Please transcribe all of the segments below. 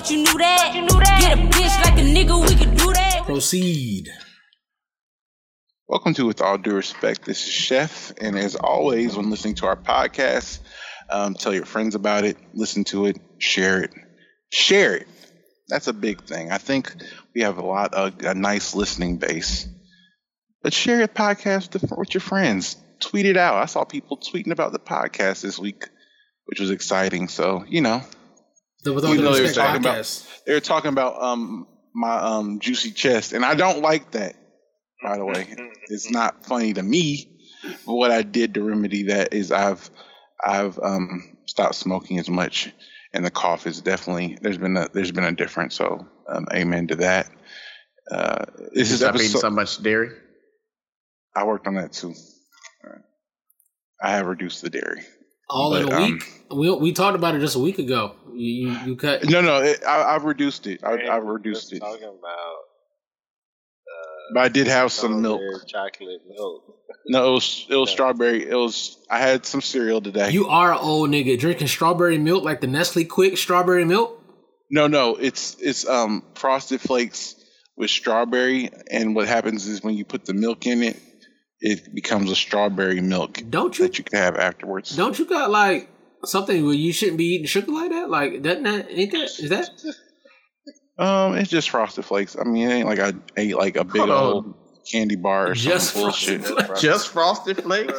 the shit, thought you knew that. Get a bitch like a nigga, we can do that. Proceed. Welcome to With All Due Respect. This is Chef, and as always, when listening to our podcast, um, tell your friends about it, listen to it, share it, share it. That's a big thing. I think we have a lot of a nice listening base, but share your podcast with, with your friends. Tweet it out. I saw people tweeting about the podcast this week, which was exciting. So you know, The With All Even they were Respect talking about- they were talking about um my um juicy chest, and I don't like that. By the way, it's not funny to me. But what I did to remedy that is I've I've um stopped smoking as much, and the cough is definitely there's been a there's been a difference. So um, amen to that. Uh, this is Stop eating episode. so much dairy. I worked on that too. I have reduced the dairy. All in but, a um, week. we we talked about it just a week ago. You you, you cut. No, no, it, I, I've reduced it. I, I've reduced it, Talking about but I did have some milk. chocolate milk. No, it was it was strawberry. It was I had some cereal today. You are an old nigga drinking strawberry milk like the Nestle Quik strawberry milk. no, no, it's it's um frosted flakes with strawberry, and what happens is when you put the milk in it, it becomes a strawberry milk Don't you that you can have afterwards. don't you got like something where you shouldn't be eating sugar like that? Like doesn't that ain't that is that Um, it's just frosted flakes. I mean, it ain't like I ate like a big Hold old candy bar or Just some bullshit. frosted Just frosted flakes.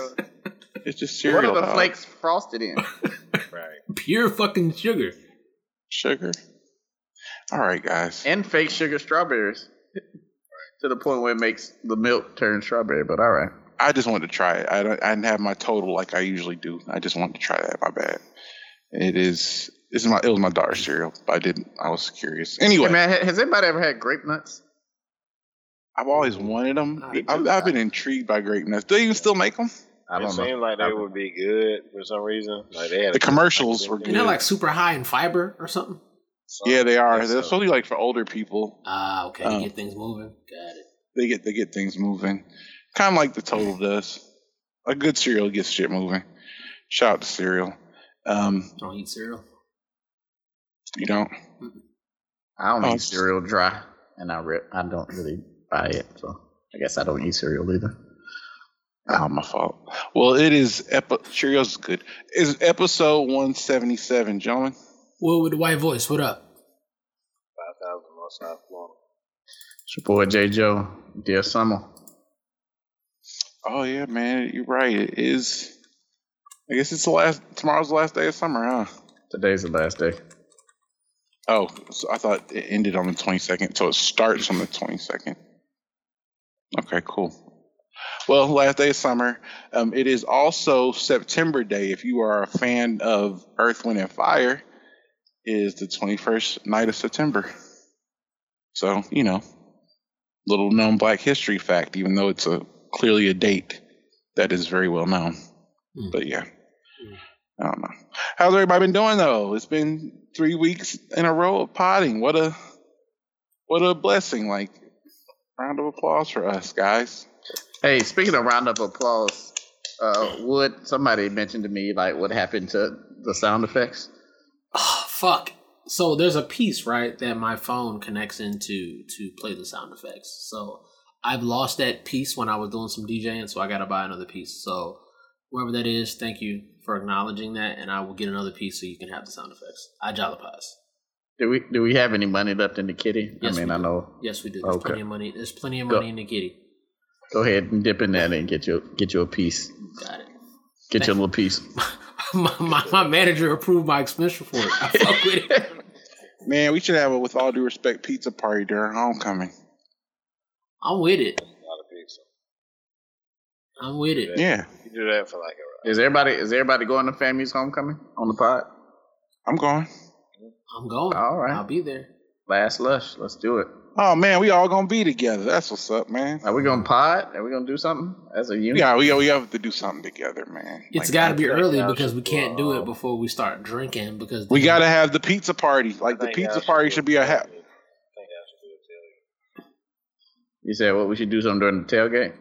It's just what cereal. are the dog. flakes frosted in? Right. pure fucking sugar? Sugar. All right, guys. and fake sugar strawberries. To the point where it makes the milk turn strawberry. But all right. I just wanted to try it. I don't. I didn't have my total like I usually do. I just wanted to try that. My bad. It is. This is my. It was my daughter's cereal. But I didn't. I was curious. Anyway, Hey man, has anybody ever had grape nuts? I've always wanted them. Oh, I I've, I've been intrigued by grape nuts. Do they even still make them? I don't know. seemed like they would be good for some reason. Like they had The commercials were And good. they're like super high in fiber or something. Yeah, they are. They're so- supposed like for older people. Ah, okay, to get things moving. Got it. They get they get things moving, kind of like the total does. A good cereal gets shit moving. Shout out to cereal. Um, Don't eat cereal. you don't. I don't Oh, eat cereal dry, and I re- I don't really buy it. So I guess I don't eat cereal either. Oh, my fault. Well, it is. Epi- Cheerios is good. It's episode one seventy seven, gentlemen. Well, with the white voice, what up? Five thousand more South Florida. It's your boy J Joe, dear summer. Oh yeah, man, you're right. It is. I guess it's the last. Tomorrow's the last day of summer, huh? Today's the last day. Oh, so I thought it ended on the 22nd, so it starts on the 22nd. Okay, cool. Well, last day of summer. Um, it is also September Day. If you are a fan of Earth, Wind, and Fire, it is the 21st night of September. So, you know, little known Black History fact, even though it's a clearly a date that is very well known. Hmm. But yeah, I don't know. How's everybody been doing though? It's been three weeks in a row of potting. What a what a blessing! Like round of applause for us guys. Hey, speaking of round of applause, uh, Wood, somebody mentioned to me like what happened to the sound effects. Fuck. So there's a piece, right, that my phone connects into to play the sound effects. So I've lost that piece when I was doing some DJing, so I gotta buy another piece. So whoever that is, thank you for acknowledging that, and I will get another piece so you can have the sound effects. I jalapas. Do we do we have any money left in the kitty? Yes, I mean, I know. Yes, we do. There's Okay. plenty of money. There's plenty of Go- money in the kitty. Go ahead and dip in there and get you get you a piece. Got it. Get you a little piece. my, my, my manager approved my expense report. I fuck with it. Man, we should have a with all due respect pizza party during homecoming. I'm with it. A lot of pizza. I'm with it. Yeah, You do that for like a Is everybody is everybody going to FAMU's homecoming on the pod? I'm going. I'm going. All right. I'll be there. Last lush. Let's do it. Oh man, we all gonna be together. That's what's up, man. Are we gonna pod? Are we gonna do something as a unit? Yeah, we we have to do something together, man. It's Like, got to be early because we can't do it before we start drinking. Because We gotta have the pizza party. Like the pizza party should be a ha- I think y'all should do it till You said what we should do something during the tailgate.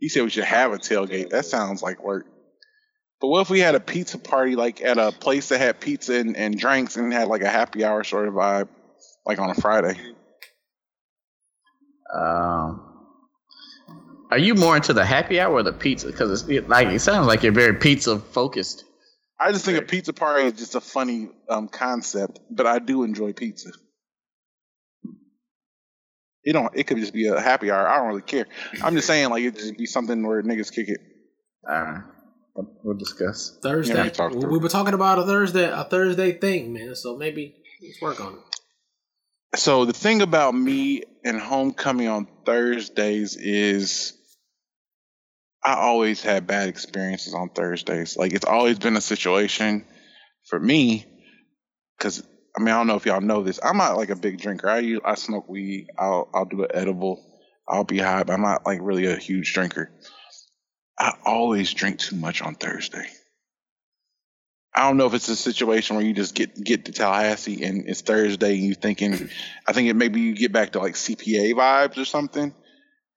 You said we should have a tailgate. That sounds like work. But what if we had a pizza party like at a place that had pizza and, and drinks and had like a happy hour sort of vibe, like on a Friday? Um, are you more into the happy hour or the pizza? Because it's it, like it sounds like you're very pizza focused. I just think a pizza party is just a funny um, concept, but I do enjoy pizza. It don't. It could just be a happy hour. I don't really care. I'm just saying, like it just be something where niggas kick it. Uh, we'll discuss. Thursday. Yeah, we talked we, through we were talking about a Thursday, a Thursday thing, man. So maybe let's work on it. So the thing about me and homecoming on Thursdays is I always had bad experiences on Thursdays. Like it's always been a situation for me because I mean I don't know if y'all know this. I'm not like a big drinker. I use, I smoke weed. I'll I'll do an edible. I'll be high, but I'm not like really a huge drinker. I always drink too much on Thursday. I don't know if it's a situation where you just get get to Tallahassee and it's Thursday and you thinking, I think it maybe you get back to like CPA vibes or something,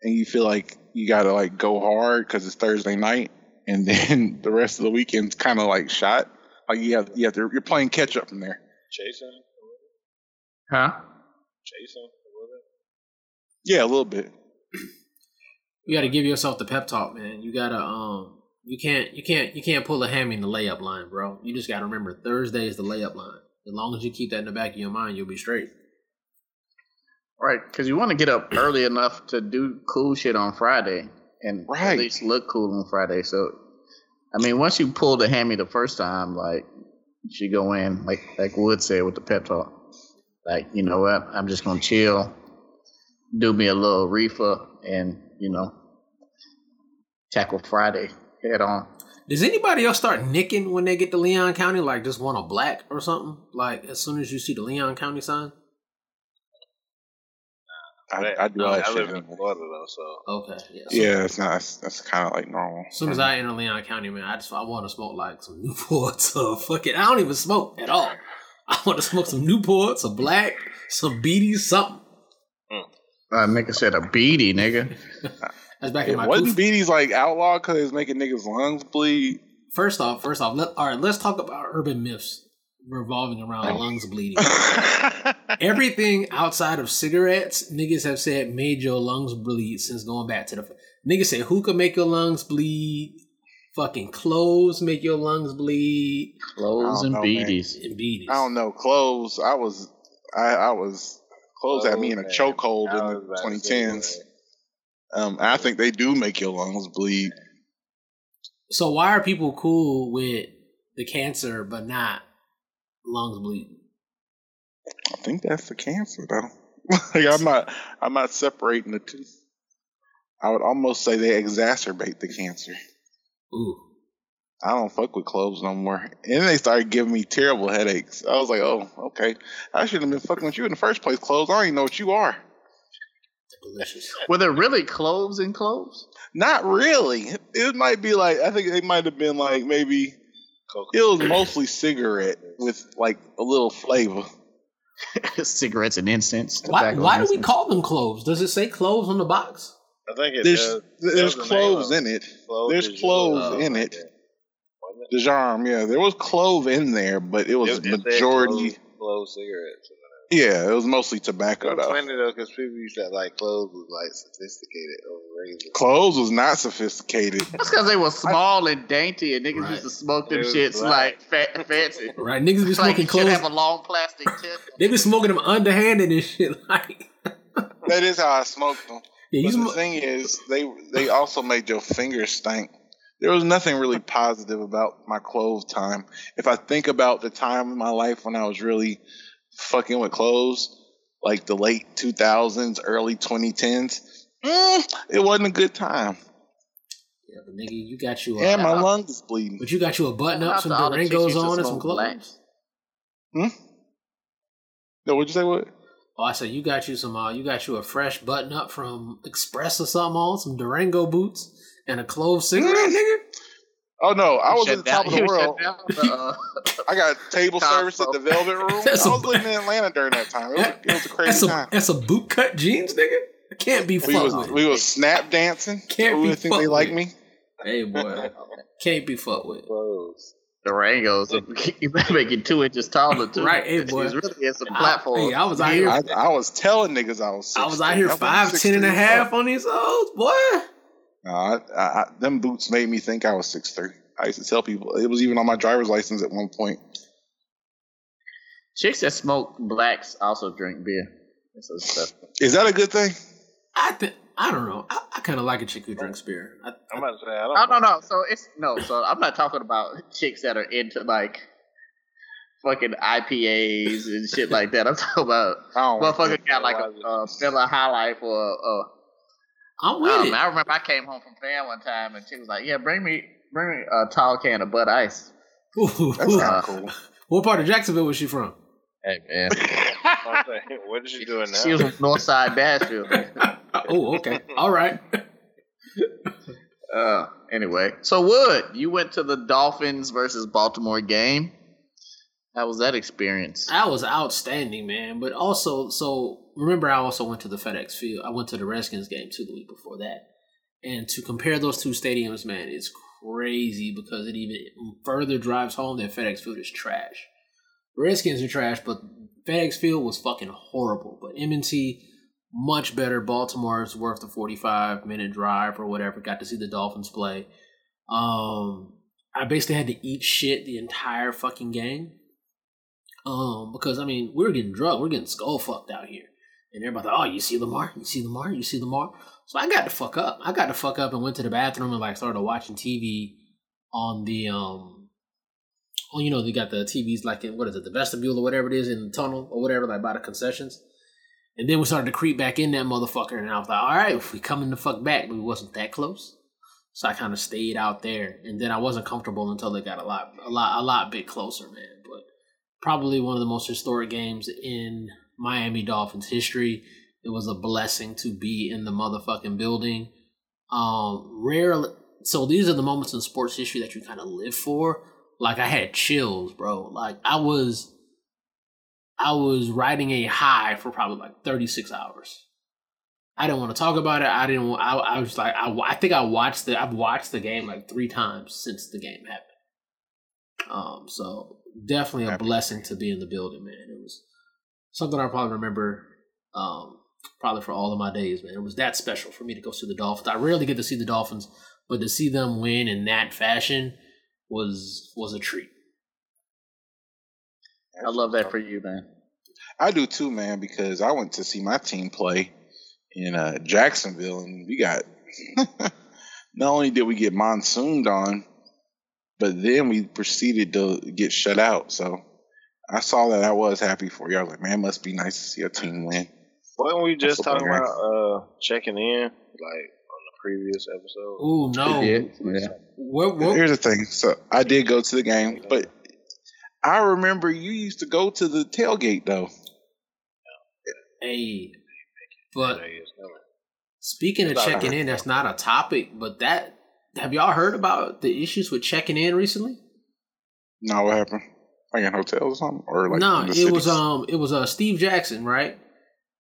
and you feel like you got to like go hard because it's Thursday night, and then the rest of the weekend's kind of like shot. Like you have you have to you're playing catch up from there. Chasing, a little bit. Huh? chasing. A little bit. Yeah, a little bit. You got to give yourself the pep talk, man. You gotta um. You can't, you can't, you can't pull a hammy in the layup line, bro. You just gotta remember Thursday is the layup line. As long as you keep that in the back of your mind, you'll be straight. Right, because you want to get up early enough to do cool shit on Friday and Right. at least look cool on Friday. So, I mean, once you pull the hammy the first time, like you should go in, like like Wood said with the pep talk. Like, you know what? I'm just gonna chill, do me a little reefer, and you know, tackle Friday head on. Does anybody else start nicking when they get to Leon County? Like just want a black or something? Like as soon as you see the Leon County sign? I, I do all that I shit. live in Florida though, so Okay, yeah. So Yeah, it's not. That's, that's kind of like normal. As soon as I enter Leon County, man, I just I want to smoke like some Newports or fuck it. I don't even smoke at all. I want to smoke some Newports, a black, some bidis, something. Uh, nigga said a bidi, nigga. That's back in It my wasn't poof. bidis like outlaw because it was making niggas lungs bleed. First off, first off, let, all right, let's talk about urban myths revolving around lungs bleeding. Everything outside of cigarettes, niggas have said made your lungs bleed since going back to the niggas said hookah make your lungs bleed. Fucking cloves make your lungs bleed. Cloves and don't man. bidis. And bidis. I don't know. Cloves. I was. I, I was. Cloves had me in a chokehold in the about to say 2010s. that. Um, I think they do make your lungs bleed. So why are people cool with the cancer but not lungs bleeding? I think that's the cancer, though. like I'm not. I'm not separating the two. I would almost say they exacerbate the cancer. Ooh. I don't fuck with cloves no more. And they started giving me terrible headaches. I was like, oh, okay. I shouldn't have been fucking with you in the first place, cloves. I don't even know what you are. Delicious. Were there really cloves in cloves? Not really. It might be like I think they might have been like maybe Coca- it was mostly cigarette with like a little flavor. Cigarettes and incense. Why, why and do we call them cloves? Does it say cloves on the box? I think it There's does. there's Does cloves in it. Clove There's cloves or in it. like that. Wasn't it? The Djarum, yeah, there was clove in there, but it was It- it said majority. clove- clove cigarettes. Yeah, it was mostly tobacco It was though. funny though, because people used to like cloves was like sophisticated over regular. Cloves was not sophisticated. That's because they were small and dainty, and niggas Right. used to smoke them It shits black. like fa- fancy. Right, niggas be Like smoking you should have a long plastic tip. They be smoking them underhanded and shit. Like, that is how I smoked them. yeah, you But the thing is, they they also made your fingers stink. There was nothing really positive about my cloves time. If I think about the time in my life when I was really fucking with cloves, like the late 2000s, early 2010s, mm, it wasn't a good time. Yeah, but nigga, you got you. And A, my lungs is bleeding. but you got you a button up, Not some the other Durangos on, and some smoke black. cloves. Hmm? No, what'd you say? What? Oh, I said you got you some. Uh, you got you a fresh button up from Express or something on, some Durango boots, and a clove cigarette, nigga. Oh no, I was at the top down- of the world. down the, uh, I got table service at the. Velvet Room. I That's a- was living in Atlanta during that time. It was, it was a crazy That's a time. that's a boot cut jeans, nigga. Can't be We fucked was with. we was snap dancing. Can't we be think they fucked like me. Hey boy, can't be fucked with. Cloves. Durangos, you better two inches taller too. Right, hey, boy. She's really in some I- platform. hey, I was out here. I, I was telling niggas I was. I was out here was five, ten and a 6'3". half on these hoes, boy. No, I, I, I, them boots made me think I was six three. I used to tell people it was even on my driver's license at one point. Chicks that smoke blacks also drink beer. Stuff. Is that a good thing? I think I don't know. I, I kind of like a chick who drinks beer. I, I'm about to say I don't. No, no, no. So it's no. So I'm not talking about chicks that are into like fucking IPAs and shit like that. I'm talking about I don't. like motherfucker got like a, a Miller High Life or uh, I'm with um, it. I remember I came home from fam one time and she was like, "Yeah, bring me, bring me a tall can of Bud Ice." Ooh, That's ooh. not cool. What part of Jacksonville was she from? Hey man, what is she doing now? she was from Northside Nashville. oh, okay. All right. Uh, anyway, so Wood, you went to the Dolphins versus Baltimore game. How was that experience? That was outstanding, man. But also, so remember, I also went to the FedEx Field. I went to the Redskins game too the week before that. And to compare those two stadiums, man, it's crazy because it even further drives home that FedEx Field is trash. Redskins are trash, but FedEx Field was fucking horrible. But M&T, much better. Baltimore's worth the 45 minute drive or whatever. Got to see the Dolphins play. Um, I basically had to eat shit the entire fucking game. Um, because I mean, we were getting drugged, we are getting skull fucked out here. And everybody thought, oh, you see Lamar? You see Lamar? You see Lamar? So I got to fuck up. I got to fuck up and went to the bathroom and like started watching TV on the um oh you know, they got the TVs like in what is it, the vestibule or whatever it is in the tunnel or whatever, like by the concessions. And then we started to creep back in that motherfucker, and I was like, all right, if we coming the fuck back, we wasn't that close. So I kind of stayed out there, and then I wasn't comfortable until they got a lot, a lot, a lot bit closer, man. Probably one of the most historic games in Miami Dolphins history. It was a blessing to be in the motherfucking building. Um, rarely, so these are the moments in sports history that you kind of live for. Like I had chills, bro. Like I was, I was riding a high for probably like thirty six hours. I didn't want to talk about it. I didn't. I, I was like, I, I think I watched the. I've watched the game like three times since the game happened. Um, so definitely a Happy. blessing to be in the building, man. It was something I probably remember, um, probably for all of my days, man. It was that special for me to go see the Dolphins. I rarely get to see the Dolphins, but to see them win in that fashion was was a treat. I love that for you, man. I do too, man, because I went to see my team play in uh, Jacksonville, and we got. not only did we get monsooned on, but then we proceeded to get shut out. So I saw that. I was happy for you. I was like, man, it must be nice to see a team win. Wasn't we just Football talking about uh checking in like on the previous episode? Ooh no! Yeah, yeah. What, what, Here's the thing. So I did go to the game, but I remember you used to go to the tailgate though. hey, but Day is coming. Speaking of checking in, that's not a topic, but that have y'all heard about the issues with checking in recently? No, what happened? Like in hotels or something, or like no, it the was um it was uh Steve Jackson, right?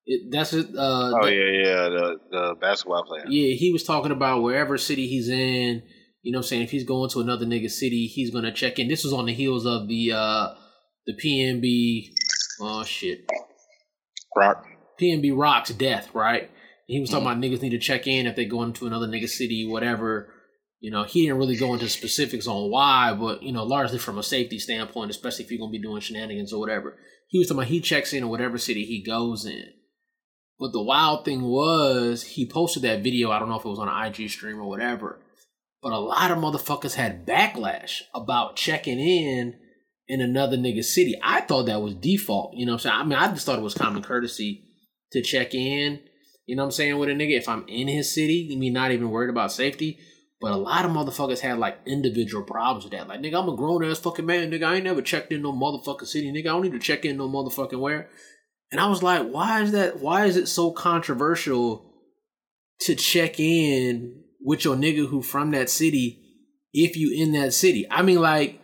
It, that's it. Uh, Oh the- yeah, yeah, the the basketball player. yeah. He was talking about wherever city he's in. You know, what I'm saying if he's going to another nigga city, he's gonna check in. This was on the heels of the uh the PNB. Oh shit, Rock. PNB Rock's death, right? He was talking about niggas need to check in if they go into another nigga city, whatever. You know, he didn't really go into specifics on why, but you know, largely from a safety standpoint, especially if you're gonna be doing shenanigans or whatever. He was talking about he checks in in whatever city he goes in. But the wild thing was he posted that video. I don't know if it was on an IG stream or whatever. But a lot of motherfuckers had backlash about checking in in another nigga city. I thought that was default. You know what I'm saying? I mean, I just thought it was common courtesy to check in. You know what I'm saying with a nigga if I'm in his city, me not even worried about safety. But a lot of motherfuckers had like individual problems with that. Like, nigga, I'm a grown ass fucking man, nigga. I ain't never checked in no motherfucking city, nigga. I don't need to check in no motherfucking where. And I was like, why is that? Why is it so controversial to check in with your nigga who from that city if you in that city? I mean, like,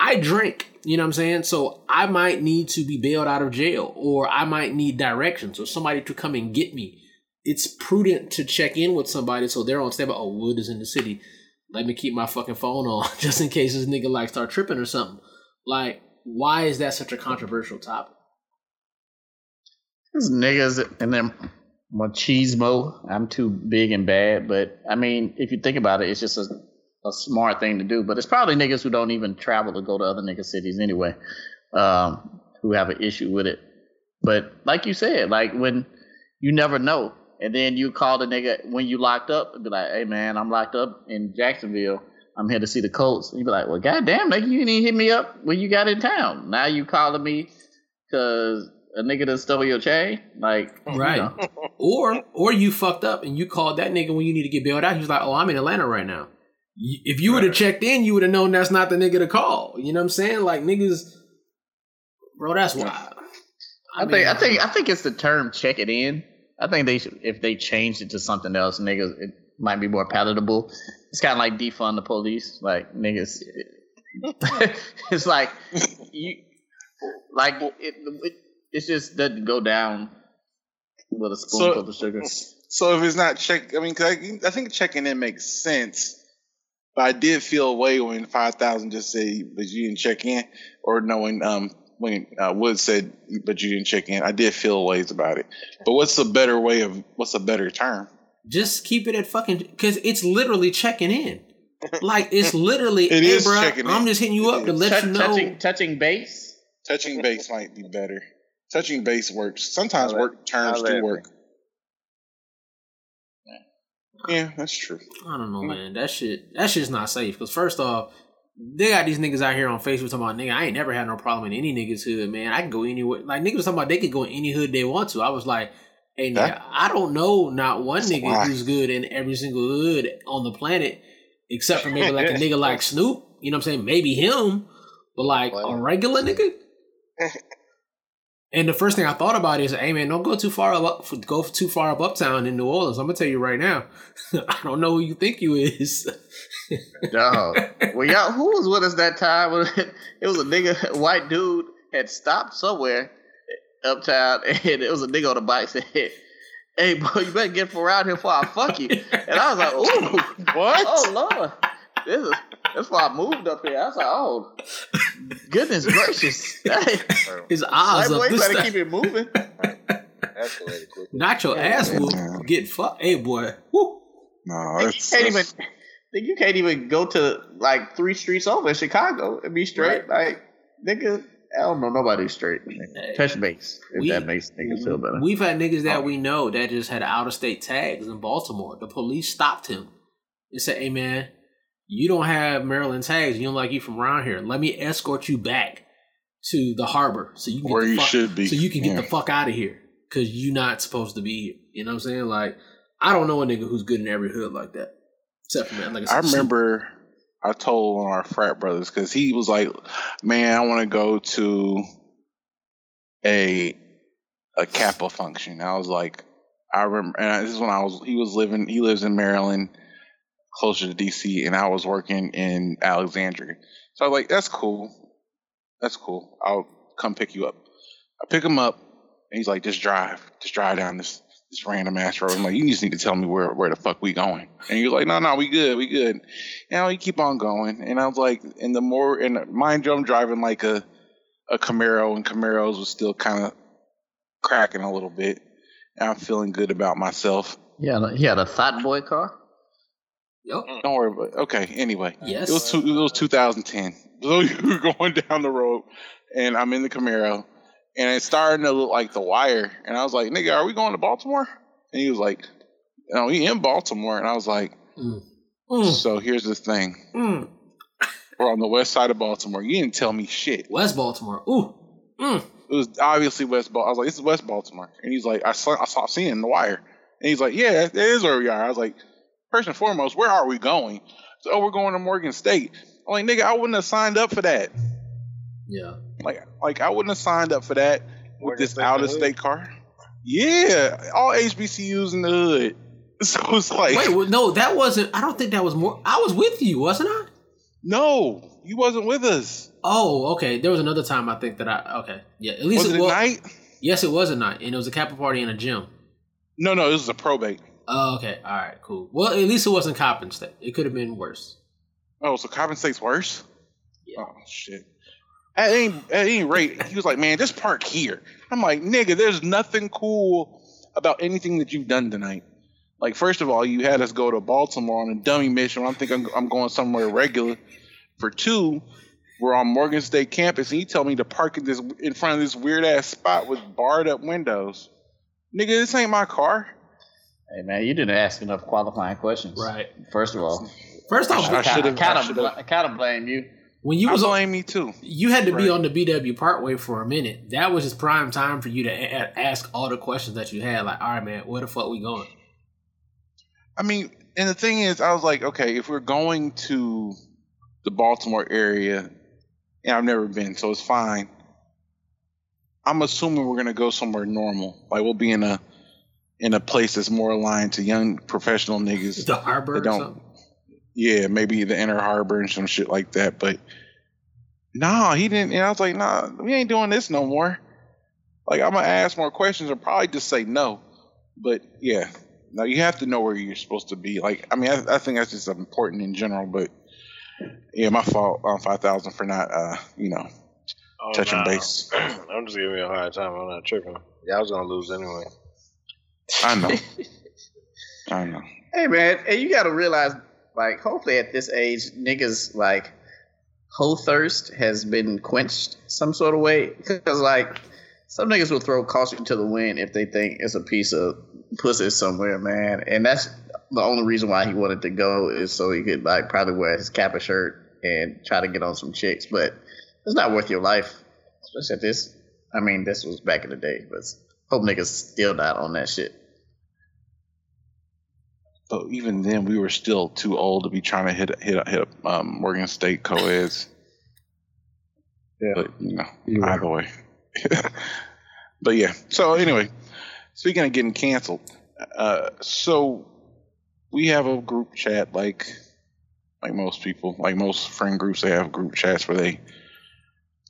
I drink, you know what I'm saying? So I might need to be bailed out of jail or I might need directions or somebody to come and get me. It's prudent to check in with somebody so they're on standby. Oh, Wood is in the city. Let me keep my fucking phone on just in case this nigga like start tripping or something. Like, why is that such a controversial topic? These niggas and them machismo. I'm too big and bad, but I mean, if you think about it, it's just a, a smart thing to do. But it's probably niggas who don't even travel to go to other nigga cities anyway, um, who have an issue with it. But like you said, like when you never know, and then you call the nigga when you locked up and be like, "Hey man, I'm locked up in Jacksonville. I'm here to see the Colts." And you be like, "Well, goddamn, nigga, you didn't hit me up when you got in town. Now you calling me because a nigga that stole your chain? Like, you Right. know. or or you fucked up and you called that nigga when you need to get bailed out. He was like, "Oh, I'm in Atlanta right now." If you would have checked in, you would have known that's not the nigga to call. You know what I'm saying? Like niggas, bro, that's wild. I, think I think I think it's the term check it in. I think they should if they changed it to something else, niggas it might be more palatable. It's kind of like defund the police, like niggas. it's like you like it, it. It just doesn't go down with a spoonful So- of sugar. So if it's not check, I mean, 'cause I, I think checking in makes sense. But I did feel away when five thousand just said, "But you didn't check in," or knowing um when uh, Wood said, "But you didn't check in." I did feel ways about it. But what's a better way of what's a better term? just keep it at fucking because it's literally checking in. Like it's literally, It hey, is bro, checking in. I'm just hitting you It up to is. let Touch- you know. touching touching base. Touching base might be better. Touching base works. Sometimes let- work terms I'll do work. Yeah, that's true. I don't know, man. That shit, that shit's not safe. Because first off, they got these niggas out here on Facebook talking about nigga. I ain't never had no problem in any niggas hood, man. I can go anywhere. Like niggas was talking about they could go in any hood they want to. I was like, hey, nigga, That- I don't know not one nigga why. who's good in every single hood on the planet, except for maybe like a nigga like Snoop. You know what I'm saying? Maybe him, but like a regular nigga. And the first thing I thought about is, hey man, don't go too far up, go too far up uptown in New Orleans. I'm gonna tell you right now, I don't know who you think you is. Dog. well, y'all, who was with us that time? It was a nigga, white dude had stopped somewhere uptown, and it was a nigga on the bike said, "Hey, boy, you better get from around here before I fuck you." And I was like, "Ooh, What? oh lord, this is that's why I moved up here." I was like, "Oh, goodness gracious, hey, His white eyes boy, up. you This better keep it moving." That's the way to quit. Not your ass Yeah. whoop. Get fucked. Hey boy. Woo. No, You it's, can't even. think You can't even go to like three streets over in Chicago and be straight. Like, nigga, I don't know nobody's straight. Hey. Touch base. If We- that makes niggas feel better. We've had niggas that oh. we know that just had out of state tags in Baltimore. The police stopped him and said, Hey man, you don't have Maryland tags. You don't like you from around here. Let me escort you back to the harbor so you can get Where the you fuck, should be. So you can get Yeah. the fuck out of here. Cause you're not supposed to be here. You know what I'm saying? Like, I don't know a nigga who's good in every hood like that. Except for man, like I said, remember I told one of our frat brothers because he was like, "Man, I want to go to a a Kappa function." I was like, "I remember." And this is when I was. He was living. He lives in Maryland, closer to DC, and I was working in Alexandria. So I was like, "That's cool. That's cool. I'll come pick you up." I pick him up, and he's like, "Just drive. Just drive down this." This random ass road. I'm like, you just need to tell me where, where the fuck we going. And you're like, no, no, we good, we good. You know, keep on going. And I was like, and the more, and mind you, I'm driving like a, a Camaro, and Camaros was still kind of cracking a little bit. And I'm feeling good about myself. Yeah, he had a thought boy car. Yep. Don't worry about it. Okay, anyway. Yes. It was, two, it was 2010. So you were going down the road, and I'm in the Camaro, and it's starting to look like The Wire. And I was like, nigga, are we going to Baltimore? And he was like, no, we in Baltimore. And I was like, Mm. Mm. so here's the thing. Mm. We're on the west side of Baltimore. You didn't tell me shit. West Baltimore. Ooh. Mm. It was obviously West Baltimore. I was like, this is West Baltimore. And he's like, I saw, I saw seeing The Wire. And he's like, yeah, that is where we are. I was like, first and foremost, where are we going? So, oh, we're going to Morgan State. I'm like, nigga, I wouldn't have signed up for that. Yeah. Like, like I wouldn't have signed up for that with Morgan this out of state car. Yeah, all HBCUs in the hood. So it's like, Wait, well, no, that wasn't. I don't think that was more. I was with you, wasn't I? no, you wasn't with us. Oh, okay. There was another time I think that I. Okay, yeah. At least Was it well, at night? Yes, it was a night, and it was a Kappa party in a gym. No, no, this is a probate. Oh, okay. All right. Cool. Well, at least it wasn't Coppin State. It could have been worse. Oh, so Coppin State's worse? Yeah. Oh shit. At any, at any rate, he was like, "Man, just park here." I'm like, "Nigga, there's nothing cool about anything that you've done tonight." Like, first of all, you had us go to Baltimore on a dummy mission. I think I'm, I'm going somewhere regular. For two, we're on Morgan State campus, and you tell me to park in this in front of this weird ass spot with barred up windows. Nigga, this ain't my car. Hey man, you didn't ask enough qualifying questions. Right. First of all, First off, I I should've- kind I of, should've- I kind of blame you. when you I was on, blame me too. you had to be on the BW Parkway for a minute. That was just prime time for you to a- ask all the questions that you had. Like, all right, man, where the fuck we going? I mean, and the thing is, I was like, okay, if we're going to the Baltimore area, and I've never been, so it's fine. I'm assuming we're gonna go somewhere normal. Like we'll be in a in a place that's more aligned to young professional niggas. The harbor or don't- something? Yeah, maybe the inner harbor and some shit like that. But nah, he didn't. And I was like, nah, we ain't doing this no more. Like I'm gonna ask more questions or probably just say no. But yeah, now you have to know where you're supposed to be. Like, I mean, I, I think that's just important in general. But yeah, my fault on five thousand for not, uh, you know, Oh, touching nah. base. I'm just giving you a hard time. I'm not tripping. Yeah, I was gonna lose anyway. I know, I know. Hey man, and you got to realize, like, hopefully at this age, niggas like hoe thirst has been quenched some sort of way. Because like, some niggas will throw caution to the wind if they think it's a piece of pussy somewhere, man. And that's the only reason why he wanted to go is so he could like probably wear his Kappa shirt and try to get on some chicks. But it's not worth your life, especially at this. I mean, this was back in the day, but hope niggas still not on that shit. But even then, we were still too old to be trying to hit hit hit up um, Morgan State co-eds. Yeah. But you know, You were. either way. but yeah. So anyway, speaking of getting canceled, uh, so we have a group chat like like most people, like most friend groups, they have group chats where they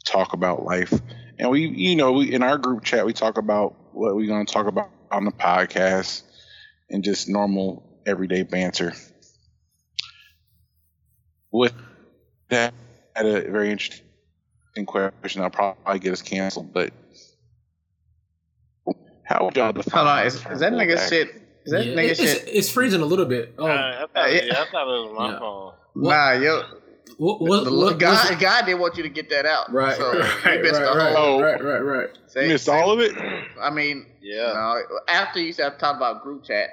talk about life. And we, you know, we in our group chat we talk about what we're going to talk about on the podcast and just normal everyday banter. With that, I had a very interesting question. I'll probably get us canceled, but how would y'all define? Hold on, is, is that term nigga bullback? shit? Is that Yeah, nigga it's, shit? it's freezing a little bit. Oh, Uh, I, thought, yeah. yeah, I thought it was my Yeah. phone. what, Nah, yo, what, what, the what- little guy, what's- guy didn't want you to get that out. right, so right, you right, missed right, the right, whole. right, right, right. Say- You missed say- all of it. I mean, Yeah. no, after you started talking about group chat,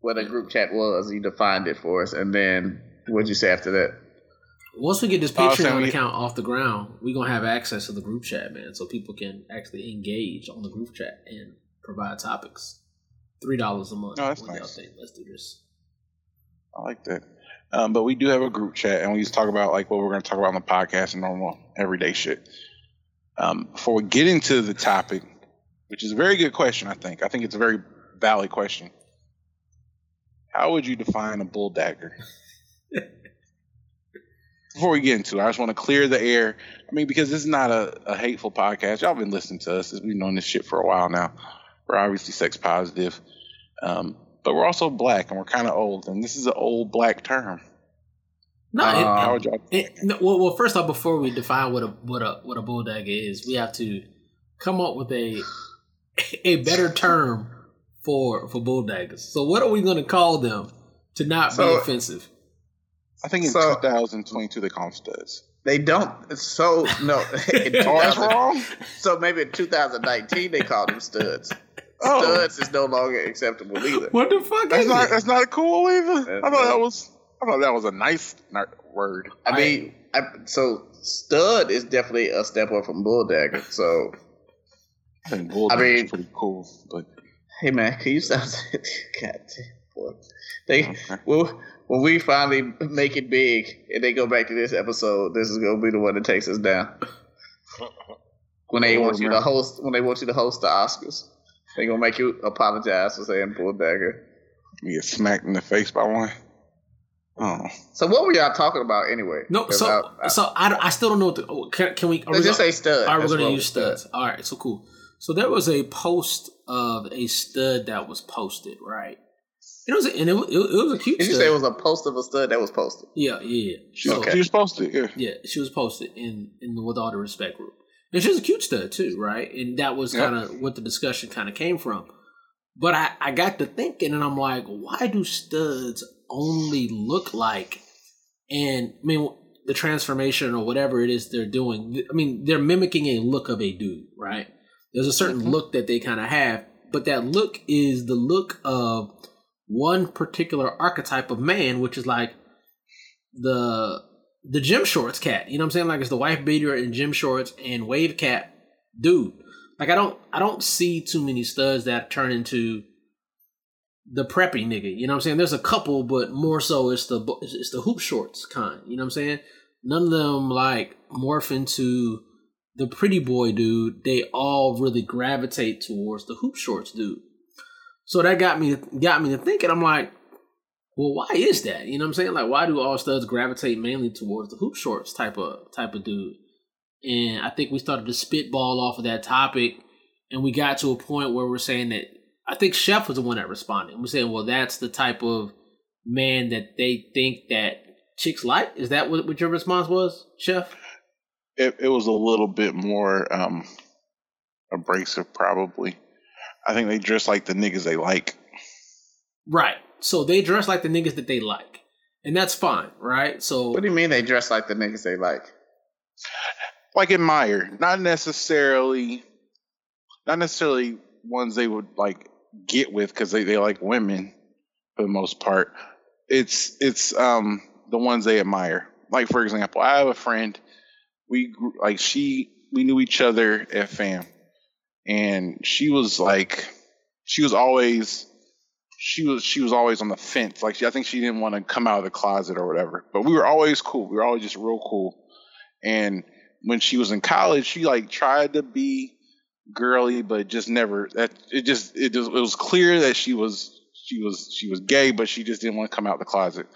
what a group chat was, you defined it for us, and then what'd you say after that? Once we get this I was saying Patreon we- account off the ground, we're gonna have access to the group chat, man, so people can actually engage on the group chat and provide topics. Three dollars a month. Oh, that's What do y'all nice. Let's do this. I like that. Um, but we do have a group chat, and we just talk about like what we're going to talk about on the podcast and normal everyday shit. Um, before we get into the topic, which is a very good question, I think. I think it's a very valid question. How would you define a bull dagger? Before we get into it, I just want to clear the air. I mean, because this is not a, a hateful podcast. Y'all been listening to us. We've been known this shit for a while now. We're obviously sex positive. Um, but we're also black and we're kind of old, and this is an old black term. No, Uh, it- How would y'all? It, no, well, well, first off, before we define what a what a what a bulldog is, we have to come up with a a better term for for bulldaggers. So, what are we going to call them to not be offensive? I think in So- 2022 they call them studs. They don't. So no. in that's wrong. So maybe in 2019 they called them studs. Oh, Studs is no longer acceptable either. What the fuck that's is not it? that's not cool either. That's I thought that was I thought that was a nice word. I mean, I, so stud is definitely a step up from bull dagger. So I think bull I dagger is mean- pretty cool, but hey man, can you stop? God damn, boy. They okay. well, when we finally make it big and they go back to this episode, this is gonna be the one that takes us down. When they We'll want you to host, when they want you to host the Oscars, they gonna make you apologize for saying bull dagger. you get smacked in the face by one. Oh, So what were y'all talking about anyway? No, so I- I- so I, I still don't know what the, oh, can, can we? Are we let's just gonna- say stud. All right, we're going to use with stud. studs. All right, so cool. So there was a post of a stud that was posted, right? It was, and it, was- it, was a cute. Did you stud. say it was a post of a stud that was posted? Yeah, yeah. She, So- she was posted. Yeah. yeah, she was posted in in the with all the respect group, and she was a cute stud too, right? And that was kind of what the discussion kind of came from. But I I got to thinking, and I'm like, why do studs only look like? And I mean, the transformation or whatever it is they're doing. I mean, they're mimicking a look of a dude, right? There's a certain mm-hmm. look that they kind of have, but that look is the look of one particular archetype of man, which is like the the gym shorts cat. You know what I'm saying? Like it's the wife beater in gym shorts and wave cap dude. Like I don't I don't see too many studs that turn into the preppy nigga. You know what I'm saying? There's a couple, but more so it's the it's the hoop shorts kind. You know what I'm saying? None of them like morph into the pretty boy dude. They all really gravitate towards the hoop shorts dude. So that got me got me to thinking. I'm like, well, why is that? You know what I'm saying? Like, why do all studs gravitate mainly towards the hoop shorts type of type of dude? And I think we started to spitball off of that topic, and we got to a point where we're saying that I think Chef was the one that responded. We're saying, well, that's the type of man that they think that chicks like. Is that what, what your response was, Chef? It, it was a little bit more um, abrasive, probably. I think they dress like the niggas they like. Right. So they dress like the niggas that they like, and that's fine, right? So What do you mean they dress like the niggas they like? like admire, not necessarily, not necessarily ones they would like get with because they, they like women for the most part. It's it's um the ones they admire. Like for example, I have a friend. We grew, like she we knew each other at fam, and she was like she was always she was she was always on the fence. Like she, I think she didn't want to come out of the closet or whatever. But we were always cool. We were always just real cool. And when she was in college, she like tried to be girly, but just never. That it just it just it was clear that she was she was she was gay, but she just didn't want to come out of the closet.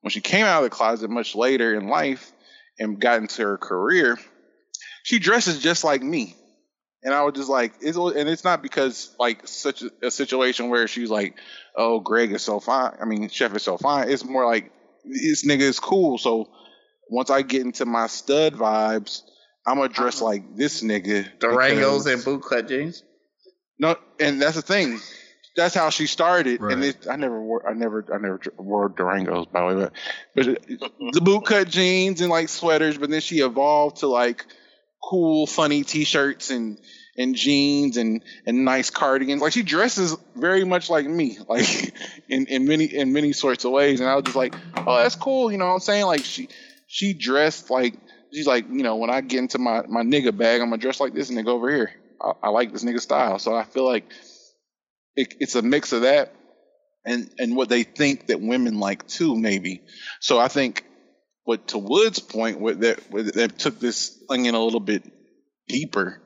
When she came out of the closet much later in life and got into her career, she dresses just like me. And I was just like, it's, and it's not because like such a, a situation where she's like, oh, Greg is so fine. I mean, Chef is so fine. It's more like this nigga is cool. So once I get into my stud vibes, I'm gonna dress uh-huh. like this nigga. Durangos and bootcut jeans? no, and that's the thing. That's how she started, and it, I never wore, I never, I never wore Durangos by the way, but, but the bootcut jeans and like sweaters. But then she evolved to like cool, funny T-shirts and and jeans and and nice cardigans. Like she dresses very much like me, like in in many in many sorts of ways. And I was just like, oh, that's cool. You know what I'm saying? Like she she dressed like she's like, you know, when I get into my my nigga bag, I'm gonna dress like this nigga over here. I, I like this nigga style, so I feel like it, it's a mix of that and and what they think that women like too, maybe. So I think what to Wood's point, what that what that took this thing in a little bit deeper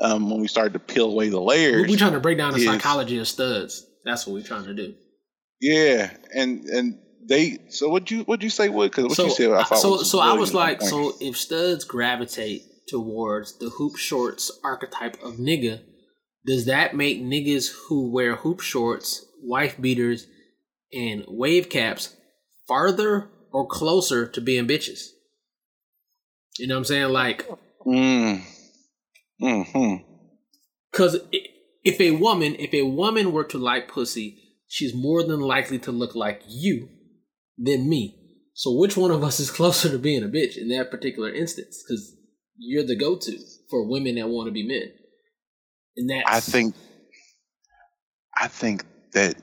um, when we started to peel away the layers. we're trying to break down the is- psychology of studs. That's what we're trying to do. Yeah, and and they. So what you what you say, Wood? Because what so, you said, I thought so, was so I was like, point. so if studs gravitate towards the hoop shorts archetype of nigga, does that make niggas who wear hoop shorts, wife beaters, and wave caps farther or closer to being bitches? You know what I'm saying? Like, Mm. Hmm. Because if a woman, if a woman were to like pussy, she's more than likely to look like you than me. So which one of us is closer to being a bitch in that particular instance? Because you're the go-to for women that want to be men. And that I think. I think that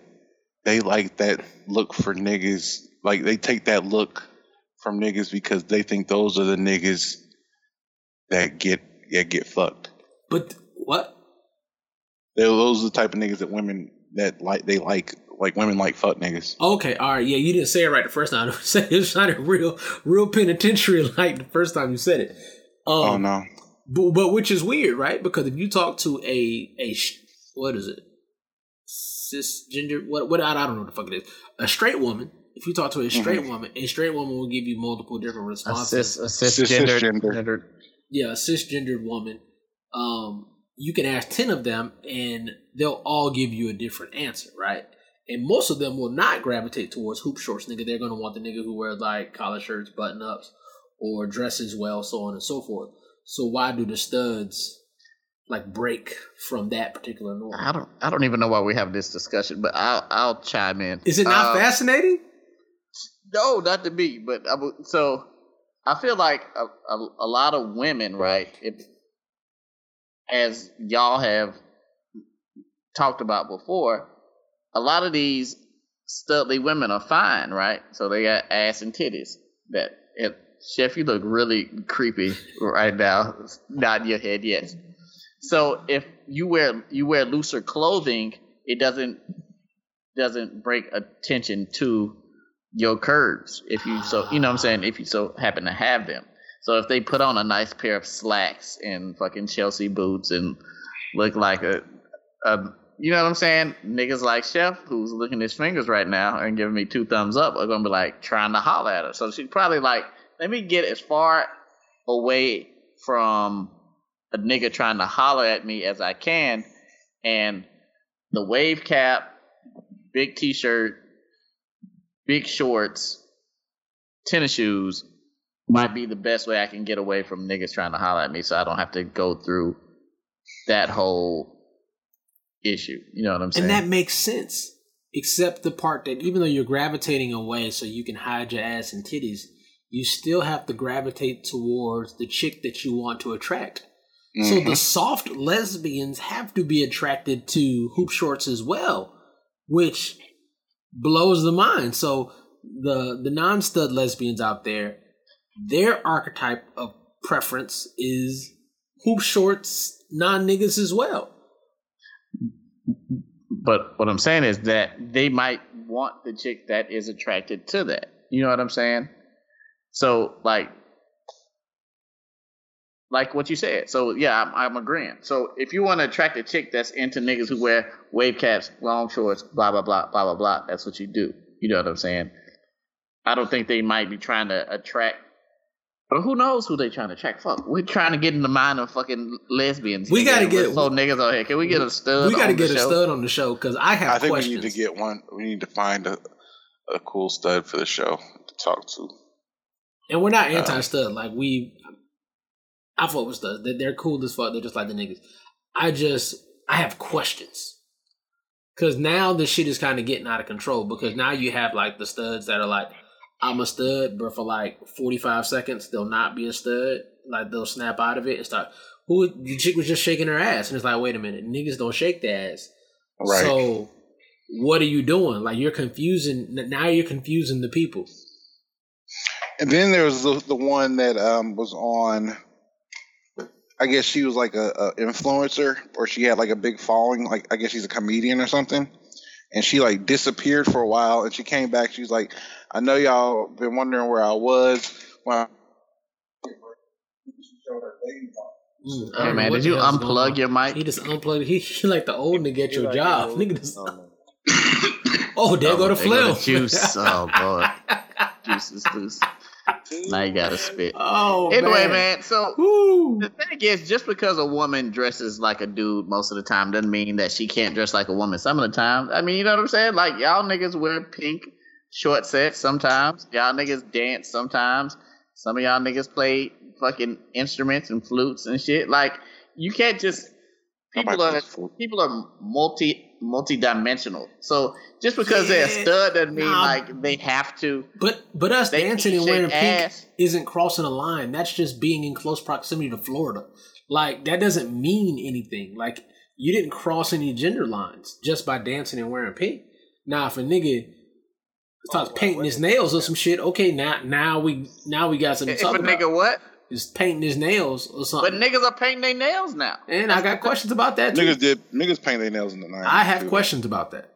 they like that look for niggas. Like they take that look from niggas because they think those are the niggas that get that get fucked. But what? They, those are the type of niggas that women that like they like like women like fuck niggas. Okay, all right, yeah, you didn't say it right the first time. It sounded real, real penitentiary like the first time you said it. Um, oh no. But, but which is weird, right? Because if you talk to a a what is it, cisgender, what what I don't know what the fuck it is, a straight woman. If you talk to a straight woman, a straight woman will give you multiple different responses. Assist, assist, gender, Cisgender. gender. Yeah, a cisgendered woman. Um, you can ask 10 of them and they'll all give you a different answer, right? And most of them will not gravitate towards hoop shorts, nigga. They're gonna want the nigga who wears like collar shirts, button ups, or dresses well, so on and so forth. So why do the studs like break from that particular norm? I don't. I don't even know why we have this discussion, but I'll I'll chime in. Is it not Uh, fascinating? No, not to me, but I so I feel like a, a, a lot of women, right? If, as y'all have talked about before, a lot of these studly women are fine, right? So they got ass and titties. That it, Chef, you look really creepy right now. Nodding your head, yes. So if you wear you wear looser clothing, it doesn't doesn't break attention to your curves if you so you know what I'm saying if you so happen to have them. So if they put on a nice pair of slacks and fucking Chelsea boots and look like a, a you know what I'm saying? Niggas like Chef, who's licking his fingers right now and giving me two thumbs up, are gonna be like trying to holler at her. So she's probably like, let me get as far away from a nigga trying to holler at me as I can, and the wave cap, big t-shirt, big shorts, tennis shoes might be the best way I can get away from niggas trying to holler at me, so I don't have to go through that whole issue. You know what I'm saying? And that makes sense. Except the part that even though you're gravitating away so you can hide your ass and titties, you still have to gravitate towards the chick that you want to attract. So Mm-hmm. the soft lesbians have to be attracted to hoop shorts as well, which blows the mind. So the the non stud lesbians out there, their archetype of preference is hoop shorts, non niggas as well. But what I'm saying is that they might want the chick that is attracted to that. You know what I'm saying? So like, like what you said. So yeah, I'm, I'm agreeing. So if you want to attract a chick that's into niggas who wear wave caps, long shorts, blah blah blah blah blah blah, that's what you do. You know what I'm saying? I don't think they might be trying to attract. But who knows who they trying to attract? Fuck, we're trying to get in the mind of fucking lesbians. We gotta nigga. get- so niggas on here. Can we get a stud? we got to on the get a show? stud on the show because I have I think questions. we need to get one. We need to find a, a cool stud for the show to talk to. And we're not Uh, anti stud. Like we, I fuck with studs. They're, they're cool as fuck. They're just like the niggas. I just I have questions because now the shit is kind of getting out of control. Because now you have like the studs that are like, I'm a stud, but for like 45 seconds they'll not be a stud. Like they'll snap out of it and start. Who the chick was just shaking her ass, and it's like, wait a minute, niggas don't shake their ass. Right. So what are you doing? Like you're confusing. Now you're confusing the people. And then there was the, the one that um, was on. I guess she was like a, a influencer, or she had like a big following. Like I guess she's a comedian or something. And she like disappeared for a while, and she came back. She was like, "I know y'all been wondering where I was." Well, Mm, Hey man, did you unplug your mic? He just unplugged. He, he like the old nigga at your Like, job. you know, Nigga just, um, oh, there go the There go film. the juice. Oh lord, juice is loose. Now you gotta spit. oh Anyway, man. man. So Woo. the thing is, just because a woman dresses like a dude most of the time doesn't mean that she can't dress like a woman some of the time. I mean, you know what I'm saying? Like y'all niggas wear pink short sets sometimes. Y'all niggas dance sometimes. Some of y'all niggas play fucking instruments and flutes and shit. Like you can't just people are people are multi multi dimensional. So just because they're a stud doesn't mean nah. like they have to. But but us dancing and shake wearing pink isn't crossing a line. That's just being in close proximity to Florida. Like that doesn't mean anything. Like you didn't cross any gender lines just by dancing and wearing pink. Now if a nigga starts oh, painting his nails or some shit, okay, now now we now we got some something If a talk about. nigga what? Is painting his nails or something. But niggas are painting their nails now. and I got questions about that too. niggas did niggas paint their nails in the night. I have questions about that.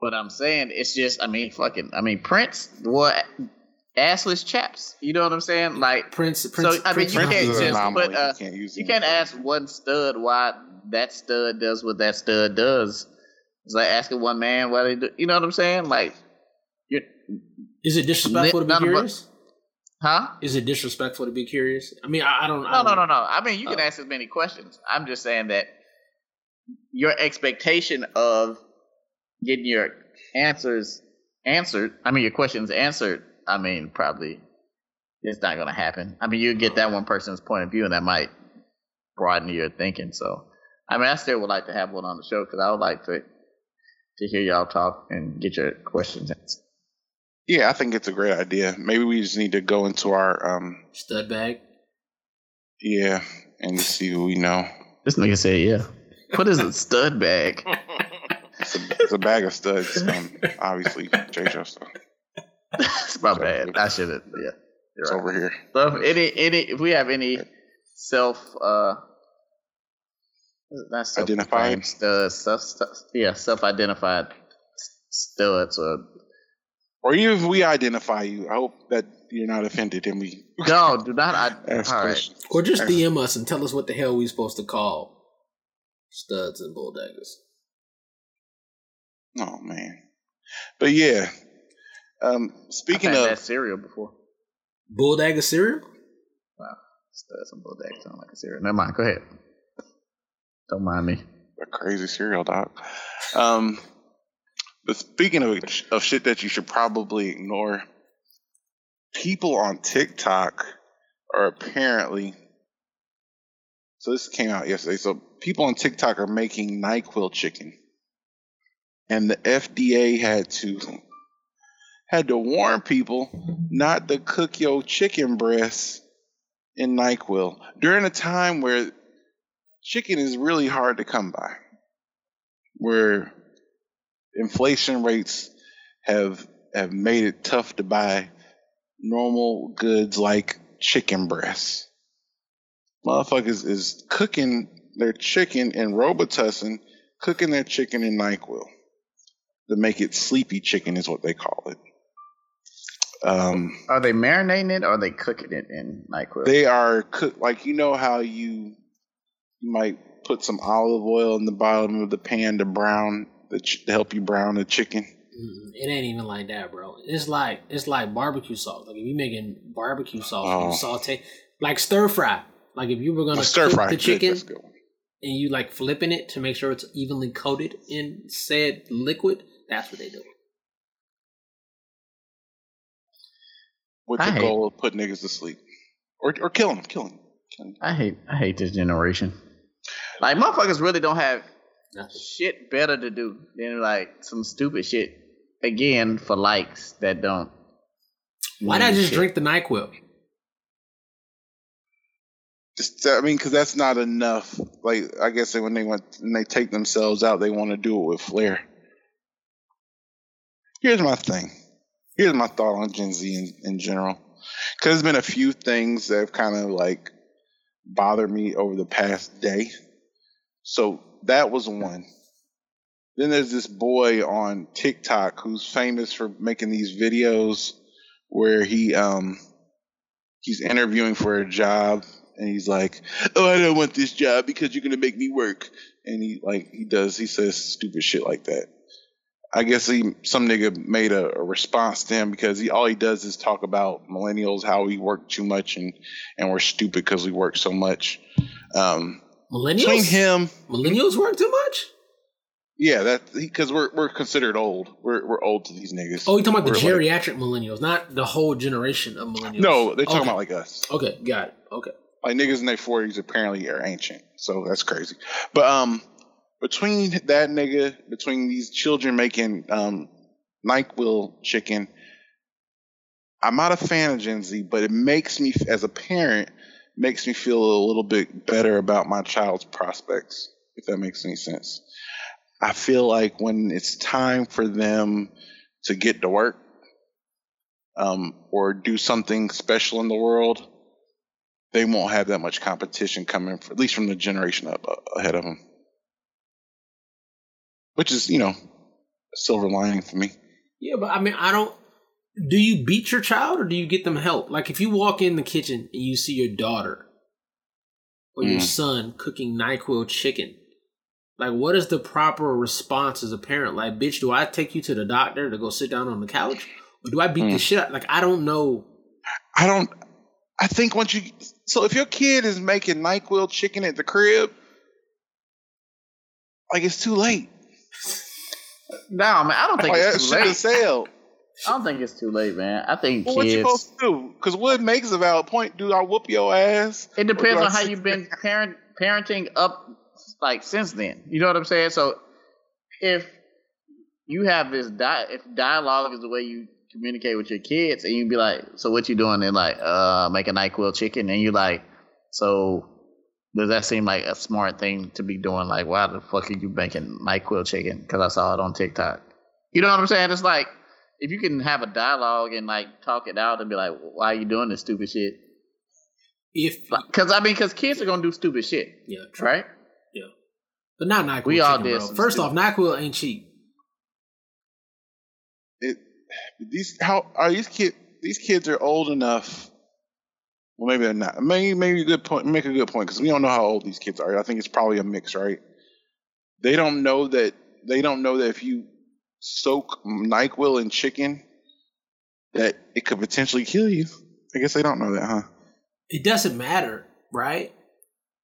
But I'm saying it's just, I mean, fucking, I mean, Prince wore assless chaps. You know what I'm saying? Like, Prince, Prince, so I mean, Prince you Prince can't is an just anomaly. put, uh, You can't use you can't ask one stud why that stud does what that stud does. It's like asking one man why they do. You know what I'm saying? Like, you're, is it disrespectful to be None of curious? Huh? Is it disrespectful to be curious? I mean, I, I don't. I No, don't, no, no, no. I mean, you can Oh. ask as many questions. I'm just saying that your expectation of getting your answers answered, I mean, your questions answered, I mean, probably it's not going to happen. I mean, you get that one person's point of view, and that might broaden your thinking. So, I mean, I still would like to have one on the show because I would like to to hear y'all talk and get your questions answered. Yeah, I think it's a great idea. Maybe we just need to go into our um Stud bag. yeah and just see who we know. This nigga said, "Yeah." What is a stud bag? It's a, it's a bag of studs. Um, obviously, JoJo stuff. it's my bad. I should have. Yeah. It's right. over here. So if any any if we have any self uh not self Identified? studs, self, self, yeah, self identified studs or Or even if we identify you, I hope that you're not offended and we no, do not I ask all right. questions. Or just DM us and tell us what the hell we're supposed to call studs and bulldaggers. Oh man. But yeah. Um speaking I've had of that cereal before. Bulldagger cereal? Wow. Studs and bulldags sound like a cereal. Never mind, go ahead. Don't mind me. a crazy cereal dog. Um but speaking of of shit that you should probably ignore, people on TikTok are apparently so this came out yesterday. So people on TikTok are making NyQuil chicken. And the FDA had to had to warn people not to cook your chicken breasts in NyQuil during a time where chicken is really hard to come by. Where inflation rates have have made it tough to buy normal goods like chicken breasts. Motherfuckers is cooking their chicken in Robitussin, cooking their chicken in NyQuil to make it sleepy chicken is what they call it. Um, Are they marinating it or are they cooking it in NyQuil? they are cook like you know how you you might put some olive oil in the bottom of the pan to brown the ch- to help you brown the chicken. Mm, It ain't even like that, bro. It's like it's like barbecue sauce. Like if you're making barbecue sauce, Oh. you saute like stir fry. Like if you were gonna Oh, stir cook fry the chicken that's good and you like flipping it to make sure it's evenly coated in said liquid, that's what they do. with I the hate- goal of putting niggas to sleep or or killing them, killing them. I hate I hate this generation. Like motherfuckers really don't have Nothing. shit better to do than like some stupid shit again for likes that don't. Why mean not just shit. drink the Nyquil? Just I mean, because that's not enough. Like I guess when they want when they take themselves out, they want to do it with flair. Here's my thing. Here's my thought on Gen Z in, in general. Because there's been a few things that have kind of like bothered me over the past day. So that was one. Then there's this boy on TikTok who's famous for making these videos where he um he's interviewing for a job and he's like, "Oh, I don't want this job because you're gonna make me work." And he like he does he says stupid shit like that. I guess he some nigga made a, a response to him because he all he does is talk about millennials how we work too much and and we're stupid because we work so much. Um, between Millennials? him, Millennials work too much? yeah, that because we're we're considered old. We're we're old to these niggas. Oh, you talking about the We're like- geriatric millennials, not the whole generation of millennials. no, they're talking Okay. about like us. Okay, got it. Okay. like niggas in their forties apparently are ancient, so that's crazy. But um, between that nigga, between these children making um Nyquil chicken, I'm not a fan of Gen Z, but it makes me, as a parent, makes me feel a little bit better about my child's prospects, if that makes any sense. I feel like when it's time for them to get to work, um, or do something special in the world, they won't have that much competition coming, for, at least from the generation up uh, ahead of them. Which is, you know, a silver lining for me. Yeah, but I mean, I don't. Do you beat your child or do you get them help? Like, if you walk in the kitchen and you see your daughter or your Mm. son cooking NyQuil chicken, like, what is the proper response as a parent? Like, bitch, do I take you to the doctor to go sit down on the couch? Or do I beat the Mm. shit out? Like, I don't know. I don't. I think once you so if your kid is making Nyquil chicken at the crib, like it's too late. No, man, I don't think Like, it's that too late. has sailed. I don't think it's too late, man. I think Well, what you supposed to do? Because what makes a valid point. Do I whoop your ass? It depends I on how you've been parent parenting up like since then. You know what I'm saying? So if you have this di- if dialogue is the way you communicate with your kids, and you be like, "So what you doing?" They're like, "Uh, make a Nyquil chicken," and you like, "So does that seem like a smart thing to be doing? Like, why the fuck are you making Nyquil chicken? Because I saw it on TikTok. You know what I'm saying? It's like if you can have a dialogue and like talk it out and be like, "Why are you doing this stupid shit?" If Because I mean, because kids are gonna do stupid shit, yeah, true. right? Yeah, but not Nyquil. We all chicken, did bro. First stupid- off, Nyquil ain't cheap. it these how are these kid these kids are old enough well maybe they're not maybe maybe a good point make a good point because we don't know how old these kids are i think it's probably a mix right they don't know that they don't know that if you soak nyquil in chicken that it could potentially kill you i guess they don't know that huh It doesn't matter, right?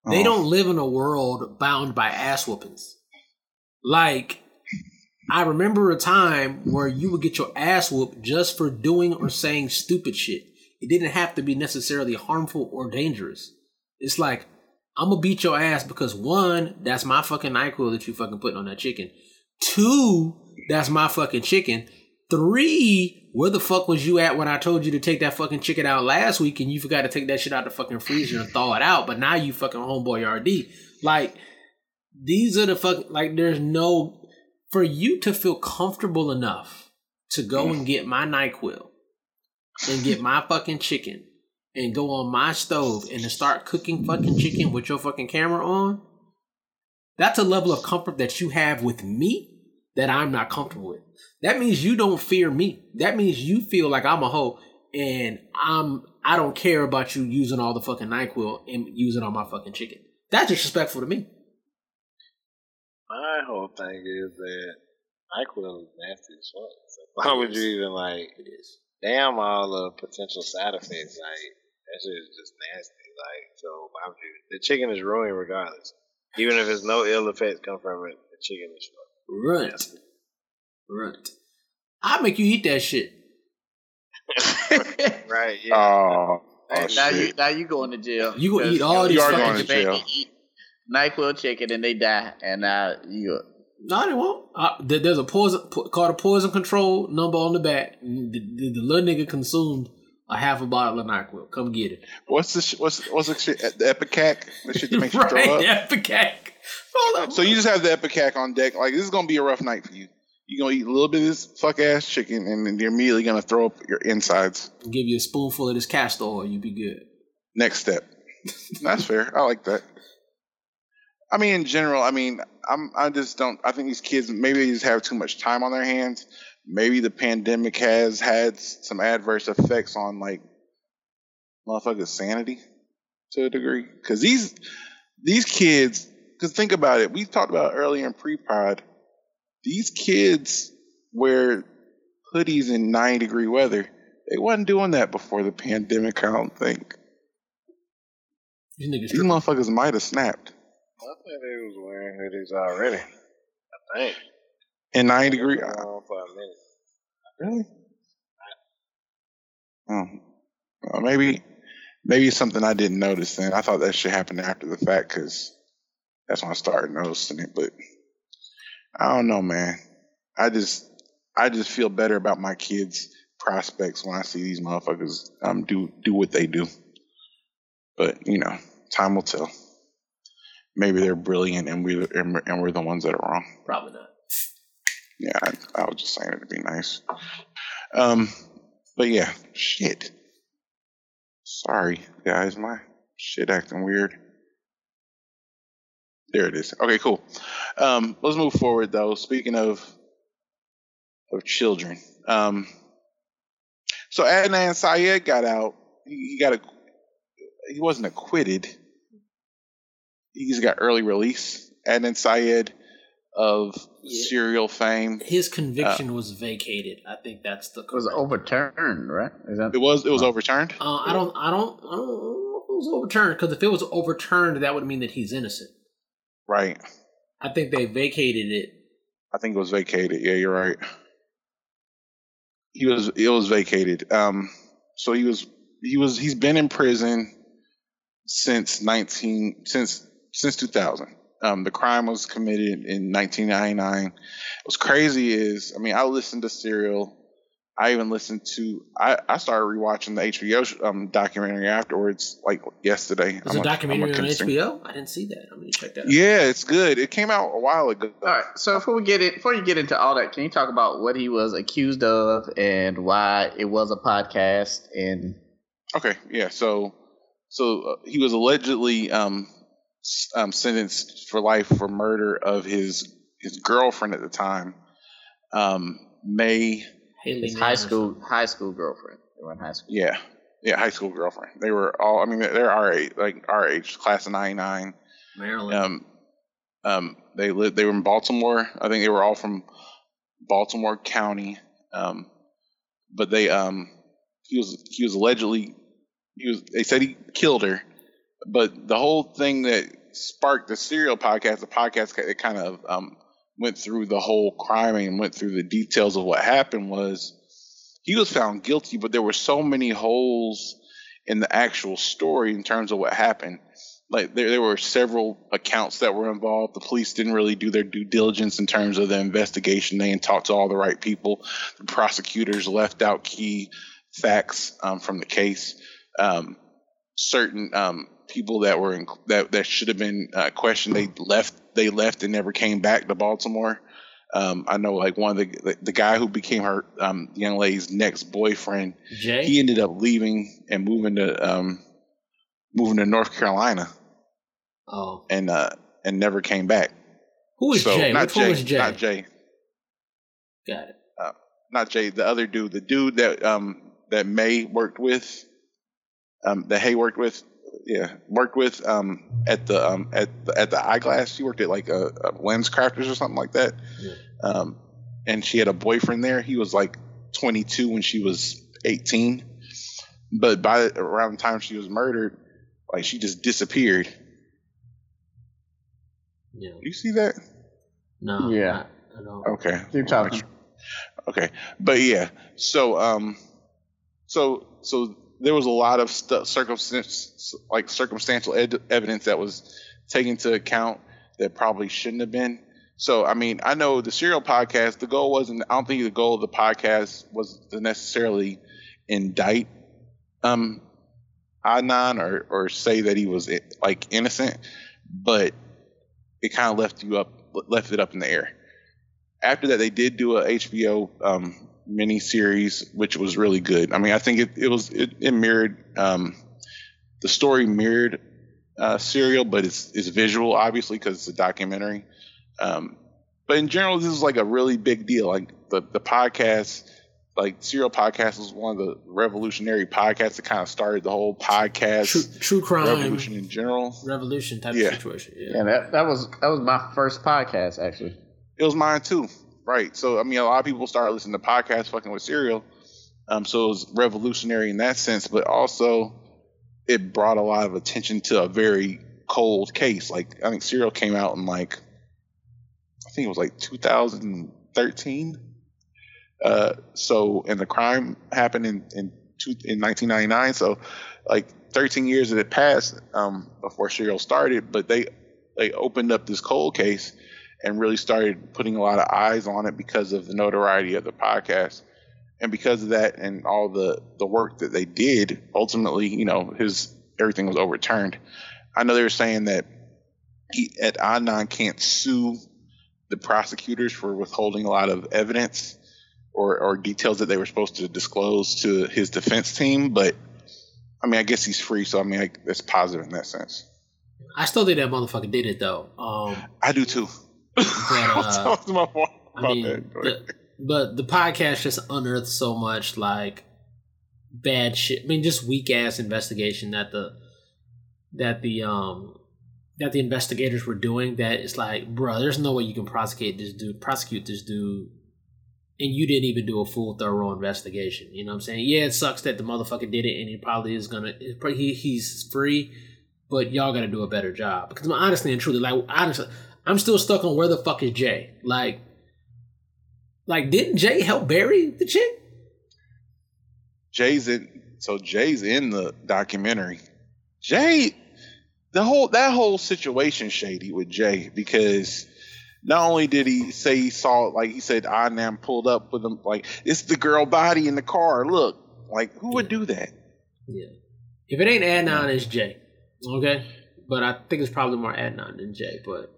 They Oh. don't live in a world bound by ass whoopings. Like, I remember a time where you would get your ass whooped just for doing or saying stupid shit. It didn't have to be necessarily harmful or dangerous. It's like, I'm gonna beat your ass because one, that's my fucking NyQuil that you fucking putting on that chicken. Two, that's my fucking chicken. Three, where the fuck was you at when I told you to take that fucking chicken out last week and you forgot to take that shit out the fucking freezer and thaw it out, but now you fucking homeboy RD. Like, these are the fuck like there's no for you to feel comfortable enough to go and get my NyQuil and get my fucking chicken and go on my stove and to start cooking fucking chicken with your fucking camera on, that's a level of comfort that you have with me that I'm not comfortable with. That means you don't fear me. That means you feel like I'm a hoe and I'm I don't care about you using all the fucking NyQuil and using on my fucking chicken. That's disrespectful to me. My whole thing is that NyQuil is nasty as fuck. So why would you even like It is. damn all the potential side effects? Like that shit is just nasty. Like so, why would you? The chicken is ruined regardless. Even if there's no ill effects come from it, the chicken is Runt. nasty. Runt. I make you eat that shit. Right? Yeah. oh, oh now you shit. now you going to jail. You gonna Because eat all you these are fucking going to baby jail. Eat Nyquil chicken and they die, and now you. No, they won't. Uh, there- there's a poison called a poison control number on the back. The, the, the little nigga consumed a half a bottle of Nyquil. Come get it. what's the sh- what's what's the shit the ipecac the shit that makes you right, throw up Ipecac. Up. So you just have the ipecac on deck. Like this is gonna be a rough night for you. You're gonna eat a little bit of this fuck ass chicken, and then you're immediately gonna throw up your insides. give you a spoonful of this castor oil, you'd be good. Next step. That's fair. I like that. I mean, in general, I mean, I'm I just don't. I think these kids maybe they just have too much time on their hands. Maybe the pandemic has had some adverse effects on like motherfuckers' sanity to a degree. Because these these kids, because think about it, we talked about earlier in pre-pod. These kids wear hoodies in 90 degree weather. They wasn't doing that before the pandemic. I don't think These niggas these motherfuckers might have snapped I think they was wearing hoodies already. I think. In 90 degree. Been on for a minute. Really? Oh, well, maybe maybe it's something I didn't notice. Then I thought that should happen after the fact because that's when I started noticing it. But I don't know, man. I just I just feel better about my kids' prospects when I see these motherfuckers um do do what they do. But you know, time will tell. Maybe they're brilliant, and we and we're, and we're the ones that are wrong. Probably not. Yeah, I, I was just saying it to be nice. Um, but yeah, shit. Sorry, guys, my shit acting weird. There it is. Okay, cool. Um, let's move forward though. Speaking of of children, um, so Adnan Syed got out. He, he got a. He wasn't acquitted. He's got early release. Adnan Syed of Yeah. serial fame. His conviction was vacated. I think that's the. It was overturned, right? Is that It was it was overturned. Uh, I don't. I don't. I don't know if it was overturned because if it was overturned, that would mean that he's innocent. Right. I think they vacated it. I think it was vacated. Yeah, you're right. He was it was vacated. Um so he was he was he's been in prison since 19 since since 2000. Um the crime was committed in 1999. What's crazy is I mean I listened to Serial. I even listened to I I started rewatching the HBO sh- um documentary afterwards like yesterday. There's I'm a documentary I'm on HBO. I didn't see that. I'm gonna check that. out. Yeah, it's good. It came out a while ago. All right. So before we get it, before you get into all that, can you talk about what he was accused of and why it was a podcast? And Okay, yeah. So, so uh, he was allegedly um, s- um, sentenced for life for murder of his his girlfriend at the time, um, May. Haley his high school high school girlfriend. They were in high school. Yeah, yeah, high school girlfriend. They were all. I mean, they're our age, like our age, class of '99. Maryland. Um, um, they lived. They were in Baltimore. I think they were all from Baltimore County. Um, but they um, he was he was allegedly he was. They said he killed her, but the whole thing that sparked the serial podcast, the podcast, it kind of um went through the whole crime and went through the details of what happened. Was he was found guilty, but there were so many holes in the actual story in terms of what happened like there, there were several accounts that were involved. The police didn't really do their due diligence in terms of the investigation. They didn't talk to all the right people. The prosecutors left out key facts um, from the case. Um, certain um, people that were in, that that should have been uh, questioned, they left. They left and never came back to Baltimore. Um, I know, like one of the the, the guy who became her um, young lady's next boyfriend. Jay. He ended up leaving and moving to um, moving to North Carolina oh, and uh and never came back. who is so Jay? not Which Jay, one was Jay? not Jay, Got it. not Jay. The other dude, the dude that um that May worked with, um that Hae worked with, yeah, worked with um at the um at the, at the eyeglass. She worked at like a, a LensCrafters or something like that. Yeah. Um, and she had a boyfriend there. He was like 22 when she was 18, but by around the time she was murdered, like she just disappeared. Yeah. Do you see that? No. Yeah. I, I don't. Okay. Keep talking. Okay, but yeah, so um, so so there was a lot of stuff, circumstance, like circumstantial ed- evidence that was taken into account that probably shouldn't have been. So I mean, I know the serial podcast. The goal wasn't. I don't think the goal of the podcast was to necessarily indict um Adnan or or say that he was like innocent, but it kind of left you up left it up in the air after that, they did do a HBO um, mini series, which was really good. I mean, I think it, it was it, it mirrored um, the story mirrored uh, serial, but it's it's visual, obviously, because it's a documentary. Um, but in general, this is like a really big deal. Like the the podcast, like serial podcast was one of the revolutionary podcasts that kind of started the whole podcast True, true crime revolution in general. revolution type Yeah. of situation. Yeah. Yeah, that that was that was my first podcast actually. It was mine too. Right. So I mean, a lot of people started listening to podcasts, fucking with Serial. Um, so it was revolutionary in that sense, but also it brought a lot of attention to a very cold case. Like I think Serial came out in like I think it was like 2013. Uh, so and the crime happened in in, two, in 1999. So like 13 years that had passed um, before Serial started, but they they opened up this cold case and really started putting a lot of eyes on it because of the notoriety of the podcast. And because of that and all the, the work that they did, ultimately, you know, his everything was overturned. I know they were saying that he at Adnan can't sue the prosecutors for withholding a lot of evidence or, or details that they were supposed to disclose to his defense team, but I mean, I guess he's free, so I mean, I, that's positive in that sense. I still think that motherfucker did it though. Um, I do too. Uh, my fault I mean? The, but the podcast just unearthed so much like bad shit. I mean, just weak ass investigation that the that the um that the investigators were doing that it's like, bro, there's no way you can prosecute this dude, prosecute this dude, and you didn't even do a full thorough investigation. You know what I'm saying? Yeah, it sucks that the motherfucker did it, and he probably is gonna. He he's free, but y'all got to do a better job. Because honestly and truly, like honestly, I'm still stuck on where the fuck is Jay? Like, like didn't Jay help bury the chick? Jay's in. So Jay's in the documentary. Jay the whole that whole situation shady with Jay because not only did he say he saw it, like he said ah, I Adnan pulled up with him like it's the girl body in the car. Look, like who would do that? Yeah. If it ain't Adnan, it's Jay. Okay, but I think it's probably more Adnan than Jay. But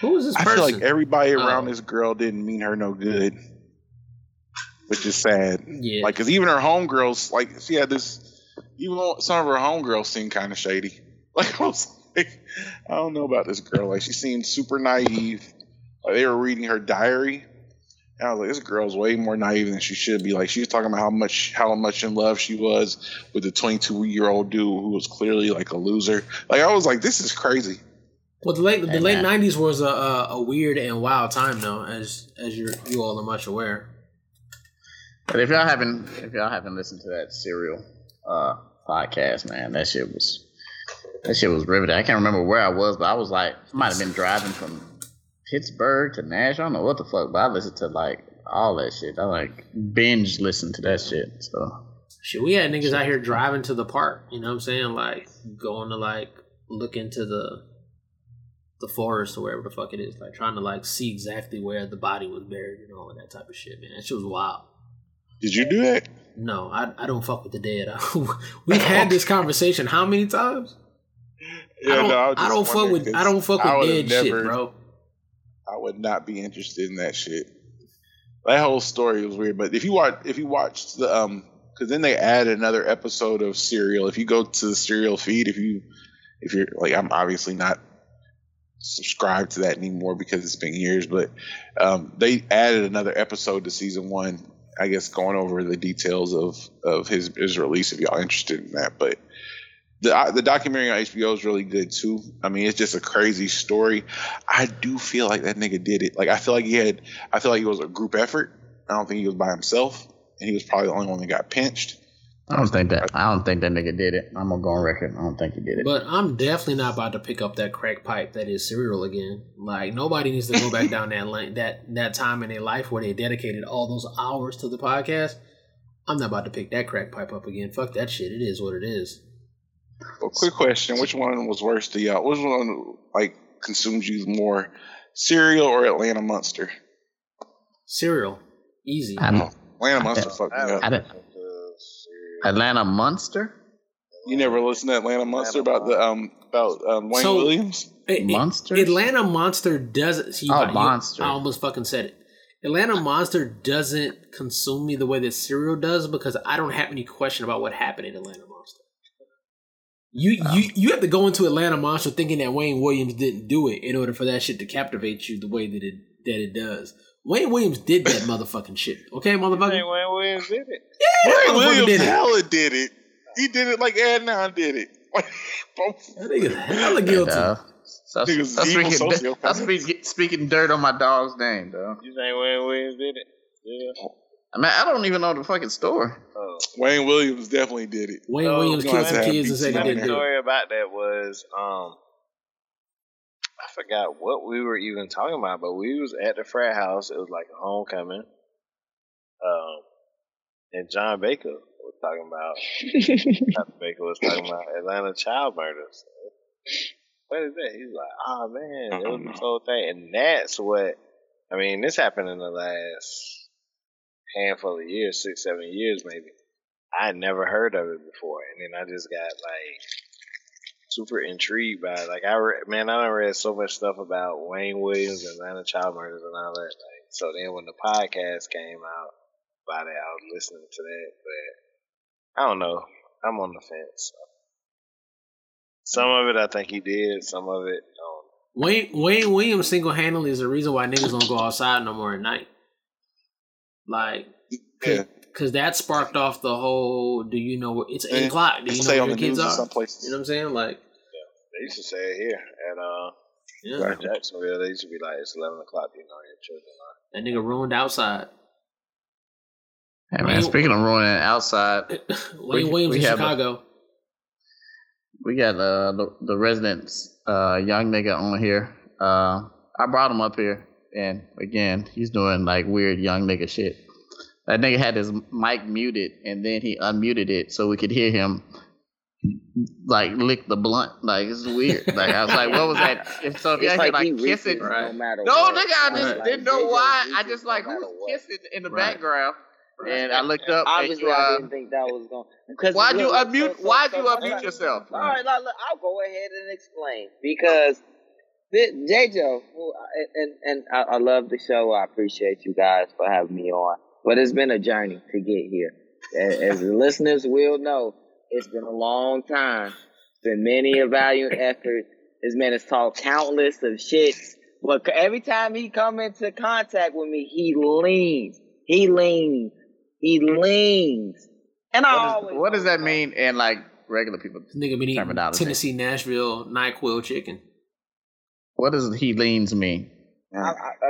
who is this I person? feel like everybody oh. around Oh. this girl didn't mean her no good, which is sad. Yeah. Like, cause even her homegirls, like she had this. Even though some of her homegirls seemed kind of shady. Like I was like, I don't know about this girl. Like she seemed super naive. Like they were reading her diary. And I was like, this girl's way more naive than she should be. Like she was talking about how much how much in love she was with the 22 year old dude who was clearly like a loser. Like I was like, this is crazy. Well, the late the Hey, late man. '90s was a, a a weird and wild time, though, as as you you all are much aware. But if y'all haven't, if y'all haven't listened to that serial uh, podcast, man, that shit was that shit was riveting. I can't remember where I was, but I was like, I might have been driving from Pittsburgh to Nashville. I don't know what the fuck, but I listened to like all that shit. I like binge listened to that shit. So Shit, we had niggas out here driving to the park. You know what I'm saying? Like going to like look into the the forest or wherever the fuck it is, like trying to like see exactly where the body was buried and all of that type of shit, man. That shit was wild. Did you do that? No, I, I don't fuck with the dead. We've had this conversation how many times? I don't, was I just don't fuck with I don't fuck I with dead never- shit, bro. I would not be interested in that shit. That whole story was weird. But if you watch, if you watched the, um, because then they add another episode of Serial. If you go to the Serial feed, if you, if you're like, I'm obviously not subscribed to that anymore because it's been years. But um, they added another episode to season one. I guess going over the details of of his his release. If y'all interested in that, but the uh, the documentary on HBO is really good too. I mean, it's just a crazy story. I do feel like that nigga did it. Like I feel like he had. I feel like it was a group effort. I don't think he was by himself, and he was probably the only one that got pinched. I don't think that I don't think that nigga did it. I'm gonna go on record. I don't think he did it. But I'm definitely not about to pick up that crack pipe that is Serial again. Like nobody needs to go back down that lane, that that time in their life where they dedicated all those hours to the podcast. I'm not about to pick that crack pipe up again. Fuck that shit. It is what it is. Well, quick question: Which one was worse to y'all? Which one like consumes you more, Serial or Atlanta Monster? Serial, easy. I don't, Atlanta Monster fucked me I up. I didn't- Atlanta Monster. You never listened to Atlanta Monster about the um about um, Wayne So- Williams? It- it- Atlanta Monster doesn't. See, Oh, you- Monster. I almost fucking said it. Atlanta Monster doesn't consume me the way that Serial does because I don't have any question about what happened in Atlanta Monster. You you you have to go into Atlanta Monster thinking that Wayne Williams didn't do it in order for that shit to captivate you the way that it that it does. Wayne Williams did that motherfucking shit. Okay, I think motherfucker. Wayne Williams did it. Yeah, Wayne Williams did it. hella did it. He did it like Adnan did it. Both- That nigga's hella guilty. Dog. Stop, Nigga's stop evil speaking, sociopath. stop speaking, speaking dirt on my dog's name, though. You think Wayne Williams did it? Yeah. I mean, I don't even know the fucking story. Oh. Wayne Williams definitely did it. Wayne No, Williams killed have some kids and said he didn't in do it. story about that was um I forgot what we were even talking about, but we was at the frat house. It was like a homecoming. Um and John Baker was talking about John Baker was talking about Atlanta child murders. What is that? He's like, oh man, it was this whole thing. And that's what I mean, this happened in the last handful of years, six, seven years maybe. I had never heard of it before, and then I just got like super intrigued by it. Like I re- man, I done read so much stuff about Wayne Williams and Atlanta child murders and all that. Like so, then when the podcast came out about it, I was listening to that, but I don't know. I'm on the fence. Some of it I think he did. Some of it, I don't know. Wayne Wayne Williams single handedly is the reason why niggas don't go outside no more at night. Like, Yeah. Because that sparked off the whole. Do you know it's eight Yeah. o'clock? Do you know where your the kids are? some places. You know what I'm saying? Like, They They used to say it here at uh Yeah. Jacksonville. They used to be like, it's eleven o'clock. You know, your children are. That nigga ruined outside. Hey man, Wayne- speaking of ruining outside, Wayne We- Williams we in have a- Chicago. we got uh, the the residents uh, young nigga on here. Uh, I brought him up here, and again, he's doing like weird young nigga shit. That nigga had his mic muted, and then he unmuted it so we could hear him like lick the blunt. Like it's weird. Like I was like, what was that? If so, if y'all like, he like reaches kissing. no matter No, what. nigga, I just Right. didn't know Like, why. I just just like no who's what. kissing in the Right. background, and I looked up. and Obviously, you, I uh, didn't think that was going. Because Why'd you look, so- unmute? so- Why'd you so- unmute so- yourself? All right, look, look, I'll go ahead and explain because this, JoJo, and and I, I love the show. I appreciate you guys for having me on, but it's been a journey to get here. As, as the listeners will know, it's been a long time. It's been many a valiant effort. This man has talked countless of shits, but every time he come into contact with me, he leans, he leans, he leans, and I What, is, always what does that mean in like regular people? Nigga been eating Terminology. Tennessee Nashville Nyquil chicken. What does he leans mean? I,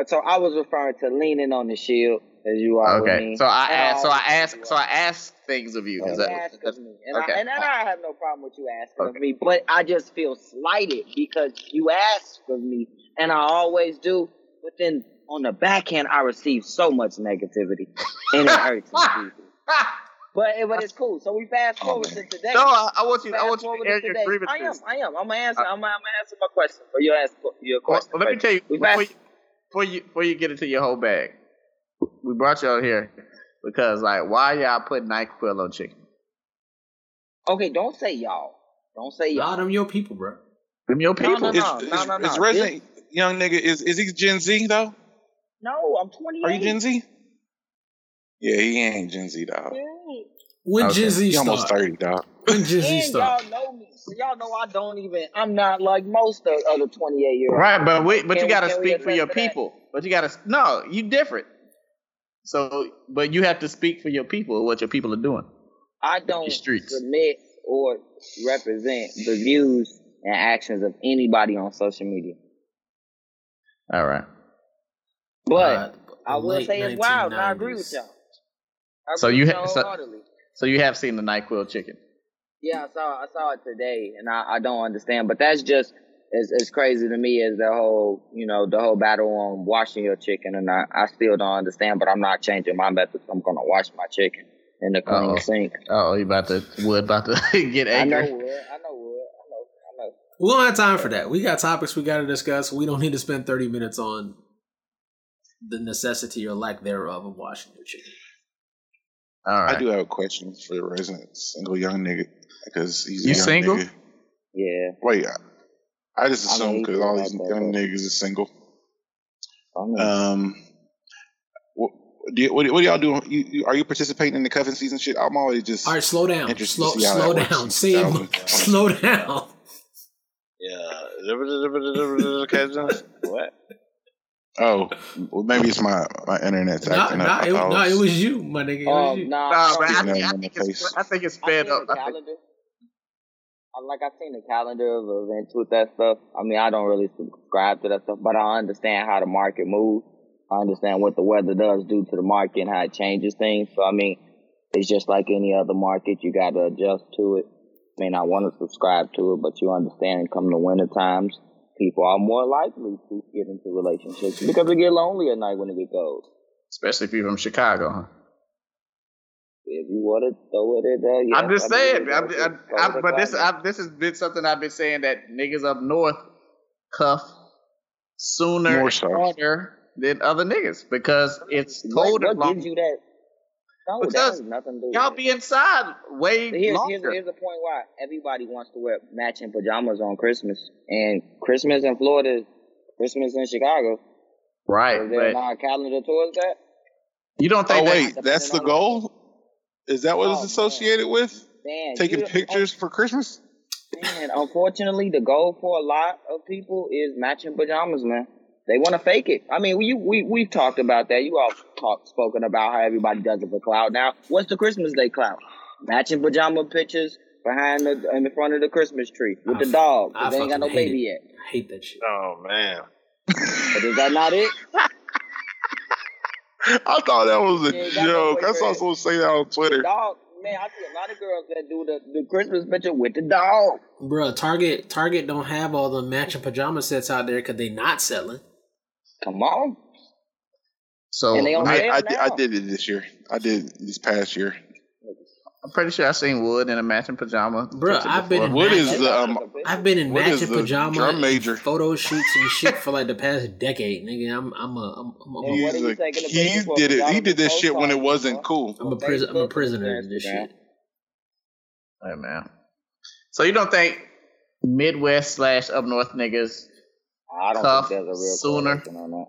I, so I was referring to leaning on the shield, as you are. Okay, so I asked. So I asked. So. I asked things of you. Is You that, that's- me, and, okay. I, and I have no problem with you asking Okay. of me, but I just feel slighted because you ask of me, and I always do. But then on the back end, I receive so much negativity, and it hurts me deeply. But eh, but it's cool. So we fast oh, forward to today. no, I, I want you. I want you to air your today. I am. I am. I'm gonna answer. Uh, I'm, gonna- I'm gonna answer my question. Or you ask your Well, question. let me tell you we fast- you, before you before you get into your whole bag. We brought y'all here because like why y'all put Nyquil on chicken? Okay, don't say y'all. Don't say y'all. Y'all them your people, bro. Them your people. no, Is, no, is, no, no, is no. resident young nigga is is he Gen Z though? No, I'm 28. Are you Gen Z? Yeah, he ain't Gen Z dog. When Okay. Gen Z He almost thirty dog. When Gen Z And start? y'all know me. So y'all know I don't even. I'm not like most of other 28 year olds. Right, but we, but Can you got to speak for your to that? people. But you got to no, you different. So, but you have to speak for your people. What your people are doing. I don't The streets. submit or represent the views and actions of anybody on social media. All right. But Uh, I will late say it's wild, and I agree with y'all. I So agree you with ha- y'all so- So you have seen the Nyquil chicken. Yeah, I saw I saw it today, and I, I don't understand. But that's just as as crazy to me as the whole you know the whole battle on washing your chicken, and I, I still don't understand. But I'm not changing my methods. I'm gonna wash my chicken in the clean Uh-oh. sink. Oh, you about to Wood about to get I know angry. wood. I know wood. I know. I know. We don't have time for that. We got topics we got to discuss. We don't need to spend 30 minutes on the necessity or lack thereof of washing your chicken. All right. I do have a question for the resident single young nigga because he's You young single? Nigga. Yeah. Wait, I, I just assume because all these young though. niggas are single. Um, what do, you, what, do- what do y'all do? You, you, are you participating in the cuffing season shit? I'm always just All right, slow down. Interested Slow, to see slow down. Say That it. was- Slow down. Yeah. what? oh, well, maybe it's my my internet's Nah, acting nah, up. It, thought nah, was- it was you, my nigga. It was um, you. nah, Nah, man, I, think, I, them in think it's, face. I think it's I sped up. the I think, calendar. I like I've seen the calendar of events with that stuff. I mean, I don't really subscribe to that stuff, but I understand how the market moves. I understand what the weather does do to the market and how it changes things. So I mean, it's just like any other market. You got to adjust to it. May not want to subscribe to it, but you understand. Come the winter times, people are more likely to get into relationships because they get lonely at night when it gets cold. especially if you're from Chicago. Huh? If you want to throw it in there, I'm just I mean, saying. you I'm, I'm, I'm, but this, across. I, this has been something I've been saying that niggas up north cuff sooner More so. harder than other niggas because it's colder. what long- gives you that? No, that Because has nothing to do Y'all it. be inside way here's, here's, longer. here's the point why everybody wants to wear matching pajamas on Christmas. And Christmas in Florida Christmas in Chicago. right, Is there but not a calendar towards that? you don't think Oh that wait, that's the goal. Is that what Oh, it's man. associated with? Man, Taking pictures for Christmas? Man, unfortunately, the goal for a lot of people is matching pajamas, man. They want to fake it. I mean, we we we've talked about that. You all talked spoken about how everybody does it for cloud. Now, what's the Christmas Day cloud? Matching pajama pictures behind the in the front of the Christmas tree with I the dog. I they ain't got no baby it. yet. I hate that shit. Oh man. But is that not it? I thought that was a Yeah, you got joke. I saw boyfriend. someone say that on Twitter. dog, man, I see a lot of girls that do the, the Christmas picture with the dog. Bruh, Target Target don't have all the matching pajama sets out there because they not selling. Come on. So And they I, I, I, did, did it this year. I did it this past year. I'm pretty sure I've seen Wood in a matching pajama. Bro, I've been in before. What is matching, the um? I've been in what is matching pajama drum major? photo shoots and shit for like the past decade, nigga. I'm I'm a I'm, I'm, a, Yeah, He's you a, taking a he did it. Y'all He did this shit when it wasn't bro. cool. I'm a prison I'm a prisoner of this shit. Hey man. So you don't think Midwest slash up north niggas? I don't Tough think there's a real sooner. on that.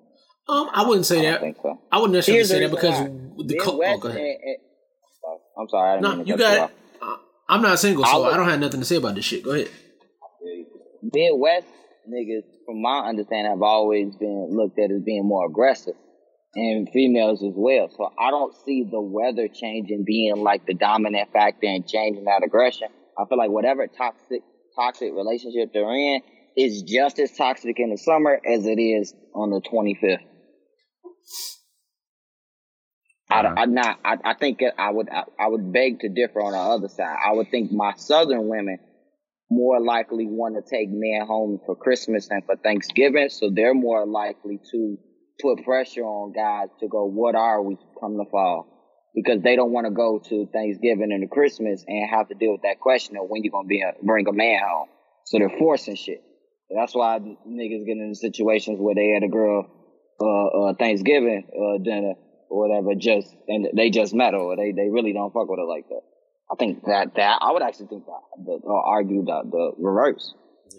Um, I wouldn't say I don't that. think so. I wouldn't necessarily Here's say that because reason the co- oh, go ahead. and- and- I'm sorry. I No, you got. Uh, I'm not single, so I I don't have nothing to say about this shit. Go ahead. Midwest niggas, from my understanding, have always been looked at as being more aggressive, and females as well. So I don't see the weather changing being like the dominant factor in changing that aggression. I feel like whatever toxic toxic relationship they're in is just as toxic in the summer as it is on the 25th. I, I not. I, I think I would. I, I would beg to differ on the other side. I would think my southern women more likely want to take men home for Christmas and for Thanksgiving, so they're more likely to put pressure on guys to go. What are we come the fall? Because they don't want to go to Thanksgiving and to Christmas and have to deal with that question of when you're gonna be a, bring a man home. So they're forcing shit. That's why niggas get into situations where they had a girl uh, uh Thanksgiving uh dinner or whatever just and they just met or they, they really don't fuck with her like that. I think that that I would actually think that the, or argue the the reverse.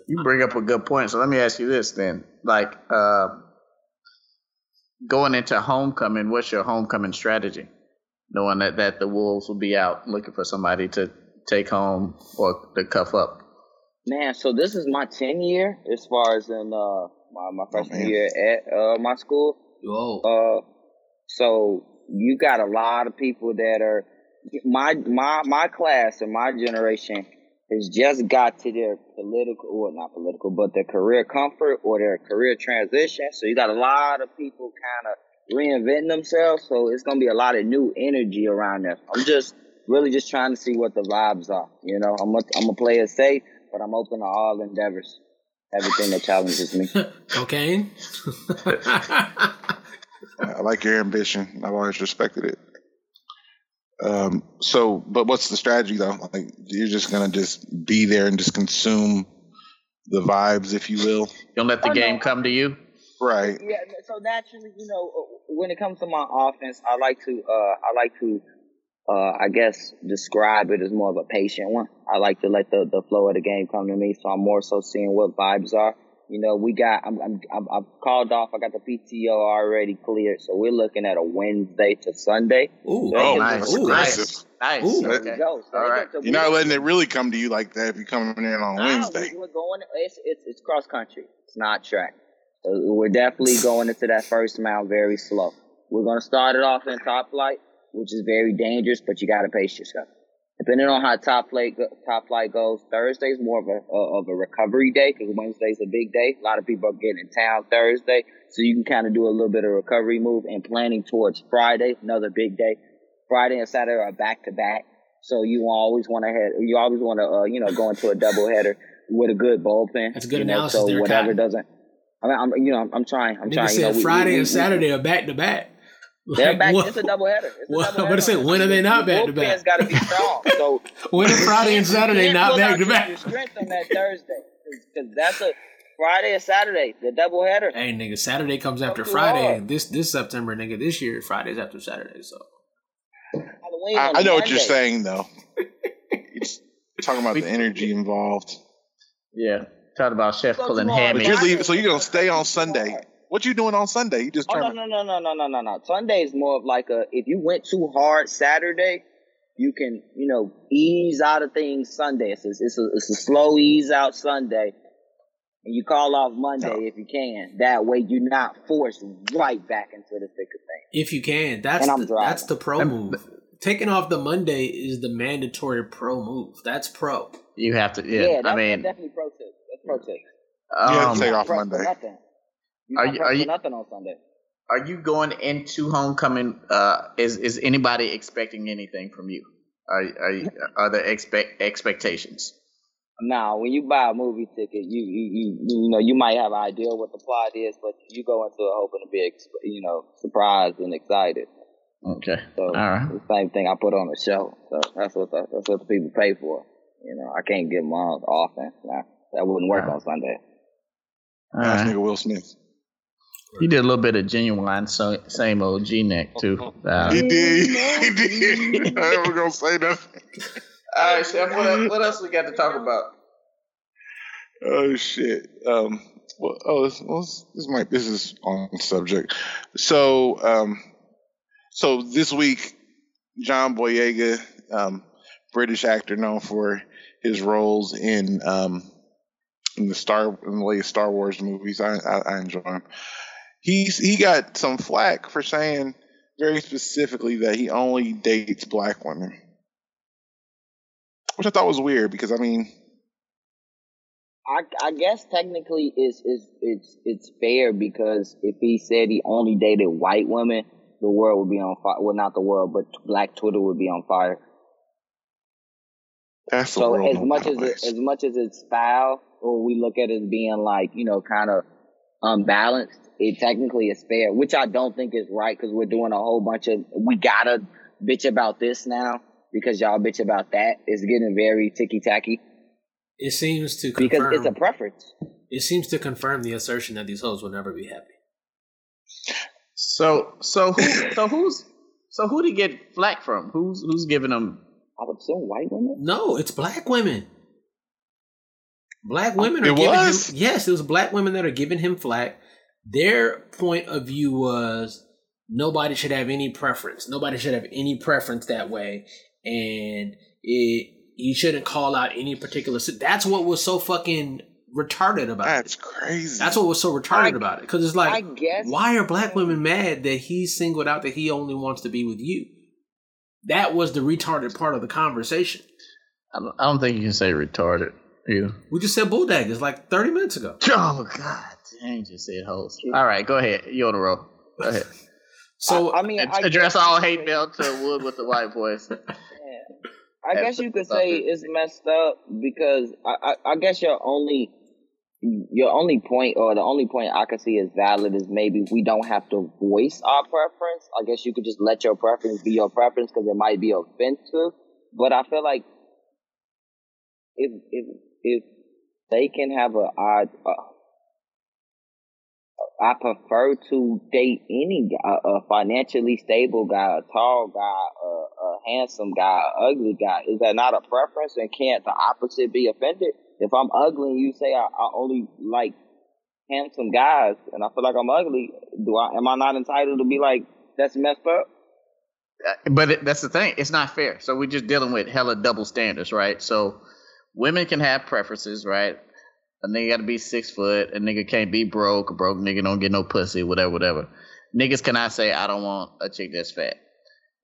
You bring up a good point. So let me ask you this then: like uh, going into homecoming, what's your homecoming strategy? Knowing that that the wolves will be out looking for somebody to take home or to cuff up. Man, so this is my 10 year as far as in uh my, my freshman man. year at uh my school. Whoa. Uh so you got a lot of people that are my my my class and my generation has just got to their political or not political, but their career comfort or their career transition. So you got a lot of people kind of reinventing themselves. So it's gonna be a lot of new energy around them. I'm just really just trying to see what the vibes are. You know, I'm gonna I'm gonna play it safe, but I'm open to all endeavors. Everything that challenges me. Cocaine. I like your ambition. I've always respected it. Um, so, but what's the strategy though? Like, you're just gonna just be there and just consume the vibes, if you will. Don't let the Oh, game no. come to you. Right. Yeah, so naturally, you know, uh, when it comes to my offense, I like to, uh, I like to, uh, I guess describe it as more of a patient one. I like to let the, the flow of the game come to me, so I'm more so seeing what vibes are. You know, we got, I'm, I'm, I'm, I've called off. I got the PTO already cleared, so we're looking at a Wednesday to Sunday. Ooh. Oh, nice, Ooh, aggressive. nice. Ooh. There Okay. we go. So All they right. get to- You're not letting it really come to you like that if you're coming in on Nah, Wednesday. we- We're going. It's it's it's cross country. It's not track. So we're definitely going into that first mile very slow. We're gonna start it off in top flight, which is very dangerous, but you gotta pace yourself. Depending on how top flight top flight goes, Thursday's more of a uh, of a recovery day because Wednesday's a big day. A lot of people are getting in town Thursday, so you can kind of do a little bit of recovery move and planning towards Friday, another big day. Friday and Saturday are back to back. So you always want to head, you always want to, uh, you know, go into a double header with a good bullpen. That's good you know, analysis So there, whatever Cotton. doesn't, I mean, I'm, you know, I'm, I'm trying, I'm Nigga trying. said you know, we- Friday we- and we- Saturday are back to back. They're back. what- It's a double header. It's a Well, double I'm header. about to say, when are they not Your back to back? bullpen's got to be strong. So When are Friday and Saturday can't not pull back out to your- back? Your strength on that Thursday because that's a Friday and Saturday, the double header. Hey, nigga, Saturday comes after Friday. hard. This this September, nigga, this year Friday's after Saturday. So Halloween I, I know what you're saying though. You're talking about the energy involved. Yeah. Talk about chef So pulling tomorrow- But you're leaving, so you're gonna stay on Sunday. What you doing on Sunday? You just Oh no no no no no no no no. Sunday is more of like a if you went too hard Saturday, you can you know ease out of things Sunday. It's a, it's a it's a slow ease out Sunday, and you call off Monday No. if you can. That way you're not forced right back into the thick of things. if you can, that's the, driving. that's the pro move. taking off the Monday is the mandatory pro move. That's pro. You have to. Yeah, Yeah, that's I mean, definitely pro tip. That's pro tip. You have um, to take off pressed Monday. Nothing. You're not you- are you- nothing on Sunday. are you going into homecoming? Uh, is is anybody expecting anything from you? Are are you, are there expect expectations? Now, when you buy a movie ticket, you you, you you know you might have an idea what the plot is, but you go into it hoping to be ex- you know surprised and excited. Okay, So all right. the same thing I put on the show. So that's what the, that's what the people pay for. You know, I can't give them all offense. Nah, that wouldn't work Alright. on Sunday. All Ask right. nigga Will Smith. He did a little bit of Ginuwine, so, same old G neck too. Uh, He did. He did. I ain't gonna say nothing. all right, Chef. What else, what else we got to talk about? Oh shit. Um. Well, oh, this, well, this, this might. This is on subject. So, um, so this week, John Boyega, um, British actor known for his roles in um in the Star in the latest Star Wars movies. I I, I enjoy him. He's he got some flack for saying very specifically that he only dates black women, which I thought was weird because I mean. I, I guess technically it's, it's it's it's fair because if he said he only dated white women, the world would be on fire. Well, not the world, but Black Twitter would be on fire. That's So as much as it, as much as it's foul, or we look at it as being like you know kind of unbalanced, it technically is fair, which I don't think is right because we're doing a whole bunch of we gotta bitch about this now because y'all bitch about that. It's getting very ticky tacky It seems to because it's a preference. it seems to confirm the assertion that these hoes will never be happy. So so who so who's so who to get flack from? Who's who's giving them? I would assume white women. No, it's black women. Black women are It giving was? him yes, it was black women that are giving him flack. Their point of view was nobody should have any preference. Nobody should have any preference that way, and it you shouldn't call out any particular. That's what was so fucking retarded about it. That's it. crazy. That's what was so retarded I- about it because it's I like, guess why are black women mad that he singled out that he only wants to be with you? That was the retarded part of the conversation. I don't, I don't think you can say retarded. Either. We just said bulldaggers like 30 minutes ago. Oh God, dang! Just said host. All right, go ahead. You on the roll. Go ahead. So I, I mean, I Address guess all hate mail to Wood with the white voice. Yeah. I guess you could say it's messed up because I, I, I guess your only your only point or the only point I could see as valid is maybe we don't have to voice our preference. I guess you could just let your preference be your preference because it might be offensive. But I feel like if if if they can have a, I. Uh, I prefer to date any guy, a financially stable guy, a tall guy, a, a handsome guy, a ugly guy. Is that not a preference? And can't the opposite be offended? If I'm ugly and you say I, I only like handsome guys and I feel like I'm ugly, do I am I not entitled to be like that's messed up? Uh, but it, that's the thing. It's not fair. So we're just dealing with hella double standards, right? So women can have preferences, right? A nigga got to be six foot. A nigga can't be broke. A broke nigga don't get no pussy. Whatever, whatever. Niggas cannot say I don't want a chick that's fat.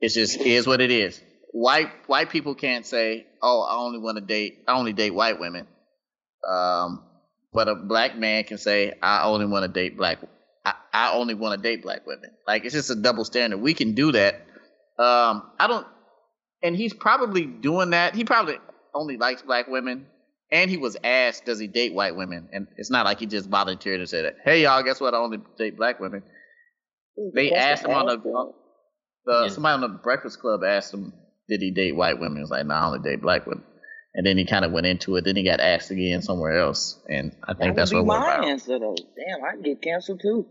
It's just is what it is. White white people can't say, oh, I only want to date. I only date white women. Um, but a black man can say, I only want to date black. I, I only want to date black women. Like it's just a double standard. We can do that. Um, I don't, and he's probably doing that. He probably only likes black women, and he was asked, "Does he date white women?" And it's not like he just volunteered and said, that, "Hey, y'all, guess what? I only date black women." They asked him on the, the Yeah. somebody on the Breakfast Club asked him, "Did he date white women?" He was like, "No, I only date black women." And then he kind of went into it. Then he got asked again somewhere else, and I think that that's would what be my viral. answer though. Damn, I get canceled too.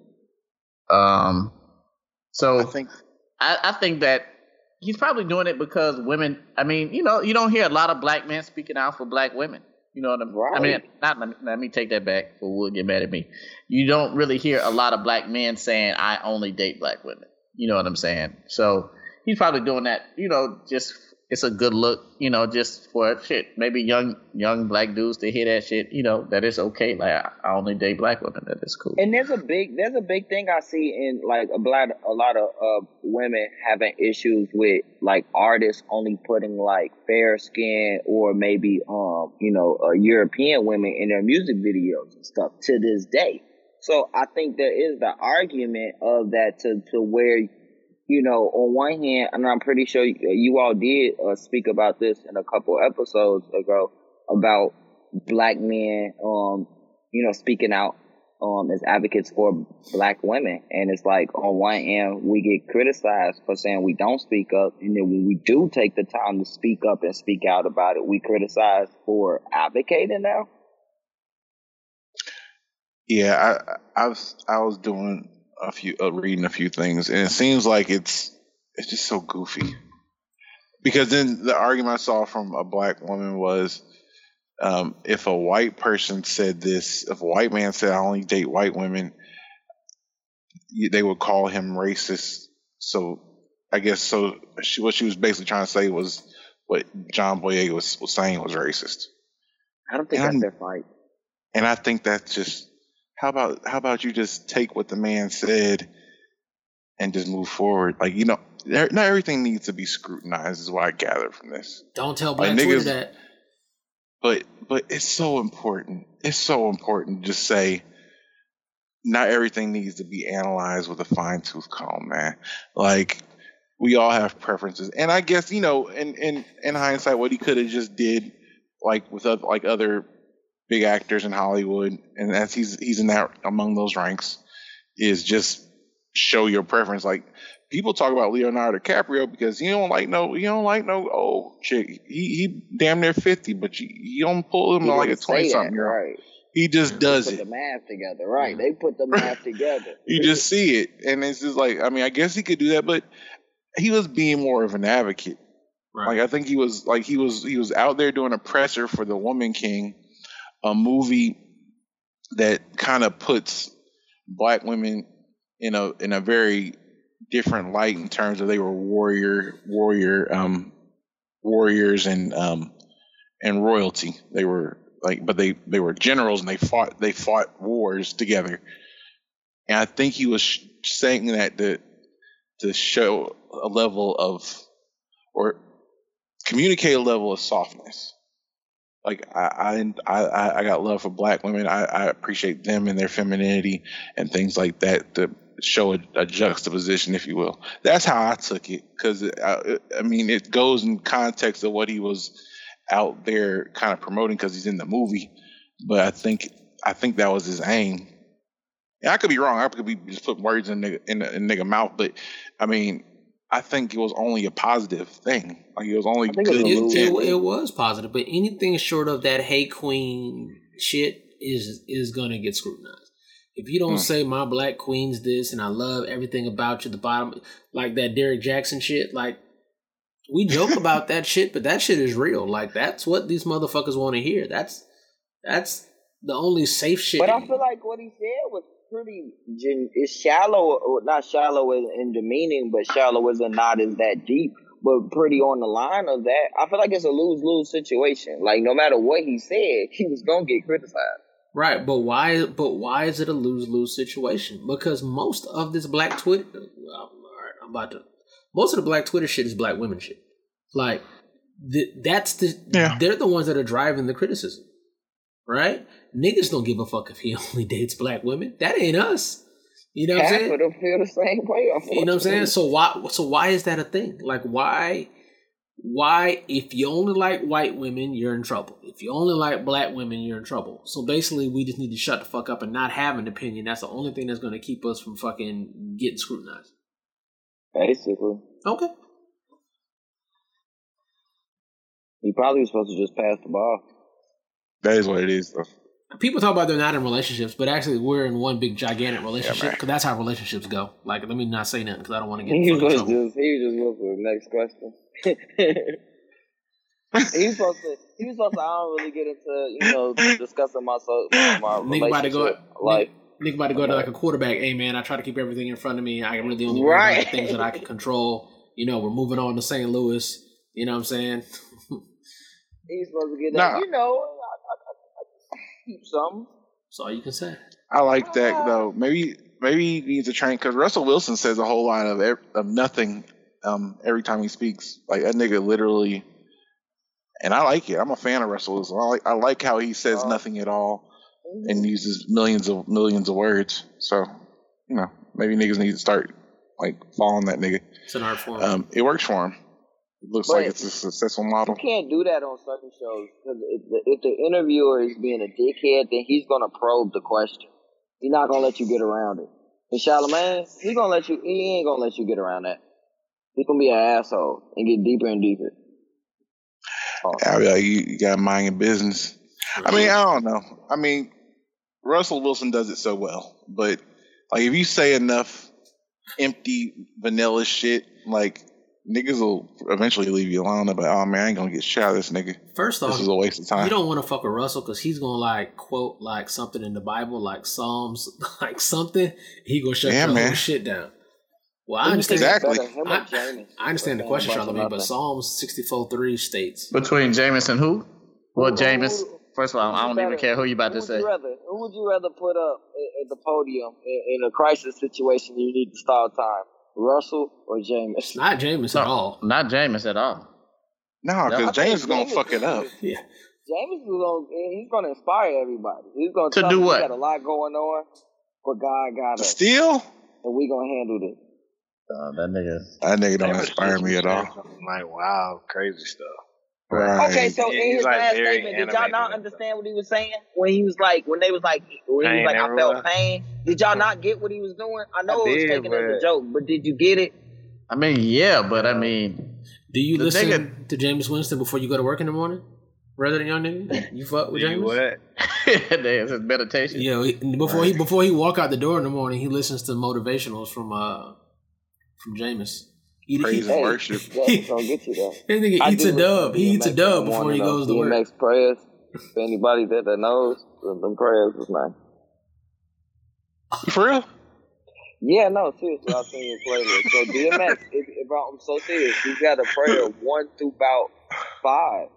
Um, so I think I, I think that he's probably doing it because women. I mean, you know, you don't hear a lot of black men speaking out for black women. You know what I'm? I mean, not let me, let me take that back. For would get mad at me. You don't really hear a lot of black men saying, "I only date black women." You know what I'm saying? So he's probably doing that. You know, just it's a good look, you know, just for shit. Maybe young young black dudes to hear that shit, you know, that it's okay. Like I, only date black women. That is cool. And there's a big there's a big thing I see in like a lot a lot of uh, women having issues with like artists only putting like fair skin or maybe um you know uh, European women in their music videos and stuff to this day. So I think there is the argument of that to to where you know, on one hand, and I'm pretty sure you all did uh, speak about this in a couple episodes ago about black men, um, you know, speaking out um, as advocates for black women. And it's like, on one hand, we get criticized for saying we don't speak up. And then when we do take the time to speak up and speak out about it, we criticize for advocating now. Yeah, I, I was I was doing a few uh, reading a few things, and it seems like it's it's just so goofy. Because then the argument I saw from a black woman was, um, if a white person said this, if a white man said I only date white women, they would call him racist. So I guess so. She, what she was basically trying to say was what John Boyega was, was saying was racist. I don't think and that's their fight. And I think that's just how about how about you just take what the man said and just move forward? Like you know, not everything needs to be scrutinized. Is what I gather from this. Don't tell Black like, Twitter that. But but it's so important. It's so important to just say not everything needs to be analyzed with a fine tooth comb, man. Like we all have preferences, and I guess you know, in in in hindsight, what he could have just did, like with other, like other big actors in Hollywood, and as he's he's in that among those ranks, is just show your preference. Like people talk about Leonardo DiCaprio because he don't like no he don't like no old chick. He he damn near fifty, but you, you don't pull him like a twenty something year right. He just does they put it. the math together, right? They put the math together. you just see it, and it's just like I mean, I guess he could do that, but he was being more of an advocate. Right. Like I think he was like he was he was out there doing a presser for the Woman King, a movie that kind of puts black women in a in a very different light in terms of they were warrior warrior um warriors and um and royalty. They were like but they they were generals and they fought they fought wars together. And i think he was saying that to to show a level of or communicate a level of softness like I, I I got love for black women. I, I appreciate them and their femininity and things like that to show a, a juxtaposition, if you will. That's how I took it because I, I mean it goes in context of what he was out there kind of promoting because he's in the movie. But I think I think that was his aim. And I could be wrong. I could be just putting words in nigga, in, in nigga mouth, but I mean I think it was only a positive thing. Like it was only good. It, it, it, was positive, but anything short of that "Hey Queen" shit is is gonna get scrutinized. If you don't hmm. say my black queen's this and I love everything about you, the bottom like that Derrick Jaxn shit, like we joke about that shit, but that shit is real. Like that's what these motherfuckers want to hear. That's that's the only safe shit. But I feel like what he said was pretty gen- it's shallow, not shallow in, in demeaning, but shallow as a not as that deep, but pretty on the line of that. I feel like it's a lose lose situation. Like no matter what he said, he was gonna get criticized. Right, but why? But why is it a lose lose situation? Because most of this black Twitter, oh, I'm about to. Most of the black Twitter shit is black women shit. Like the, that's the yeah. they're the ones that are driving the criticism, right? Niggas don't give a fuck if he only dates black women. That ain't us. You know what I'm saying? Half feel the same way. You know what I'm saying? So why? So why is that a thing? Like why? Why? If you only like white women, you're in trouble. If you only like black women, you're in trouble. So basically, we just need to shut the fuck up and not have an opinion. That's the only thing that's going to keep us from fucking getting scrutinized. Basically. Okay. He probably was supposed to just pass the ball. That is what it is, though people talk about they're not in relationships, but actually we're in one big gigantic relationship because yeah, that's how relationships go. Like, let me not say nothing because I don't want to get. He was just he was just looking for the next question. he was supposed to. He was supposed to. I don't really get into you know discussing my my, my Nigga about to go. Life. Nigga about to go to like a quarterback. Hey man, I try to keep everything in front of me. I really only right. things that I can control. You know, we're moving on to St. Louis. You know what I'm saying? He's supposed to get that. Nah. You know, keep something. That's all you can say. I like that though. Maybe maybe he needs to train because Russell Wilson says a whole lot of ev- of nothing um, every time he speaks. Like that nigga literally, and I like it. I'm a fan of Russell Wilson. I like I like how he says Uh, nothing at all and uses millions of millions of words. So you know maybe niggas need to start like following that nigga. It's an art form. Um, it works for him. It looks But- like it's a successful model. You can't do that on certain shows because if the, if the interviewer is being a dickhead, then he's gonna probe the question. He's not gonna let you get around it. And Charlamagne, he gonna let you. He ain't gonna let you get around that. He's gonna be an asshole and get deeper and deeper. Oh. I you, you got mind your business. I mean, I don't know. I mean, Russell Wilson does it so well, but like if you say enough empty vanilla shit, like niggas will eventually leave you alone. They'll be like, oh man, I ain't gonna get shot of this nigga. First off, This is a waste of time. you don't want to fuck with Russell because he's gonna like quote like something in the Bible, like Psalms, like something. He gonna shut Yeah, your man. whole shit down. Well, I Who you think understand. Exactly. better, him or I, I understand the question, Jameis or Charlamagne, but? Psalms sixty four three states. Between Jameis and who? Well, Who- Jameis. First of all, I don't even care who you about to say. You rather, who would you rather put up at, at the podium in, in a crisis situation? You need to stall time. Russell or Jameis? Not Jameis No, at all. Not Jameis at all. no, because think Jameis is gonna Jameis fuck it up. Yeah, Jameis is gonna he's gonna inspire everybody. He's gonna To do them, what? We got a lot going on, but God got us, Still, and we gonna handle this. Uh, that nigga. that nigga don't inspire me at said all. something Like wow, crazy stuff. Right. Okay, so Yeah, in his like last statement, did y'all not understand what he was saying when he was like when they was like when he was like I felt pain? Did y'all not get what he was doing? I know I it was did, taken as a joke, but did you get it? I mean, yeah, but I mean, Do you listen nigga- to Jameis Winston before you go to work in the morning? Rather than young nigga, you fuck with Do James. what? there's his meditation. Yeah, he, before he before he walk out the door in the morning, he listens to motivationals from uh from Jameis. He, Praise he, and worship. That's gonna get you there. that nigga I eats a dub. He eats a dub before he goes to work. DMX prayers. For anybody that, that knows, them them prayers is nice. For real? Yeah, no, seriously, I've seen your playlist. So DMX, if, if I'm so serious, he's got a prayer of one through about five.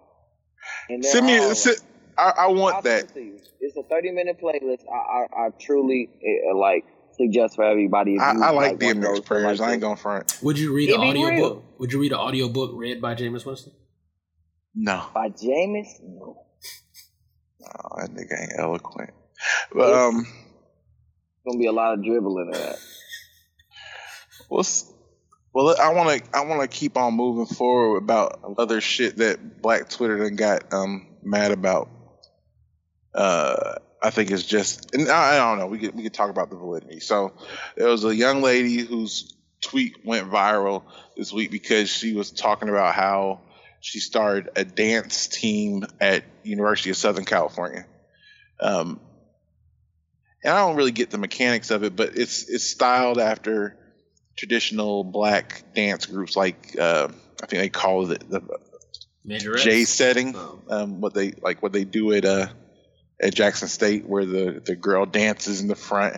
And they're Send me. all- Send, I, I I'll want that. it. It's a 30 minute playlist. I, I, I truly uh, like suggest for everybody. If I, you, I like want those prayers. like I ain't this. going front. Would you read It an be audio book? Would you read an audio book read by Jameis Winston? No, by Jameis. No. oh, that nigga ain't eloquent. But um, Gonna be a lot of dribbling in that. What's well, I want to I want to keep on moving forward about other shit that Black Twitter then got um mad about. Uh, I think it's just and I, I don't know. We could we could talk about the validity. So there was a young lady whose tweet went viral this week because she was talking about how she started a dance team at University of Southern California. Um, and I don't really get the mechanics of it, but it's it's styled after traditional black dance groups like uh, I think they call it the Major J setting. Um, Um, what they like what they do at uh at Jackson State where the the girl dances in the front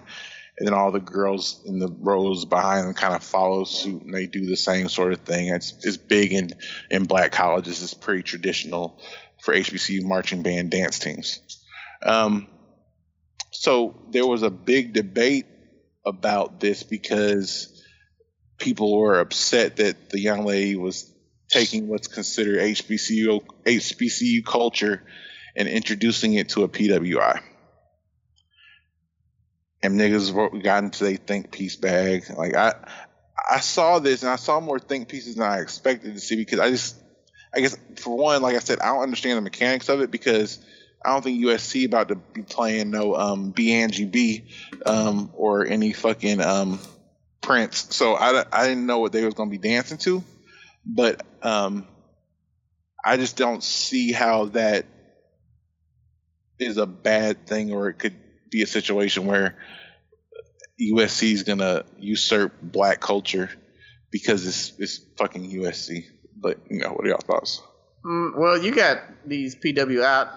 and then all the girls in the rows behind them kind of follow suit and they do the same sort of thing. It's it's big in in black colleges. It's pretty traditional for HBCU marching band dance teams. Um, so there was a big debate about this because people were upset that the young lady was taking what's considered HBCU HBCU culture and introducing it to a PWI. And niggas got into they think piece bag. Like I I saw this and I saw more think pieces than I expected to see because I just I guess for one, like I said, I don't understand the mechanics of it because I don't think USC about to be playing no um B um or any fucking um Prince. So I, I didn't know what they was gonna be dancing to, but um I just don't see how that is a bad thing or it could be a situation where USC is gonna usurp black culture because it's it's fucking USC. But you know, what are y'all thoughts? Mm, well, you got these PWI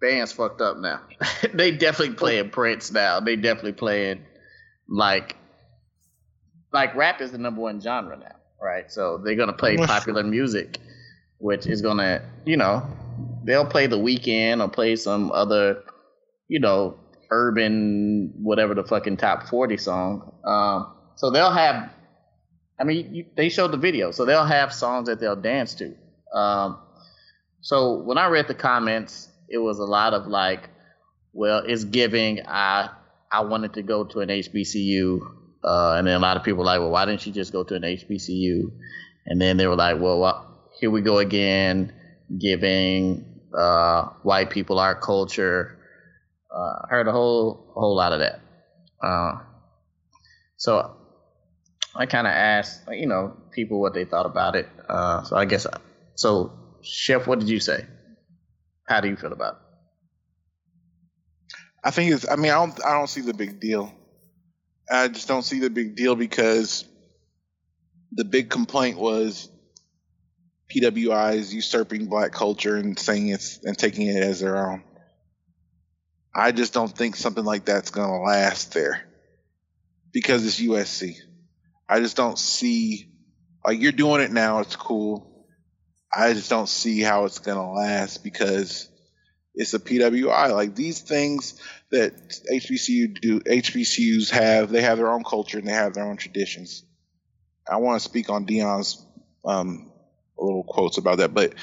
bands fucked up now. they definitely playing Prince now. They definitely playing like like rap is the number one genre now, right? So they're gonna play popular music. which is gonna, you know, they'll play the Weeknd or play some other, you know, urban whatever the fucking top forty song. Um, so they'll have. I mean, you, they showed the video, so they'll have songs that they'll dance to. Um, so when I read the comments, it was a lot of like, well, it's giving. I I wanted to go to an HBCU, uh, and then a lot of people were like, well, why didn't you just go to an HBCU? And then they were like, well, here we go again, giving uh, white people our culture. Uh, heard a whole whole lot of that. Uh, so I kind of asked, you know, people what they thought about it. Uh, so I guess I, so. Chef, what did you say? How do you feel about it? I think it's. I mean, I don't. I don't see the big deal. I just don't see the big deal because the big complaint was PWI is usurping black culture and saying it's and taking it as their own. I just don't think something like that's going to last there because it's USC. I just don't see like you're doing it now. It's cool. I just don't see how it's going to last because it's a PWI. Like these things that HBCU do, HBCUs have, they have their own culture and they have their own traditions. I want to speak on Dion's um, little quotes about that, but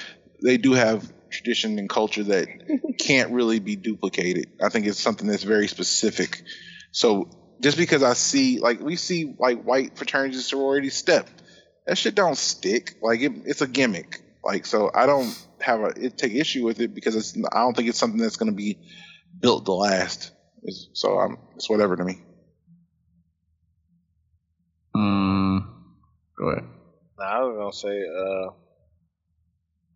they do have tradition and culture that can't really be duplicated. I think it's something that's very specific. So just because I see, like, we see like white fraternities sorority step, that shit don't stick. Like, it, it's a gimmick. Like, so I don't have a it, take issue with it because it's I don't think it's something that's going to be built to last. It's, so um, it's whatever to me. Mm, go ahead. No, I was gonna say, uh,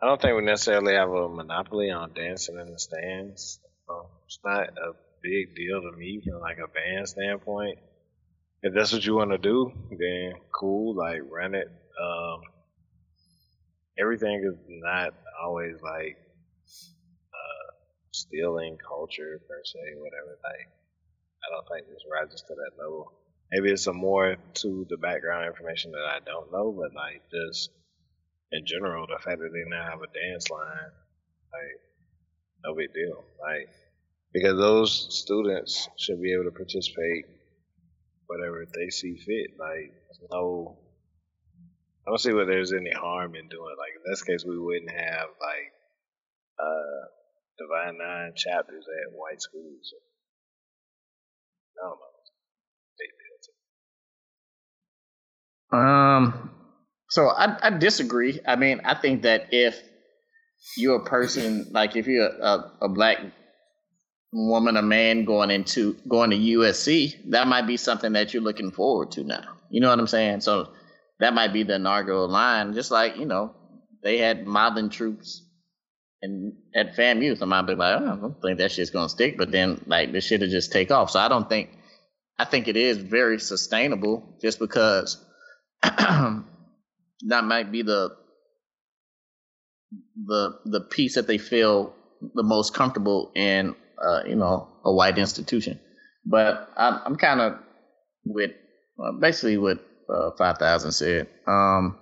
I don't think we necessarily have a monopoly on dancing in the stands. Um, it's not a big deal to me from like a band standpoint. If that's what you want to do, then cool. Like run it. Um, everything is not always like uh, stealing culture per se, whatever. Like I don't think this rises to that level. Maybe it's some more to the background information that I don't know, but like just in general, the fact that they now have a dance line, like no big deal. Like because those students should be able to participate whatever they see fit. Like no I don't see where there's any harm in doing it. Like in this case we wouldn't have like uh Divine Nine chapters at white schools. I don't know. Um, so I, I disagree. I mean, I think that if you're a person like if you're a, a black woman, a man going into going to USC, that might be something that you're looking forward to now. You know what I'm saying? So that might be the inaugural line. Just like you know, they had modeling troops and at I might be like, oh, I don't think that shit's gonna stick. But then like this shit'll just take off. So I don't think. I think it is very sustainable, just because that might be the the the piece that they feel the most comfortable in, uh, you know, a white institution. But I'm, I'm kind of with uh, basically what uh, five thousand said. Um,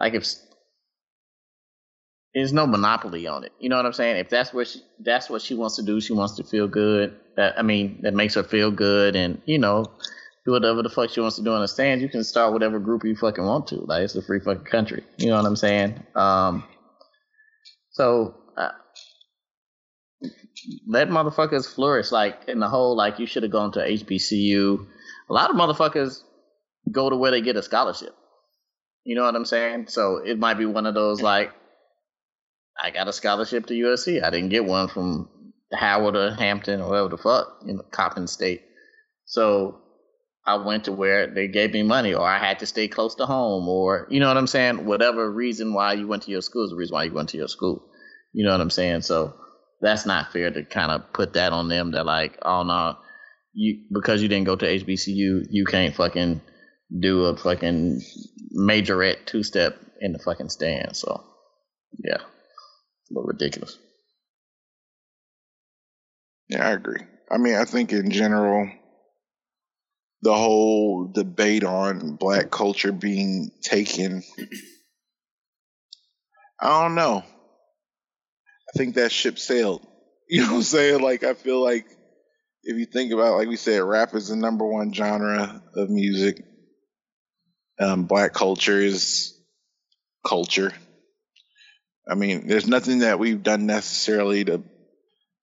like if there's no monopoly on it, you know what I'm saying? If that's what she, that's what she wants to do, she wants to feel good. That I mean, that makes her feel good, and you know, do whatever the fuck she wants to do on the stand. You can start whatever group you fucking want to. Like it's a free fucking country. You know what I'm saying? Um, so uh, let motherfuckers flourish. Like in the whole, like you should have gone to HBCU. A lot of motherfuckers go to where they get a scholarship. You know what I'm saying? So it might be one of those like, I got a scholarship to USC. I didn't get one from Howard or Hampton or whatever the fuck in Coppin State. So I went to where they gave me money, or I had to stay close to home, or you know what I'm saying. Whatever reason why you went to your school is the reason why you went to your school. You know what I'm saying. So that's not fair to kind of put that on them. That like, oh no, you because you didn't go to HBCU, you can't fucking do a fucking majorette two step in the fucking stand. So yeah, it's a little ridiculous. Yeah, I agree. I mean, I think in general the whole debate on black culture being taken I don't know. I think that ship sailed. You know what I'm saying? Like I feel like if you think about, like we said, rap is the number one genre of music. Um, black culture is culture. I mean, there's nothing that we've done necessarily to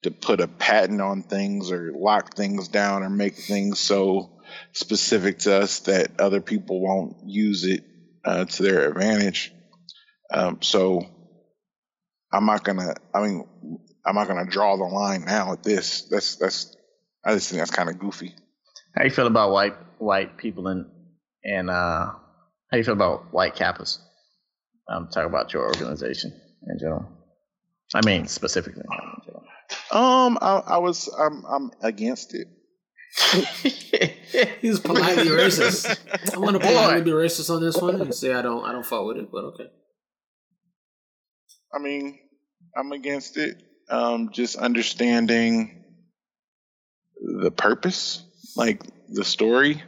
to put a patent on things or lock things down or make things so specific to us that other people won't use it uh, to their advantage. Um, so I'm not gonna. I mean, I'm not gonna draw the line now at this. That's that's. I just think that's kind of goofy. How you feel about white white people and and uh, how you feel about white Kappas? Um, talking about your organization in general. I mean, specifically. Um, I, I was I'm I'm against it. He's politely racist. I'm gonna politely be racist on this one and say I don't I don't fuck with it, but okay. I mean, I'm against it. Um, just understanding the purpose, like the story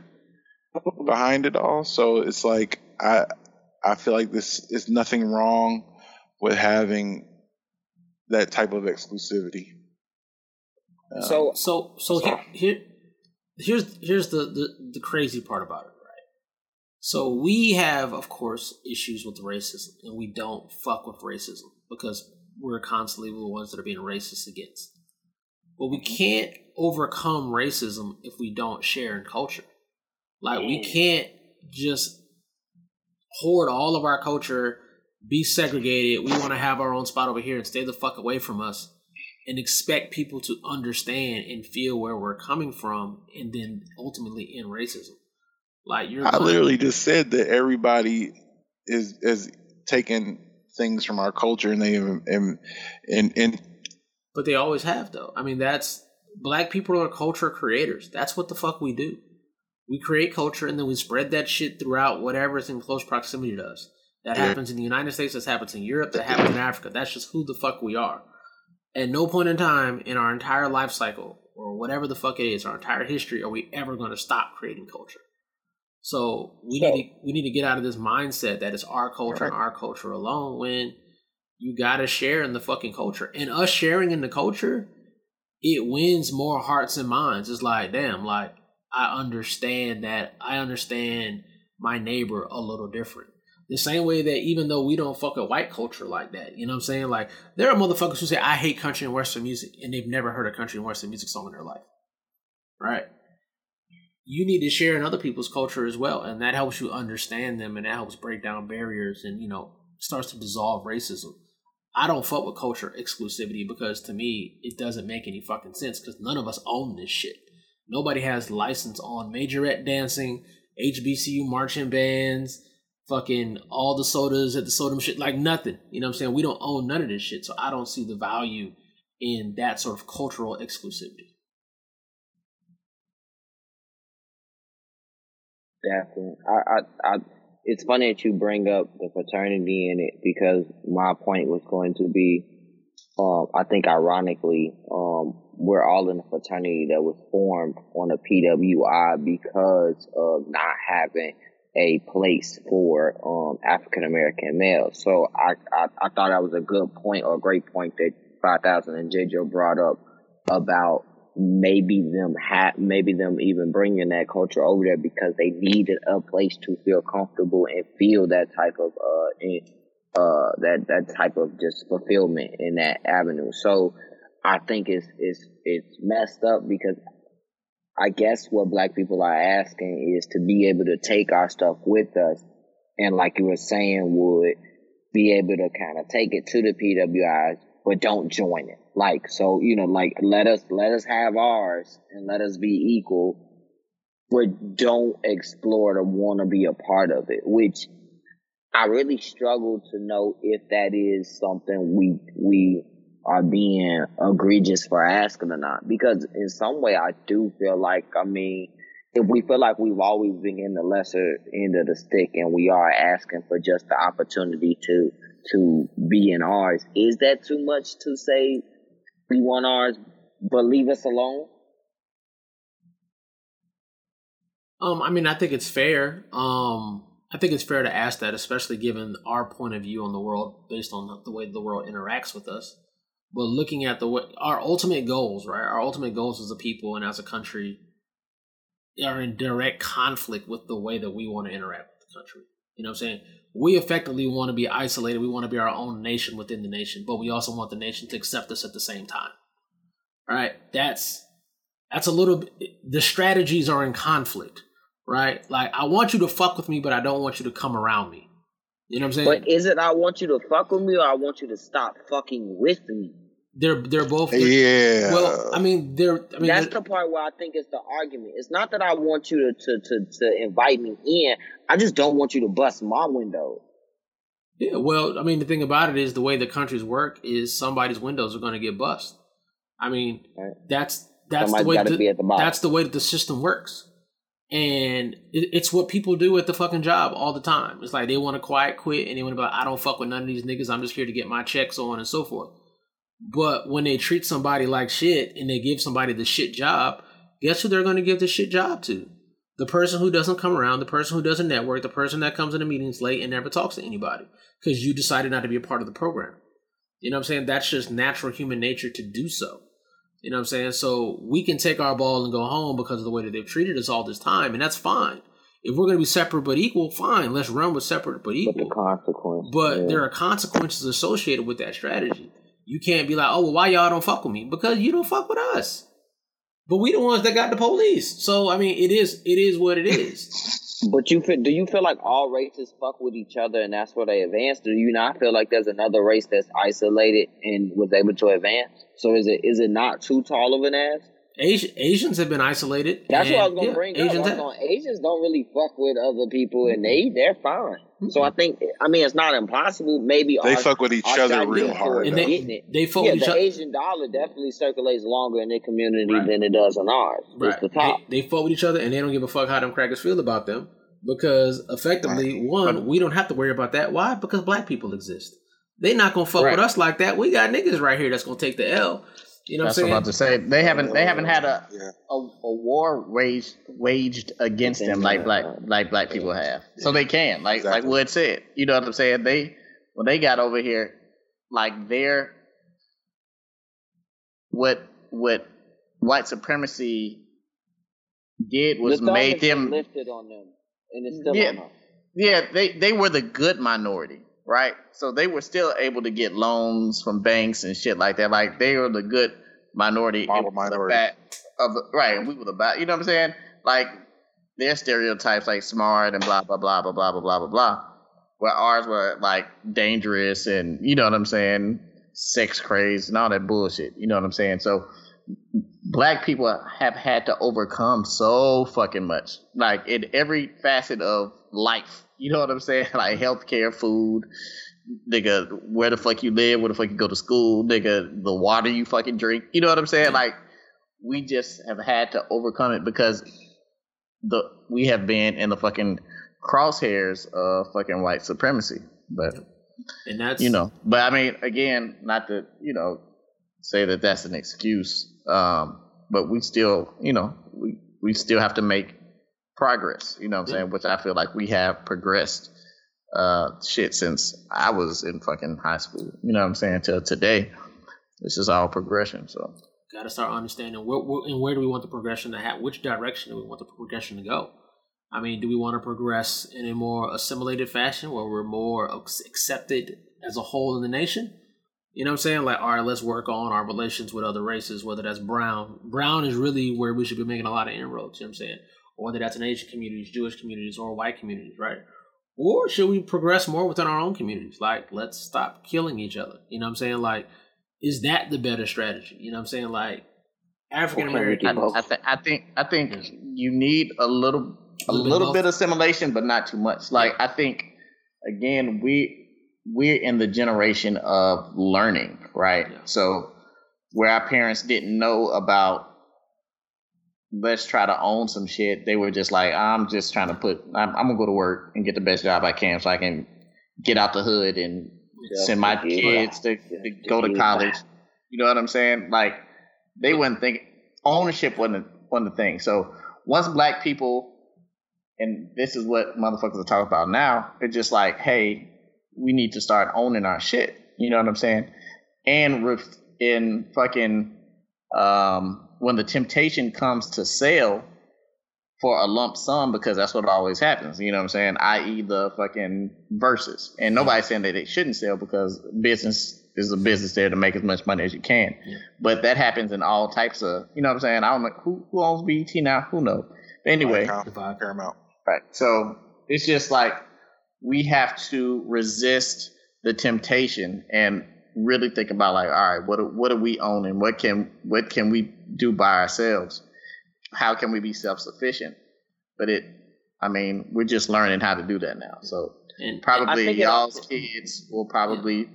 behind it all. So it's like I I feel like this is nothing wrong with having that type of exclusivity. Um, so so so here, here here's here's the, the the crazy part about it, right? So we have, of course, issues with racism, and we don't fuck with racism because we're constantly the ones that are being racist against. But we can't overcome racism if we don't share in culture. Like we can't just hoard all of our culture, be segregated. We want to have our own spot over here and stay the fuck away from us and expect people to understand and feel where we're coming from and then ultimately end racism. Like you're I literally just said that everybody is is taking things from our culture and they and and, and but they always have though. I mean that's black people are culture creators. That's what the fuck we do. We create culture and then we spread that shit throughout whatever is in close proximity to us. That yeah. happens in the United States, that happens in Europe, that happens in Africa. That's just who the fuck we are. At no point in time in our entire life cycle, or whatever the fuck it is, our entire history, are we ever going to stop creating culture. So we so, need to we need to get out of this mindset that it's our culture right. and our culture alone. When you gotta share in the fucking culture, and us sharing in the culture, it wins more hearts and minds. It's like, damn, like I understand that. I understand my neighbor a little different. The same way that even though we don't fuck with white culture like that, you know what I'm saying? Like there are motherfuckers who say I hate country and western music and they've never heard a country and western music song in their life. Right? You need to share in other people's culture as well, and that helps you understand them and that helps break down barriers and you know starts to dissolve racism. I don't fuck with culture exclusivity because to me it doesn't make any fucking sense because none of us own this shit. Nobody has license on majorette dancing, HBCU marching bands, fucking all the sodas at the soda machine, like nothing. You know what I'm saying? We don't own none of this shit, so I don't see the value in that sort of cultural exclusivity. Definitely. I, I, I, it's funny that you bring up the fraternity in it because my point was going to be, um, I think ironically, um, we're all in a fraternity that was formed on a PWI because of not having a place for um, African American males. So I, I, I thought that was a good point or a great point that 5000 and JJ brought up about maybe them ha- maybe them even bringing that culture over there because they needed a place to feel comfortable and feel that type of uh in, uh that that type of just fulfillment in that avenue. So I think it's it's it's messed up because I guess what black people are asking is to be able to take our stuff with us and like you were saying would be able to kind of take it to the PWIs but don't join it. Like so, you know, like let us let us have ours and let us be equal, but don't explore to want to be a part of it, which I really struggle to know if that is something we we are being egregious for asking or not. Because in some way, I do feel like, I mean, if we feel like we've always been in the lesser end of the stick and we are asking for just the opportunity to to be in ours, is that too much to say we want ours, but leave us alone? Um, I mean, I think it's fair. Um, I think it's fair to ask that, especially given our point of view on the world based on the way the world interacts with us. But looking at the way our ultimate goals, right? Our ultimate goals as a people and as a country are in direct conflict with the way that we want to interact with the country. You know what I'm saying? We effectively want to be isolated. We want to be our own nation within the nation, but we also want the nation to accept us at the same time. All right? That's that's a little the strategies are in conflict, right? Like I want you to fuck with me, but I don't want you to come around me. You know what I'm saying? But is it I want you to fuck with me or I want you to stop fucking with me? They're they're both they're, Yeah. Well, I mean they're I mean That's they're- the part where I think it's the argument. It's not that I want you to, to, to, to invite me in. I just don't want you to bust my window. Yeah, well, I mean, the thing about it is the way the countries work is somebody's windows are going to get bust. I mean, Right. that's that's Somebody's the way gotta the, be at the that's the way that the system works, and it, it's what people do at the fucking job all the time. It's like they want to quiet quit and they want to be like, I don't fuck with none of these niggas. I'm just here to get my checks on and so forth. But when they treat somebody like shit and they give somebody the shit job, guess who they're going to give the shit job to? The person who doesn't come around, the person who doesn't network, the person that comes into meetings late and never talks to anybody because you decided not to be a part of the program. You know what I'm saying? That's just natural human nature to do so. You know what I'm saying? So we can take our ball and go home because of the way that they've treated us all this time, and that's fine. If we're going to be separate but equal, fine. Let's run with separate but But equal. the consequence. But yeah. there are consequences associated with that strategy. You can't be like, oh, well, why y'all don't fuck with me? Because you don't fuck with us. But we the ones that got the police. So I mean, it is it is what it is. But you feel, do you feel like all races fuck with each other and that's where they advance? Do you not feel like there's another race that's isolated and was able to advance? So is it is it not too tall of an ass? Asian, Asians have been isolated. That's what I was gonna yeah, bring Asians up. Have. Asians don't really fuck with other people and mm-hmm. they they're fine. So I think I mean it's not impossible. Maybe They our- fuck with each other Chinese real hard. And they getting it. they fuck yeah, with each the other. Asian dollar definitely circulates longer in their community Right. than it does in ours. Right. It's the top. They, they fuck with each other and they don't give a fuck how them crackers feel about them because effectively, one, we don't have to worry about that. Why? Because black people exist. They not gonna fuck Right. with us like that. We got niggas right here that's gonna take the L. You know That's I'm what I'm about to say. They haven't they haven't had a Yeah. a, a war waged waged against them like black like black people have. So they can. Like like Exactly. Wood said. You know what I'm saying? They when they got over here, like their what what white supremacy did was the made them lifted on them, and it's still Yeah. on them. yeah, they they were the good minority, right? So they were still able to get loans from banks and shit like that. Like they were the good minority. Model minority. of the right, and we were the bad. You know what I'm saying? Like their stereotypes, like smart and blah blah blah blah blah blah blah blah blah. Where ours were like dangerous and you know what I'm saying, sex crazed and all that bullshit. You know what I'm saying? So black people have had to overcome so fucking much, like in every facet of life. You know what I'm saying? Like healthcare, food, nigga, where the fuck you live, where the fuck you go to school, nigga, the water you fucking drink. You know what I'm saying? Like we just have had to overcome it because the we have been in the fucking crosshairs of fucking white supremacy. But And that's you know, but I mean, again, not to you know say that that's an excuse, um, but we still, you know, we we still have to make progress. You know what I'm Yeah. saying? Which I feel like we have progressed. Uh, shit, since I was in fucking high school. You know what I'm saying? Till today, this is all progression. So got to start understanding where, where and where do we want the progression to have which direction do we want the progression to go i mean do we want to progress in a more assimilated fashion where we're more accepted as a whole in the nation you know what i'm saying like all right let's work on our relations with other races whether that's brown brown is really where we should be making a lot of inroads you know what i'm saying whether that's in asian communities jewish communities or white communities right or should we progress more within our own communities like let's stop killing each other you know what i'm saying like is that the better strategy? You know what I'm saying? Like African American. Both. I, th- I think I think you need a little a A little bit little bit of assimilation, but not too much. Like I think again, we we're in the generation of learning, right? Yeah. So where our parents didn't know about let's try to own some shit, they were just like, I'm just trying to put I'm, I'm gonna go to work and get the best job I can so I can get out the hood and send my kids to, to go to college. You know what I'm saying? Like they wouldn't think ownership wasn't wasn't a thing. So once black people and this is what motherfuckers are talking about now. It's just like, hey, we need to start owning our shit. You know what I'm saying? And in fucking um, when the temptation comes to sell for a lump sum, because that's what always happens. You know what I'm saying? I.e. the fucking Verzuz, and nobody's saying that they shouldn't sell because business is a business there to make as much money as you can. Yeah. But that happens in all types of. You know what I'm saying? I don't know who who owns BET now. Who knows? Anyway, Paramount. Right. So it's just like we have to resist the temptation and really think about like, all right, what do- what do we own and what can what can we do by ourselves? How can we be self sufficient? But it, I mean, we're just learning how to do that now. So And probably it y'all's also- kids will probably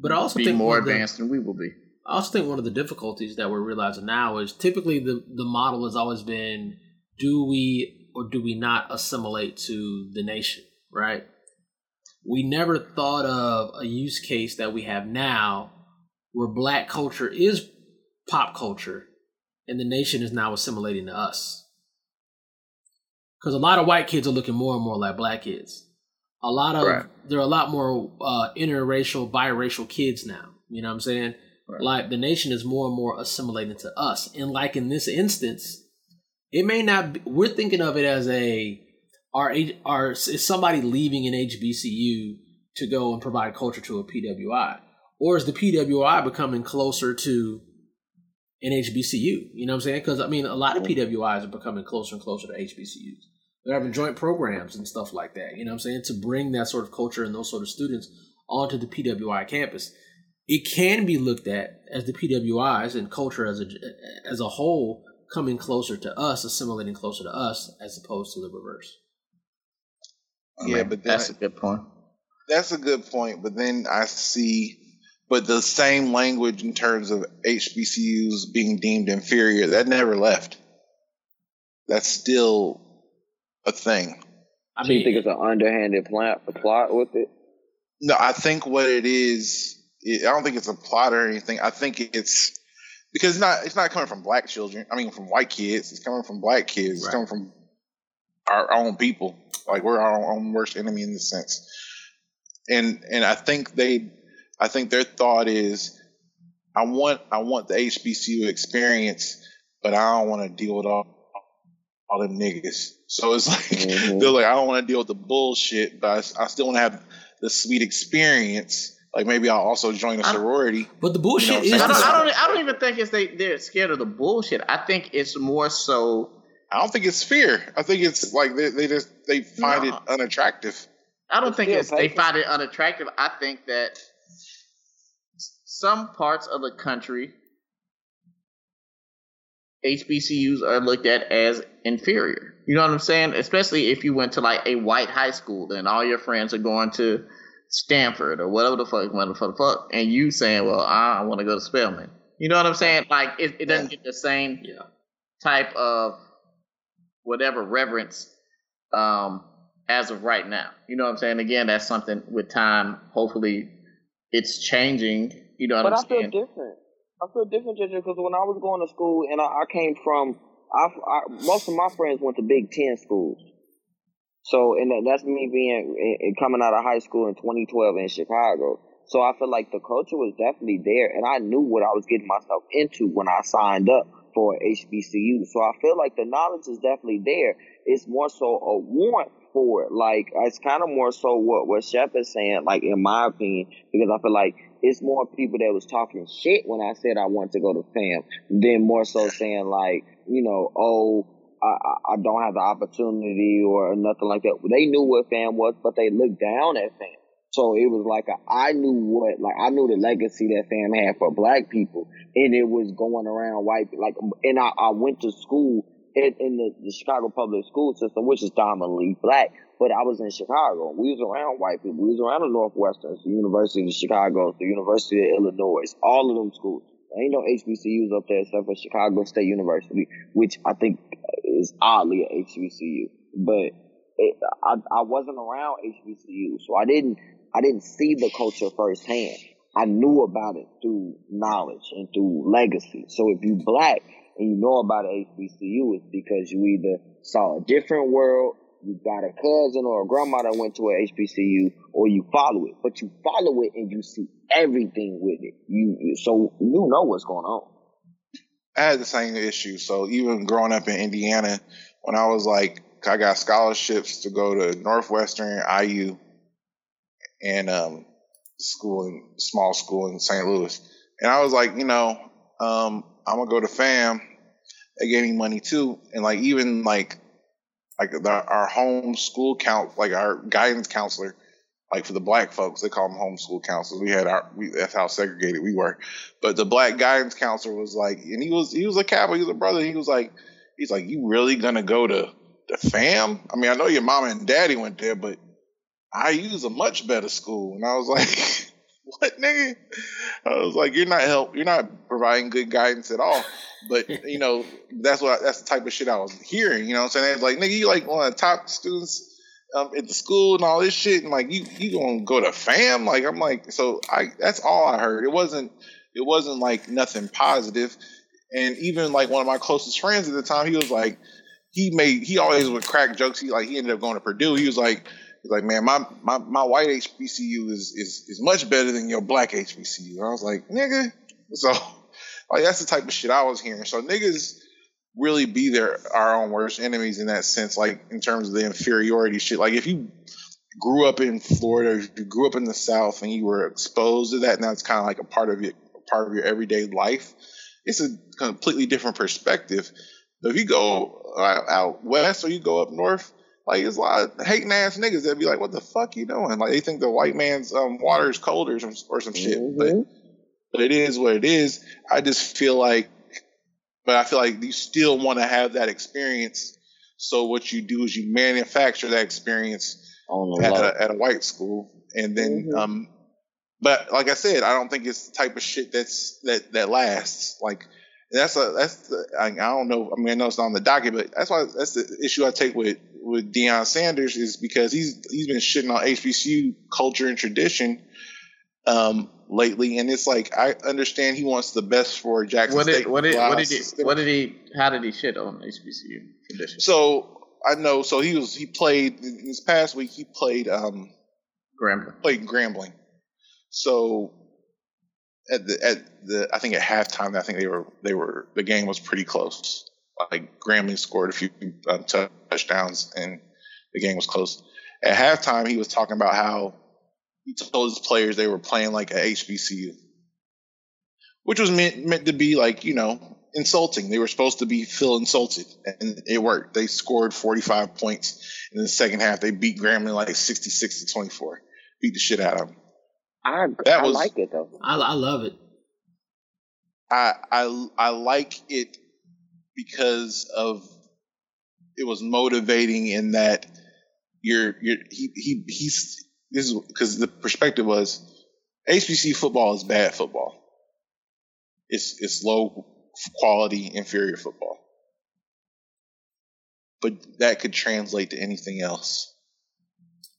but I also be think more of the- advanced than we will be. I also think one of the difficulties that we're realizing now is typically the the model has always been do we or do we not assimilate to the nation, right? We never thought of a use case that we have now where black culture is pop culture and the nation is now assimilating to us. Because a lot of white kids are looking more and more like black kids. A lot of Right. there are a lot more uh, interracial, biracial kids now. You know what I'm saying? Right. Like the nation is more and more assimilating to us, and like in this instance, it may not. Be, we're thinking of it as a are are is somebody leaving an HBCU to go and provide culture to a PWI, or is the PWI becoming closer to an HBCU? You know what I'm saying? Because I mean, a lot of PWIs are becoming closer and closer to HBCUs. They're having joint programs and stuff like that. You know what I'm saying? To bring that sort of culture and those sort of students onto the PWI campus. It can be looked at as the PWIs and culture as a as a whole coming closer to us, assimilating closer to us, as opposed to the reverse. I Yeah, mean, but that's I- a good point. That's a good point, but then I see, but the same language in terms of HBCUs being deemed inferior that never left. That's still a thing. I Do you mean, think it's an underhanded plot, plot with it? No, I think what it is, it, I don't think it's a plot or anything. I think it's because it's not it's not coming from black children. I mean, from white kids. It's coming from black kids. It's coming from our own people. Like we're our own worst enemy in this sense. And and I think they, I think their thought is, I want I want the HBCU experience, but I don't want to deal with all all them niggas. So it's like Mhm. they're like, I don't want to deal with the bullshit, but I still want to have the sweet experience. Like maybe I'll also join a sorority. but the bullshit You know is? I don't, I don't. I don't even think it's they. They're scared of the bullshit. I think it's more so. I don't think it's fear. I think it's like they, they just they find No. it unattractive. I don't think it's they find it unattractive. I think that some parts of the country, HBCUs are looked at as inferior. You know what I'm saying? Especially if you went to like a white high school and all your friends are going to Stanford or whatever the fuck, whatever the fuck, and you saying, "Well, I want to go to Spelman." You know what I'm saying? Like it, it doesn't get the same yeah. type of whatever reverence um, as of right now. You know what I'm saying? Again, that's something with time. Hopefully, it's changing. You know what But I'm I feel different. I feel different, Ginger, because when I was going to school and I, I came from, I, I, most of my friends went to Big Ten schools. So, and that, that's me being coming out of high school in 2012 in Chicago. So I feel like the culture was definitely there, and I knew what I was getting myself into when I signed up for HBCU. So I feel like the knowledge is definitely there. It's more so a want for it. Like it's kind of more so what what Shep is saying. Like in my opinion, because I feel like it's more people that was talking shit when I said I want to go to FAM than more so saying like you know oh. I- I don't have the opportunity or nothing like that. They knew what fam was, but they looked down at fam. So it was like a, I knew what, like I knew the legacy that fam had for black people, and it was going around white, like, and I, I went to school in, in the, the Chicago public school system, which is dominantly black, but I was in Chicago. We was around white people. We was around the Northwestern, the University of Chicago, the University of Illinois, all of them schools. There ain't no HBCUs up there except for Chicago State University, which I think is oddly a HBCU. But it, I, I wasn't around HBCU, so I didn't I didn't see the culture firsthand. I knew about it through knowledge and through legacy. So if you black, and you know about HBCU it's because you either saw a different world, you got a cousin or a grandma that went to an HBCU, or you follow it. But you follow it and you see everything with it. You so you know what's going on. I had the same issue. So even growing up in Indiana, when I was like, I got scholarships to go to Northwestern, IU, and um, school in small school in St. Louis, and I was like, you know, um, I'm gonna go to FAM. They gave me money too, and like even like like the, our home school count, like our guidance counselor, like for the black folks, they call them homeschool counselors. We had our, we, that's how segregated we were. But the black guidance counselor was like, and he was, he was a Catholic, he was a brother. He was like, he's like, you really gonna go to the fam? I mean, I know your mom and daddy went there, but IU's a much better school. And I was like, what nigga? I was like, you're not help, you're not providing good guidance at all. But you know, that's what that's the type of shit I was hearing. You know what I'm saying? It's like, nigga, you like one of the top students um, at the school and all this shit, and like you you gonna go to fam? Like I'm like, so I that's all I heard. It wasn't it wasn't like nothing positive. And even like one of my closest friends at the time, he was like, he made he always would crack jokes. He like he ended up going to Purdue. He was like, he's like, man, my my my white HBCU is is is much better than your black HBCU. And I was like, nigga, so like that's the type of shit I was hearing. So niggas really be their our own worst enemies in that sense, like in terms of the inferiority shit. Like if you grew up in Florida, if you grew up in the South, and you were exposed to that, and that's kind of like a part of your part of your everyday life. It's a completely different perspective. But if you go uh, out west or you go up north, like there's a lot of hating ass niggas that be like, "What the fuck you doing?" Like they think the white man's um, water is colder or some, or some shit. Mm-hmm. But but it is what it is. I just feel like, but I feel like you still want to have that experience. So what you do is you manufacture that experience at a, at a white school, and then Mhm. um, but like I said, I don't think it's the type of shit that's that that lasts. Like that's a that's the, I, I don't know. I mean, I know it's not on the docket, but that's why that's the issue I take with with Deion Sanders is because he's he's been shitting on HBCU culture and tradition um lately, and it's like I understand he wants the best for Jackson What did State. what did what did he what did he how did he shit on HBCU tradition? So I know. So he was he played this past week. He played um Grambling. played Grambling. So at the at the I think at halftime I think they were they were the game was pretty close. Like Grambling scored a few um, touchdowns and the game was close. At halftime he was talking about how he told his players they were playing like a HBCU, which was meant meant to be like you know insulting. They were supposed to be feel insulted, and it worked. They scored 45 points in the second half. They beat Grambling like 66 to 24. Beat the shit out of them. I That I was- like it though. I, I love it. I I I like it because of it was motivating in that you're you're he he he's this is because the perspective was HBC football is bad football. It's it's low quality inferior football. But that could translate to anything else.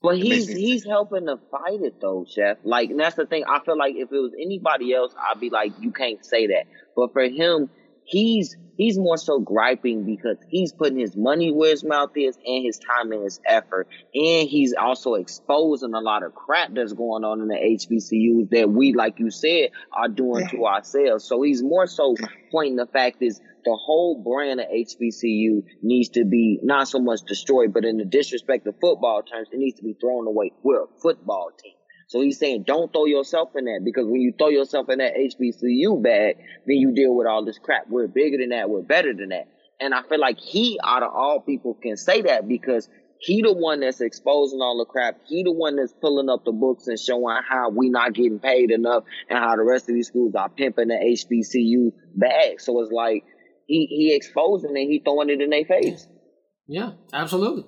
Makes he's he's helping to fight it though, Chef. Like and that's the thing. I feel like if it was anybody else, I'd be like, you can't say that. But for him, he's he's more so griping because he's putting his money where his mouth is and his time and his effort. And he's also exposing a lot of crap that's going on in the HBCUs that we, like you said, are doing to ourselves. So he's more so pointing the fact is the whole brand of HBCU needs to be not so much destroyed, but in the disrespect of football terms, it needs to be thrown away. We're a football team. So he's saying don't throw yourself in that because when you throw yourself in that HBCU bag, then you deal with all this crap. We're bigger than that. We're better than that. And I feel like he, out of all people, can say that because he the one that's exposing all the crap. He the one that's pulling up the books and showing how we not getting paid enough and how the rest of these schools are pimping the HBCU bag. So it's like he he exposing and he throwing it in their face. Yeah, absolutely.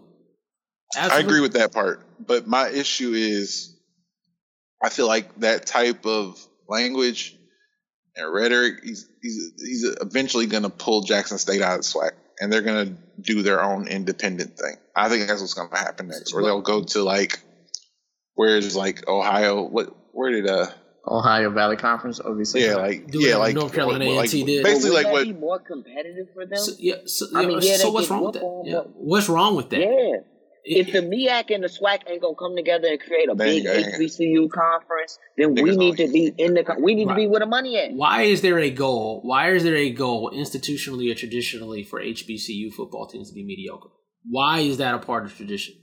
I agree with that part. But my issue is I feel like that type of language and rhetoric, he's he's he's eventually gonna pull Jackson State out of the SWAC. And they're gonna do their own independent thing. I think that's what's gonna happen next. Or they'll go to like where's like Ohio what where did uh Ohio Valley Conference, obviously. Yeah, like Do yeah, like North Carolina what- like, A&T did. Basically, Would like what be more competitive for them? So, yeah, so, I mean, yeah, so what's wrong with that? whoop Yeah. but- What's wrong with that? Yeah. It- If the MEAC and the SWAC ain't gonna come together and create a There big. HBCU conference, then we need to be in the. co- We need to be Right. where the money at. why is there a goal? Why is there a goal institutionally or traditionally for HBCU football teams to be mediocre? Why is that a part of tradition?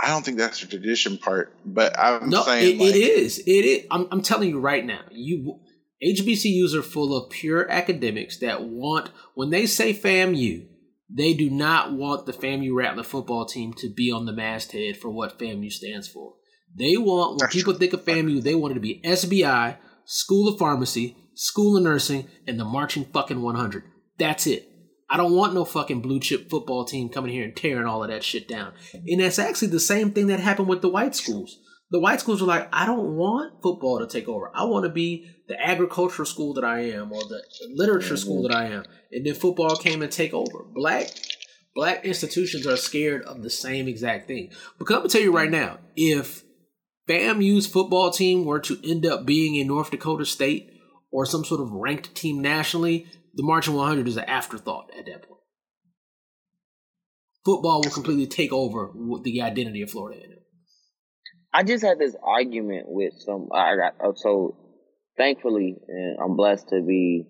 I don't think that's the tradition part, but I'm No, saying it, like, it is. It is. I'm, I'm telling you right now. You HBCUs are full of pure academics that want when they say FAMU, they do not want the FAMU Rattler football team to be on the masthead for what FAMU stands for. They want when people think of FAMU, they want it to be SBI, School of Pharmacy, School of Nursing, and the Marching fucking 100. That's it. I don't want no fucking blue chip football team coming here and tearing all of that shit down. And that's actually the same thing that happened with the white schools. The white schools were like, I don't want football to take over. I want to be the agricultural school that I am or the literature school mm-hmm. that I am. And then football came and take over. Black black institutions are scared of the same exact thing. Because I'm gonna tell you right now, if FAMU's football team were to end up being in North Dakota State or some sort of ranked team nationally, the Marching 100 is an afterthought at that point. Football will completely take over the identity of Florida A&M. I just had this argument with some. I got uh, so thankfully, and I'm blessed to be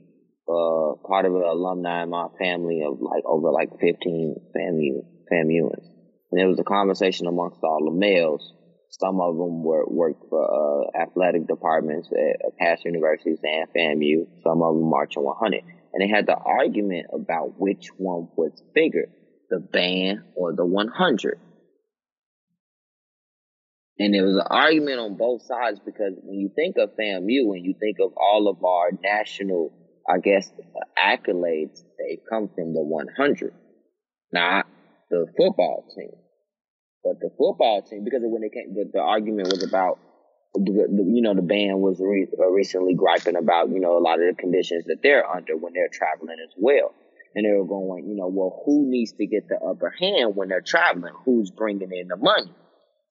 uh, part of an alumni in my family of like over like 15 FAMU FAMUans, and it was a conversation amongst all the males. Some of them were worked for uh, athletic departments at past universities and FAMU. Some of them marching 100, and they had the argument about which one was bigger, the band or the 100. And there was an argument on both sides because when you think of FAMU, when you think of all of our national, I guess, accolades, they come from the 100, not the football team. But the football team, because when they came, the, the argument was about, the, the, you know, the band was re- uh, recently griping about, you know, a lot of the conditions that they're under when they're traveling as well. And they were going, you know, well, who needs to get the upper hand when they're traveling? Who's bringing in the money?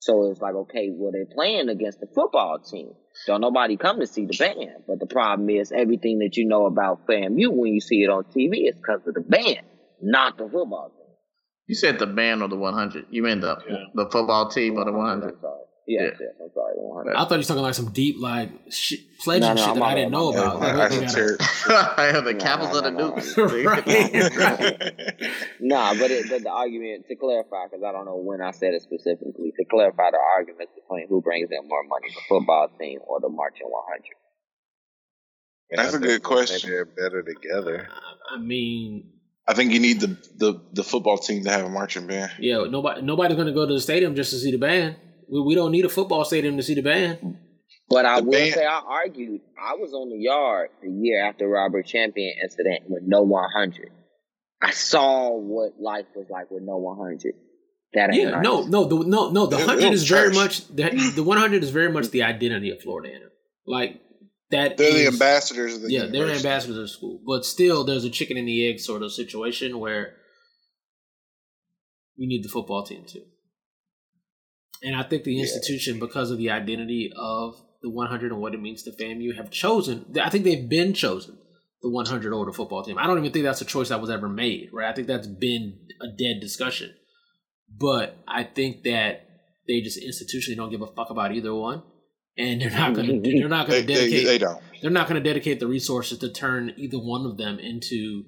So it's like, okay, well, they're playing against the football team. Don't nobody come to see the band. But the problem is everything that you know about FAMU when you see it on TV is because of the band, not the football team. You said the band or the 100. You mean the Yeah. the football team or the 100? I'm. Yes, Yeah. yes, I'm sorry. the 100. I thought you were talking like some deep, like, shit, pledging No, no, shit I'm that I didn't know I'm about. all Like, right. gotta- I have the No, capitals no, of the no, Dukes. Right, right. Nah, but it, the, the argument, to clarify, because I don't know when I said it specifically, to clarify the argument between who brings in more money, the football team or the marching 100. And That's a good question. They're better together. I mean, I think you need the, the the football team to have a marching band. yeah, nobody, nobody's gonna go to the stadium just to see the band. We, we don't need a football stadium to see the band. But I The will band- say I argued. I was on the yard the year after Robert Champion incident with no 100. I saw what life was like with no 100. That Yeah, nice. no, no, the, no, no. The It- it hundred was is very much the the one hundred is very much the identity of Florida A&M. Like that. They're the ambassadors of the Yeah, they're university. ambassadors of school, but still, there's a chicken and the egg sort of situation where you need the football team too. And I think the Yeah. institution, because of the identity of the 100 and what it means to FAMU, have chosen. I think they've been chosen the 100 over the football team. I don't even think that's a choice that was ever made. Right? I think that's been a dead discussion. But I think that they just institutionally don't give a fuck about either one, and they're not gonna. They're not gonna they, dedicate they don't. they're not going to dedicate the resources to turn either one of them into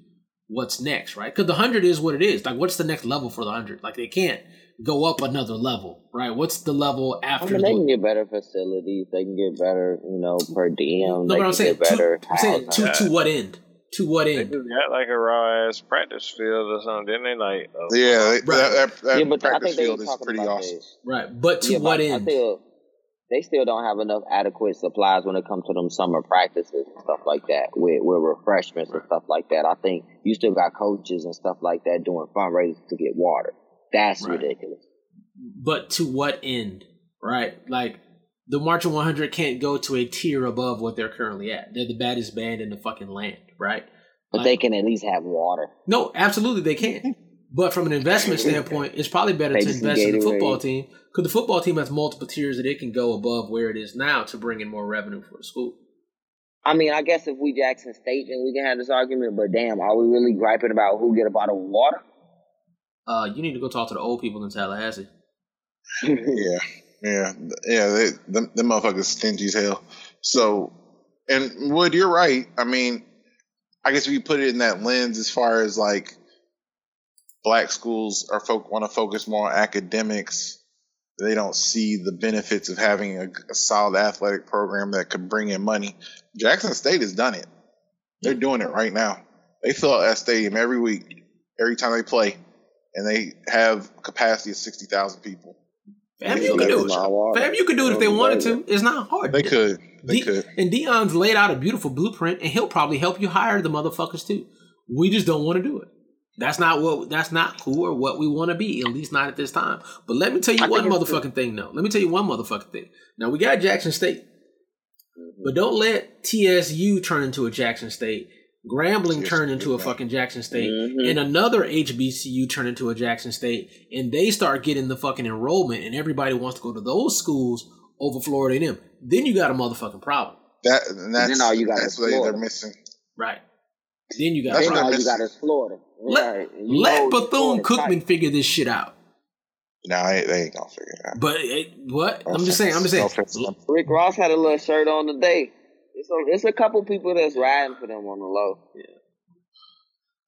what's next, right? Because the hundred is what it is. Like, what's the next level for the hundred? Like, they can't go up another level, right? What's the level I after? mean, they can get better facilities. They can get better, you know, per diem. no, they but I'm can saying, get better. to, I'm saying to, to what end? To what They end? just got like a raw ass practice field or something, didn't they? Like, uh, Yeah, they, Right. that, that, that yeah, but I practice think field is pretty awesome. this. Right, but to Yeah, what but I end? still, they still don't have enough adequate supplies when it comes to them summer practices and stuff like that, with, with refreshments and stuff like that. I think you still got coaches and stuff like that doing fundraisers to get water. That's Right. ridiculous. But to what end? Right, like. The Marching 100 can't go to a tier above what they're currently at. They're the baddest band in the fucking land, right? But Like- they can at least have water. No, absolutely they can. Mm-hmm. But from an investment standpoint, it's probably better Take to invest in the football team because the football team has multiple tiers that it can go above where it is now to bring in more revenue for the school. I mean, I guess if we Jackson State, then we can have this argument. But damn, are we really griping about who get a bottle of water? Uh, you need to go talk to the old people in Tallahassee. Yeah, yeah, yeah. They, them, them motherfuckers stingy as hell. So, and Wood, you're right. I mean, I guess if you put it in that lens, as far as like black schools are folk want to focus more on academics, they don't see the benefits of having a, a solid athletic program that could bring in money. Jackson State has done it. They're doing it right now. They fill out that stadium every week, every time they play, and they have capacity of sixty thousand people. Fam, you could do it. Fam, you can do it if they wanted to. It's not hard. They could. They De- could. And Deion's laid out a beautiful blueprint, and he'll probably help you hire the motherfuckers too. We just don't want to do it. That's not what. That's not who or what we want to be. At least not at this time. But let me tell you I one think it's motherfucking thing. though. let me tell you one motherfucking thing. Now we got Jackson State, Mm-hmm. but don't let TSU turn into a Jackson State. Grambling Yes, turn into a fucking Jackson State, Mhm. and another HBCU turn into a Jackson State, and they start getting the fucking enrollment, and everybody wants to go to those schools over Florida and them. Then you got a motherfucking problem. That and that's then all you got that's is they, Florida. they're missing. Right. Then you got That's then what I all you got is Florida. let, Right. Let Bethune Cookman figure this shit out. No, they, they ain't gonna figure it out. But it, what? I'm just saying. I'm just saying. offense. Rick Ross had a little shirt on today. It's a, it's a couple people that's riding for them on the low.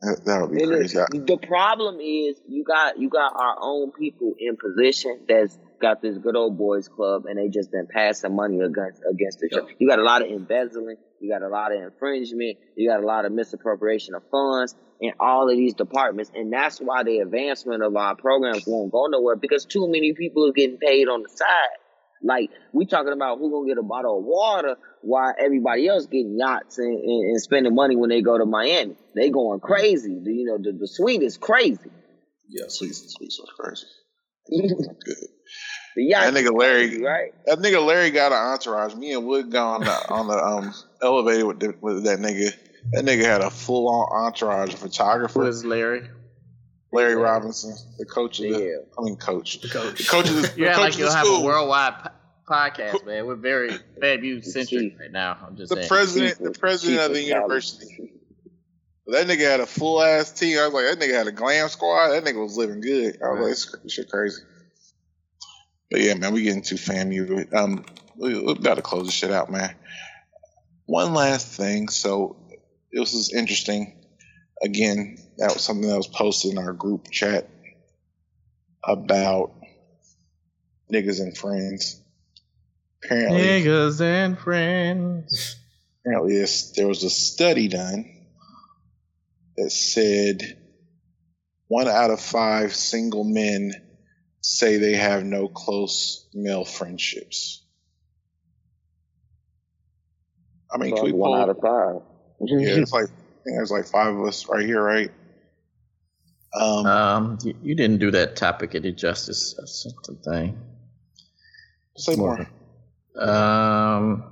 That, that would be And crazy. the, the problem is you got you got our own people in position that's got this good old boys club and they just been passing money against against each other. You got a lot of embezzling, you got a lot of infringement, you got a lot of misappropriation of funds in all of these departments, and that's why the advancement of our programs won't go nowhere because too many people are getting paid on the side. Like we talking about who gonna get a bottle of water while everybody else getting yachts and, and, and spending money when they go to Miami. They going crazy. The- You know, the, the suite is crazy. Yeah, sweet, sweet, so crazy. the yacht That nigga Larry, right? that nigga Larry got an entourage. Me and Wood got on the on the um elevator with, the, with that nigga. That nigga had a full on entourage, a Who photographer, is Larry? Larry Robinson, the coach of the, Yeah. I mean coach, The coach. the coach of the, the coach like of you'll have a worldwide po- podcast, man. We're very FAMU centric right now. I'm just the saying. president, the president of the of university. That nigga had a full ass team. I was like, that nigga had a glam squad. That nigga was living good. I was like, this cr- shit crazy. But yeah, man, we getting too FAMU. Um, we, we got to close this shit out, man. One last thing. So this was interesting. Again, that was something that was posted in our group chat about niggas and friends. Apparently, Niggas and friends. apparently this, there was a study done that said one out of five single men say they have no close male friendships. I mean, can we one pull, out of five. yeah, it's like I think there's like five of us right here, right? Um, Um, you, you didn't do that topic any justice. That's the thing. say more. Um,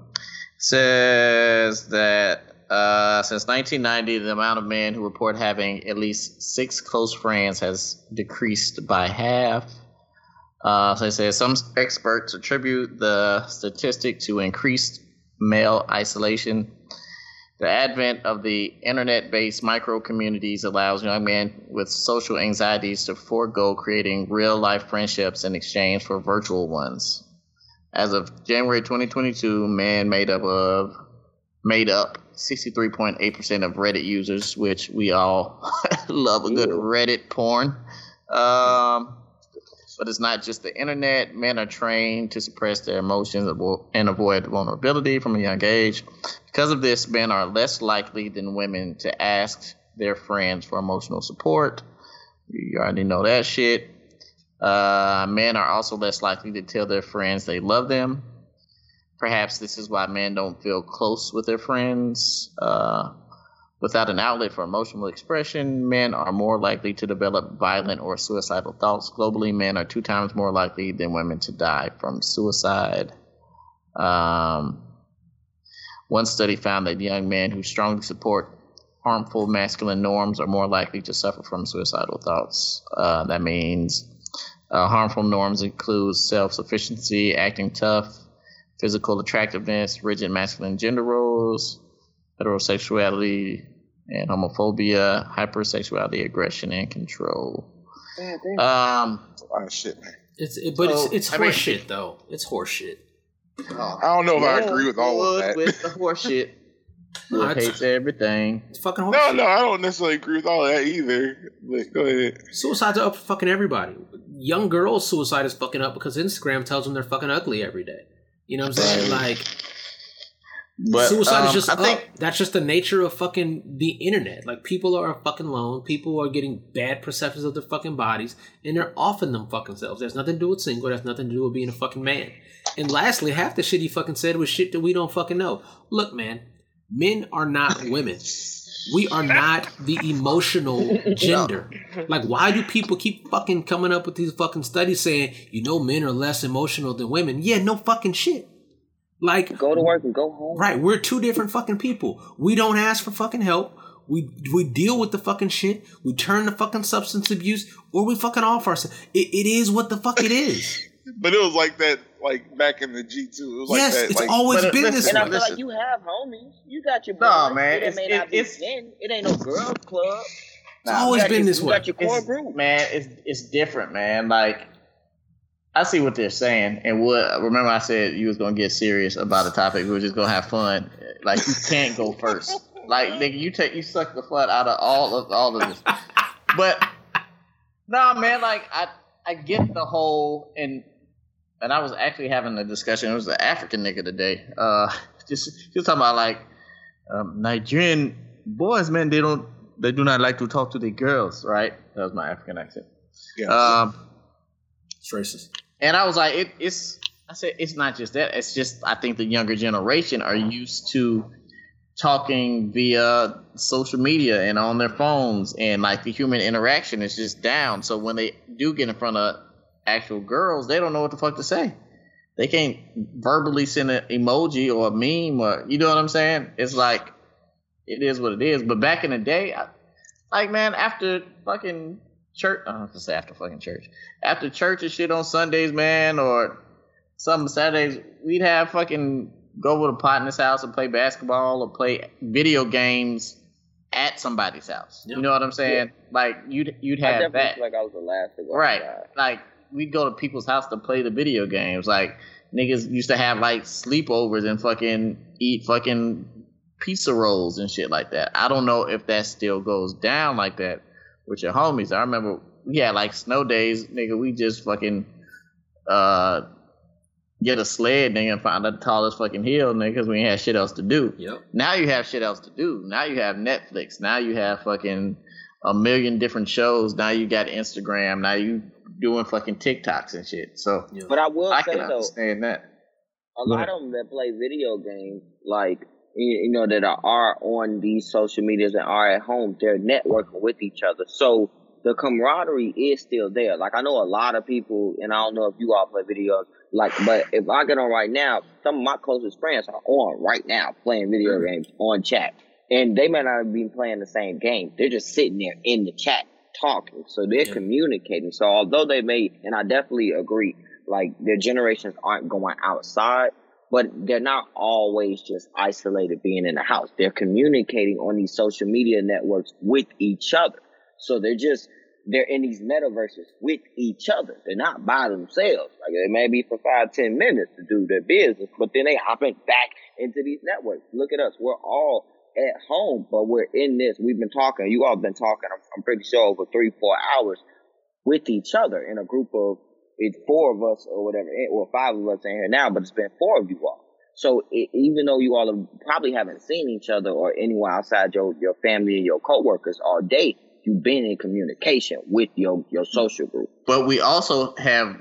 says that uh, since 1990, the amount of men who report having at least six close friends has decreased by half. Uh, so it says some experts attribute the statistic to increased male isolation. The advent of the internet based micro communities allows young men with social anxieties to forego creating real life friendships in exchange for virtual ones. As of January 2022, men made up of made up 63.8% of Reddit users, which we all love a good Reddit porn. Um, but it's not just the internet. Men are trained to suppress their emotions and avoid vulnerability from a young age. Because of this, men are less likely than women to ask their friends for emotional support. You already know that shit. Uh, men are also less likely to tell their friends they love them. Perhaps this is why men don't feel close with their friends. Uh, without an outlet for emotional expression, men are more likely to develop violent or suicidal thoughts. Globally, men are two times more likely than women to die from suicide. Um, one study found that young men who strongly support harmful masculine norms are more likely to suffer from suicidal thoughts. Uh, that means uh, harmful norms include self sufficiency, acting tough, physical attractiveness, rigid masculine gender roles, heterosexuality and homophobia, hypersexuality, aggression, and control. Um, That's a lot of shit, man. It's it, but So, it's it's I mean- horseshit though. It's horseshit. I don't know if I agree with all of that. With the horse No, Wood it's, hates everything. it's fucking No, horseshit. no, I don't necessarily agree with all that either. But go ahead. Suicides are up for fucking everybody. Young girls' suicide is fucking up because Instagram tells them they're fucking ugly every day. You know what I'm saying? Like But suicide um, is just I up. think That's just the nature of fucking the internet. Like people are fucking alone. People are getting bad perceptions of their fucking bodies, and they're offing them fucking selves. There's nothing to do with single. There's nothing to do with being a fucking man. And lastly, half the shit he fucking said was shit that we don't fucking know. Look, man, men are not women. We are not the emotional gender. Like, why do people keep fucking coming up with these fucking studies saying, you know, men are less emotional than women? Yeah, no fucking shit. Like, Go to work and go home. Right, we're two different fucking people. We don't ask for fucking help. We we deal with the fucking shit. We turn to fucking substance abuse, or we fucking off ourselves. It, it is what the fuck it is. But it was like that, like back in the G two. It was like yes, that. it's like, always But, uh, been listen, this And I way. feel like you have homies. You got your No, boys. man, It it's- may it- not be it's- men. It ain't no girls club. It's always been your- this you way. got your core it's, group. man, it's it's different, man. Like I see what they're saying, and what remember I said you was gonna get serious about a topic. We were just gonna have fun. Like you can't go first. Like nigga, you take you suck the fun out of all of all of this. But nah, man, like I I get the whole and and I was actually having a discussion. It was an African nigga today. Uh, just just talking about like um, Nigerian boys, man. They don't they do not like to talk to the girls, right? That was my African accent. yeah. Um, It's racist. and I was like, it, it's. I said it's not just that. It's just I think the younger generation are used to talking via social media and on their phones, and like the human interaction is just down. So when they do get in front of actual girls, they don't know what the fuck to say. They can't verbally send an emoji or a meme or you know what I'm saying. It's like it is what it is. But back in the day, I, like man, after fucking church, I don't have to say after fucking church, after church and shit on Sundays, man, or some Saturdays, we'd have fucking go over to partner's house and play basketball or play video games at somebody's house. Yeah. You know what I'm saying? Like you'd you'd have that. feel like I was the last to go Right. Like we'd go to people's house to play the video games. Like niggas used to have like sleepovers and fucking eat fucking pizza rolls and shit like that. I don't know if that still goes down like that with your homies. I remember we had like snow days, nigga. We just fucking uh get a sled, nigga, and find the tallest fucking hill, nigga, because we ain't had shit else to do. Yep. Now you have shit else to do. Now you have Netflix. Now you have fucking a million different shows. Now you got Instagram. Now you doing fucking TikToks and shit. So But I will I say can though, understand that. a Go lot of them that play video games, like you you know, that are, are on these social medias and are at home, they're networking with each other. So the camaraderie is still there. Like I know a lot of people, and I don't know if you all play videos. Like, but if I get on right now, some of my closest friends are on right now playing video mm. games on chat, and they may not be playing the same game. They're just sitting there in the chat talking, so they're Yeah. communicating. So although they may, and I definitely agree, like their generations aren't going outside, but they're not always just isolated being in the house. They're communicating on these social media networks with each other. So they're just they're in these metaverses with each other. They're not by themselves. Like they may be for five, ten minutes to do their business, but then they hopping back into these networks. Look at us. We're all at home, but we're in this. We've been talking. You all have been talking. I'm, I'm pretty sure over three, four hours with each other in a group of it's four of us or whatever, eh, or five of us in here now, but it's been four of you all. So it, even though you all have, probably haven't seen each other or anyone outside your, your family and your coworkers all day, you've been in communication with your, your social group. But we also have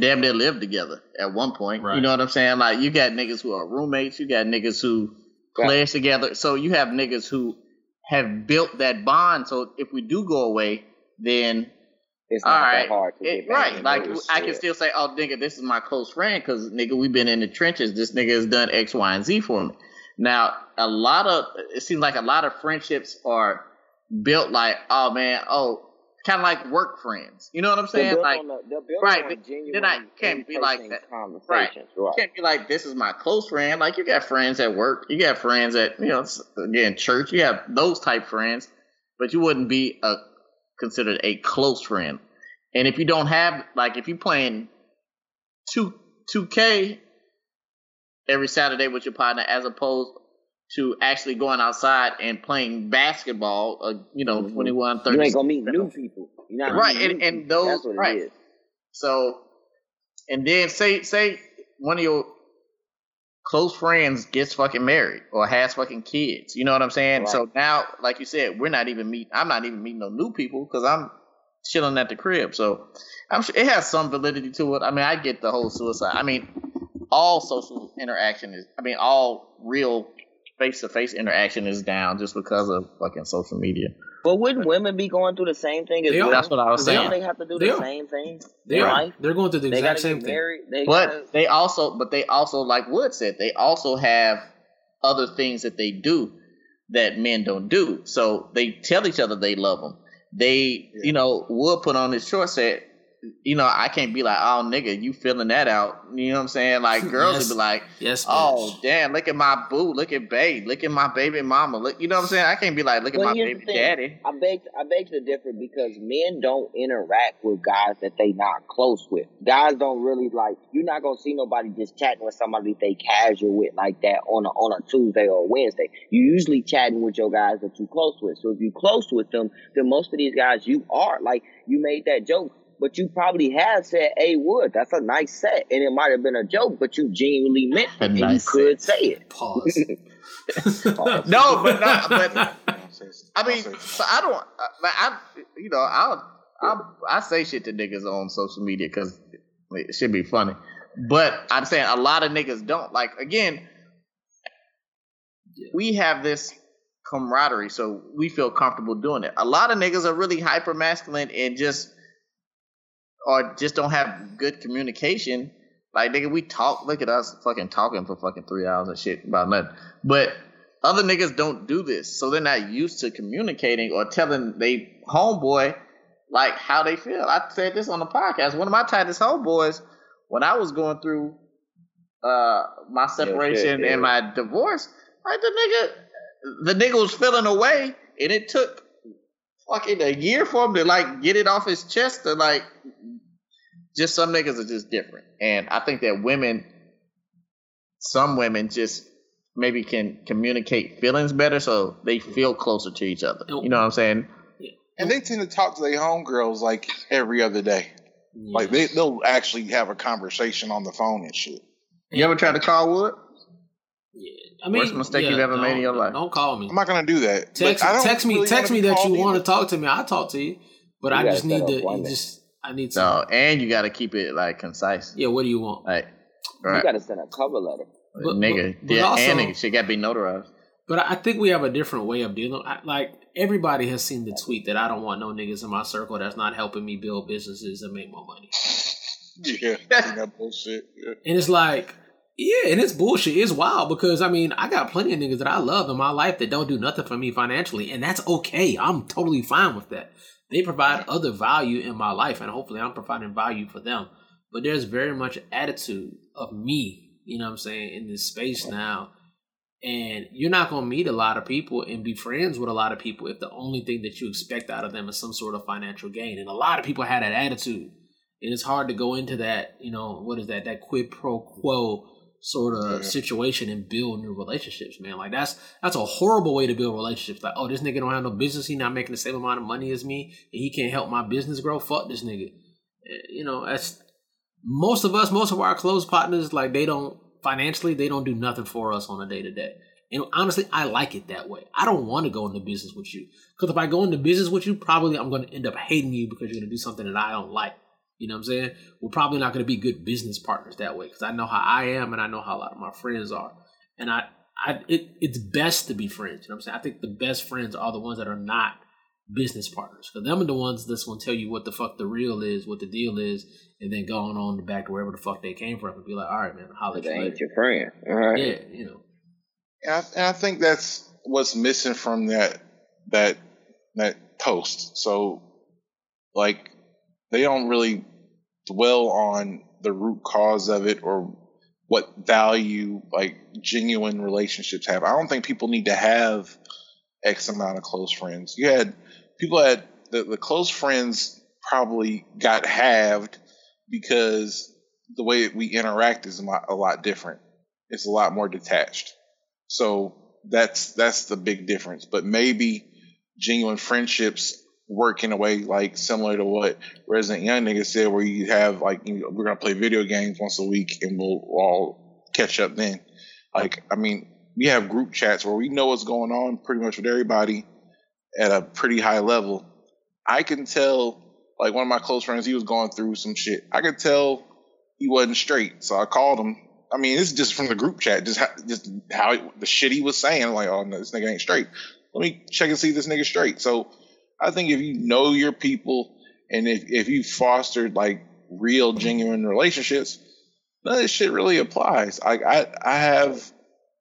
damn near lived together at one point. Right. You know what I'm saying? Like you got niggas who are roommates, you got niggas who Right. players together. So you have niggas who have built that bond. So if we do go away, then It's all not right, that hard to It- get back right? Like I can still say, oh nigga, this is my close friend because nigga, we've been in the trenches. This nigga has done X, Y, and Z for me. Now, a lot of it seems like a lot of friendships are built like, oh man, oh, kind of like work friends. You know what I'm saying? Like, the, right, but then I can't be like that. You right? can't be like, this is my close friend. Like, you got friends at work, you got friends at, you know, again, church. You have those type friends, but you wouldn't be a considered a close friend. And if you don't have, like, if you're playing two two K every Saturday with your partner, as opposed to actually going outside and playing basketball, uh, you know, Mhm. 21, 30. You ain't gonna meet new people. Right, and- and those- right. So, and then say say one of your close friends gets fucking married or has fucking kids. You know what I'm saying? Right. So now, like you said, we're not even meeting. I'm not even meeting no new people because I'm chilling at the crib. So I'm sure it has some validity to it. I mean, I get the whole suicide. I mean, all social interaction is. I mean, all real face to face interaction is down just because of fucking social media. But wouldn't women be going through the same thing as They are. That's what I was They Don't saying. they have to do They the are. same thing? They in are. life? They're going through the They exact same get thing. married. They gotta, But they also, but they also, like Wood said, they also have other things that they do that men don't do. So they tell each other they love them. They, you know, Wood put on his short set. You know, I can't be like, oh nigga, you feeling that out. You know what I'm saying? Like girls Yes. would be like, Yes, bitch. oh damn, look at my boo, look at babe, look at my baby mama. Look, you know what I'm saying? I can't be like, look at my baby thing. daddy. I beg, I beg to differ because men don't interact with guys that they not close with. Guys don't really like. You're not gonna see nobody just chatting with somebody they casual with like that on a on a Tuesday or a Wednesday. You usually chatting with your guys that you close with. So if you close with them, then most of these guys you are like you made that joke. But you probably have said, "Hey, Wood, that's a nice set," and it might have been a joke, but you genuinely meant it, A and nice you could set. say it. Pause. No, but not, but I'll say- I I'll mean, so I don't. Uh, I- I, you know, I'll, I'll I say shit to niggas on social media because it should be funny. But I'm saying a lot of niggas don't. Like again, we have this camaraderie, so we feel comfortable doing it. A lot of niggas are really hyper masculine and just or just don't have good communication. Like nigga, we talk. Look at us, fucking talking for fucking three hours and shit about nothing. But other niggas don't do this, so they're not used to communicating or telling they homeboy like how they feel. I said this on the podcast. One of my tightest homeboys, when I was going through uh my separation yeah. and my divorce, like the nigga, the nigga was feeling away, and it took fucking a year for him to like get it off his chest to like. Just some niggas are just different, and I think that women, some women just maybe can communicate feelings better, so they feel closer to each other. You know what I'm saying? and they tend to talk to their homegirls like every other day. Like they they'll actually have a conversation on the phone and shit. You ever tried to call Wood? Yeah. I mean, Worst mistake yeah, you've ever made in your life. Don't call me. I'm not gonna do that. Text, But I don't text me, really text me that you called want to talk to me. I'll talk to you, but You I just need to. You just, I need to. No, and you got to keep it like concise. Yeah, what do you want? Like, You right, gotta send a cover letter. But- nigga, but- but yeah, also- and nigga, shit got to be notarized. But I think we have a different way of dealing. I, like everybody has seen the tweet that I don't want no niggas in my circle that's not helping me build businesses and make more money. Yeah, that bullshit. Yeah. And it's like, yeah, and it's bullshit. It's wild because I mean, I got plenty of niggas that I love in my life that don't do nothing for me financially, and that's okay. I'm totally fine with that. They provide other value in my life, and hopefully, I'm providing value for them. But there's very much attitude of me, you know what I'm saying, in this space now. And you're not going to meet a lot of people and be friends with a lot of people if the only thing that you expect out of them is some sort of financial gain. And a lot of people have that attitude. And it's hard to go into that, you know, what is that, that quid pro quo sort of Yeah. situation and build new relationships, man. Like that's that's a horrible way to build relationships. Like, oh, this nigga don't have no business, he not making the same amount of money as me, and he can't help my business grow. Fuck this nigga. Eh, You know, that's most of us, most of our close partners, like they don't financially, they don't do nothing for us on a day to day. And honestly, I like it that way. I don't want to go into business with you because if I go into business with you, probably I'm going to end up hating you because you're going to do something that I don't like. You know what I'm saying? We're probably not going to be good business partners that way because I know how I am and I know how a lot of my friends are. And I, I, it, it's best to be friends. You know what I'm saying? I think the best friends are the ones that are not business partners because them are the ones that's going to tell you what the fuck the real is, what the deal is, and then going on the back to wherever the fuck they came from and be like, all right, man, I'll holler But at you ain't your friend. All right. Yeah, you know. And I, and I think that's what's missing from that that that post. So, like, they don't really dwell on the root cause of it or what value like genuine relationships have. I don't think people need to have X amount of close friends. You had people had the, the close friends probably got halved because the way we interact is a lot, a lot different. It's a lot more detached. So that's that's the big difference. But maybe genuine friendships work in a way like similar to what Resident Young nigga said, where you have like you know, we're gonna play video games once a week and we'll, we'll all catch up then. Like I mean, we have group chats where we know what's going on pretty much with everybody at a pretty high level. I can tell like one of my close friends, he was going through some shit. I could tell he wasn't straight, so I called him. I mean, this is just from the group chat, just how, just how the shit he was saying. I'm like, oh no, this nigga ain't straight. Let me check and see this nigga straight. So I think if you know your people and if if you fostered like real genuine relationships, none of this shit really applies. I I, I have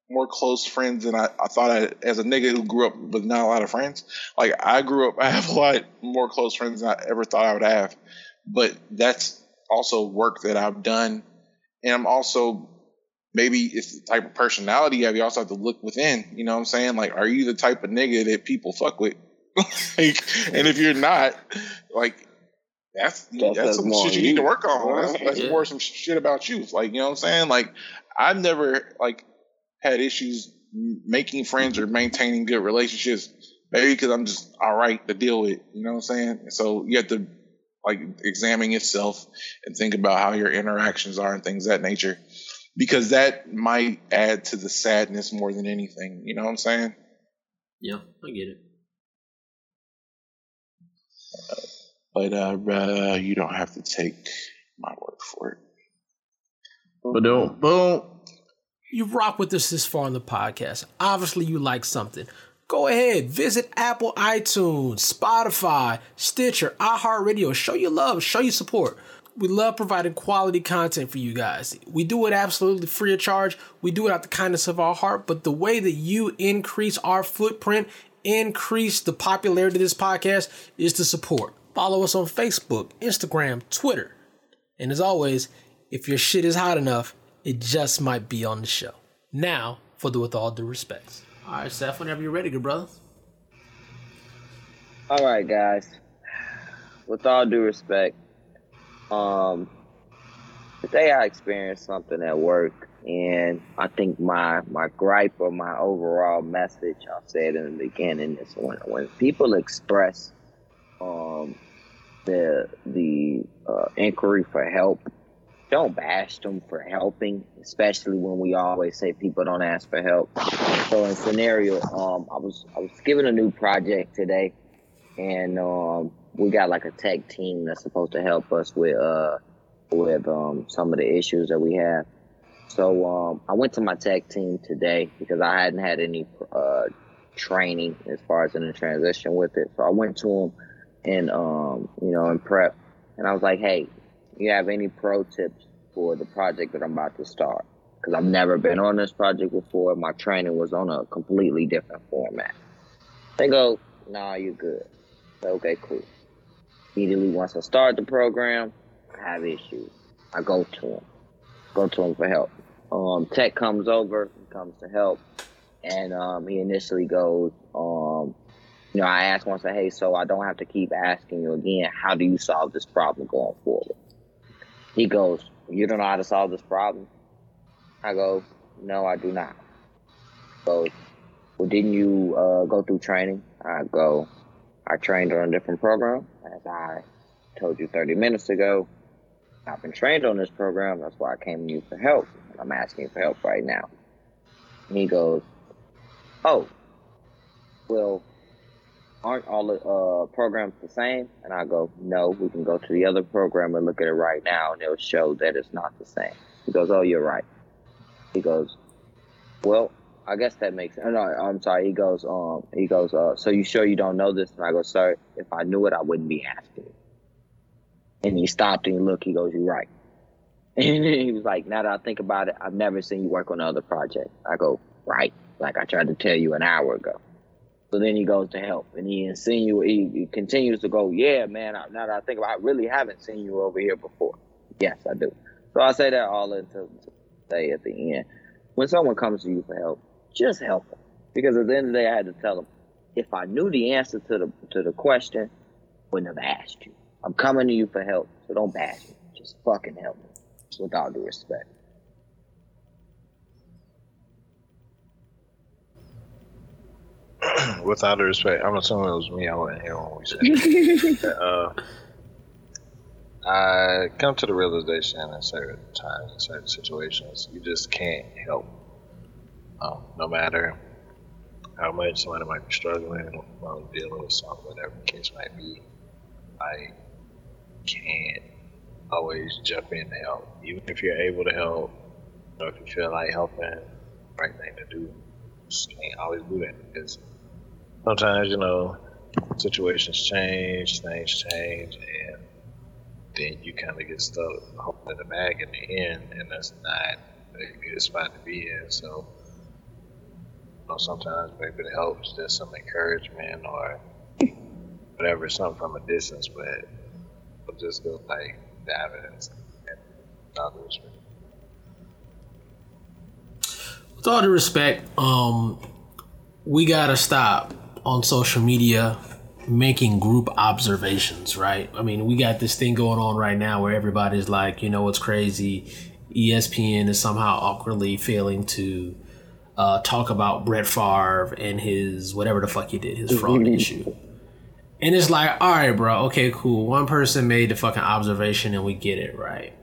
more close friends than I, I thought I as a nigga who grew up with not a lot of friends. Like I grew up I have a lot more close friends than I ever thought I would have. But that's also work that I've done. And I'm also maybe it's the type of personality you have. You also have to look within. You know what I'm saying? Like, are you the type of nigga that people fuck with? like, and if you're not, like, that's that's, that's some shit you need to work on. That's, that's yeah. more some shit about you. Like, you know what I'm saying? Like, I've never like had issues making friends or maintaining good relationships. Maybe because I'm just all right to deal with. You know what I'm saying? So you have to like examine yourself and think about how your interactions are and things that nature because that might add to the sadness more than anything you know what i'm saying yeah i get it but uh, uh, you don't have to take my word for it boom boom you rock with us this far in the podcast obviously you like something go ahead, visit Apple, iTunes, Spotify, Stitcher, iHeartRadio. Show your love, show your support. We love providing quality content for you guys. We do it absolutely free of charge. We do it out the kindness of our heart. But the way that you increase our footprint, increase the popularity of this podcast is to support. Follow us on Facebook, Instagram, Twitter. And as always, if your shit is hot enough, it just might be on the show. Now, for the with all due respects. All right, Seth, whenever you're ready, good brother. All right, guys. With all due respect, um, today I experienced something at work, and I think my my gripe or my overall message, I'll say it in the beginning, is when when people express um the the uh, inquiry for help don't bash them for helping, especially when we always say people don't ask for help. So in scenario, um, I was I was given a new project today, and um, we got like a tech team that's supposed to help us with uh with um some of the issues that we have. So um, I went to my tech team today because I hadn't had any uh, training as far as in the transition with it. So I went to them and um, you know in prep, and I was like, hey you have any pro tips for the project that I'm about to start? Because I've never been on this project before. My training was on a completely different format. They go, nah, you're good. Okay, cool. Immediately once I start the program, I have issues. I go to them. Go to them for help. Um, tech comes over, comes to help, and um, he initially goes, um, you know, I ask once, say, hey, so I don't have to keep asking you again, how do you solve this problem going forward? He goes, You don't know how to solve this problem? I go, No, I do not. He goes, Well, didn't you uh, go through training? I go, I trained on a different program, as I told you 30 minutes ago. I've been trained on this program. That's why I came to you for help. I'm asking you for help right now. And he goes, Oh, well, aren't all the uh, programs the same? And I go, no, we can go to the other program and look at it right now, and it'll show that it's not the same. He goes, oh, you're right. He goes, well, I guess that makes sense. No, I'm sorry. He goes, um, he goes, uh, so you sure you don't know this? And I go, sir, if I knew it, I wouldn't be asking. And he stopped and he looked. He goes, you're right. And he was like, now that I think about it, I've never seen you work on another project. I go, right. Like I tried to tell you an hour ago. So then he goes to help and he insinuates, he, he continues to go, yeah, man, I, now that I think about it, I really haven't seen you over here before. Yes, I do. So I say that all until say at the end, when someone comes to you for help, just help them. Because at the end of the day, I had to tell them, if I knew the answer to the to the question, wouldn't have asked you. I'm coming to you for help, so don't bash me. Just fucking help me with all due respect. with all due respect, I'm assuming it was me. I wasn't here when we said. uh, I come to the realization in certain times, in certain situations, you just can't help. Um, no matter how much somebody might be struggling or dealing with something, whatever the case might be, I can't always jump in to help. Even if you're able to help, you know, if you feel like helping, right thing to do, just can't always do that because sometimes, you know, situations change, things change, and then you kind of get stuck holding the bag in the end, and that's not a good spot to be in. So, you know, sometimes maybe it helps just some encouragement or whatever, something from a distance, but I'm just go like evidence and respect. With all due respect, um, we gotta stop on social media making group observations, right? I mean, we got this thing going on right now where everybody's like, you know, what's crazy? ESPN is somehow awkwardly failing to uh, talk about Brett Favre and his whatever the fuck he did, his fraud issue. And it's like, all right, bro, okay, cool. One person made the fucking observation and we get it, right?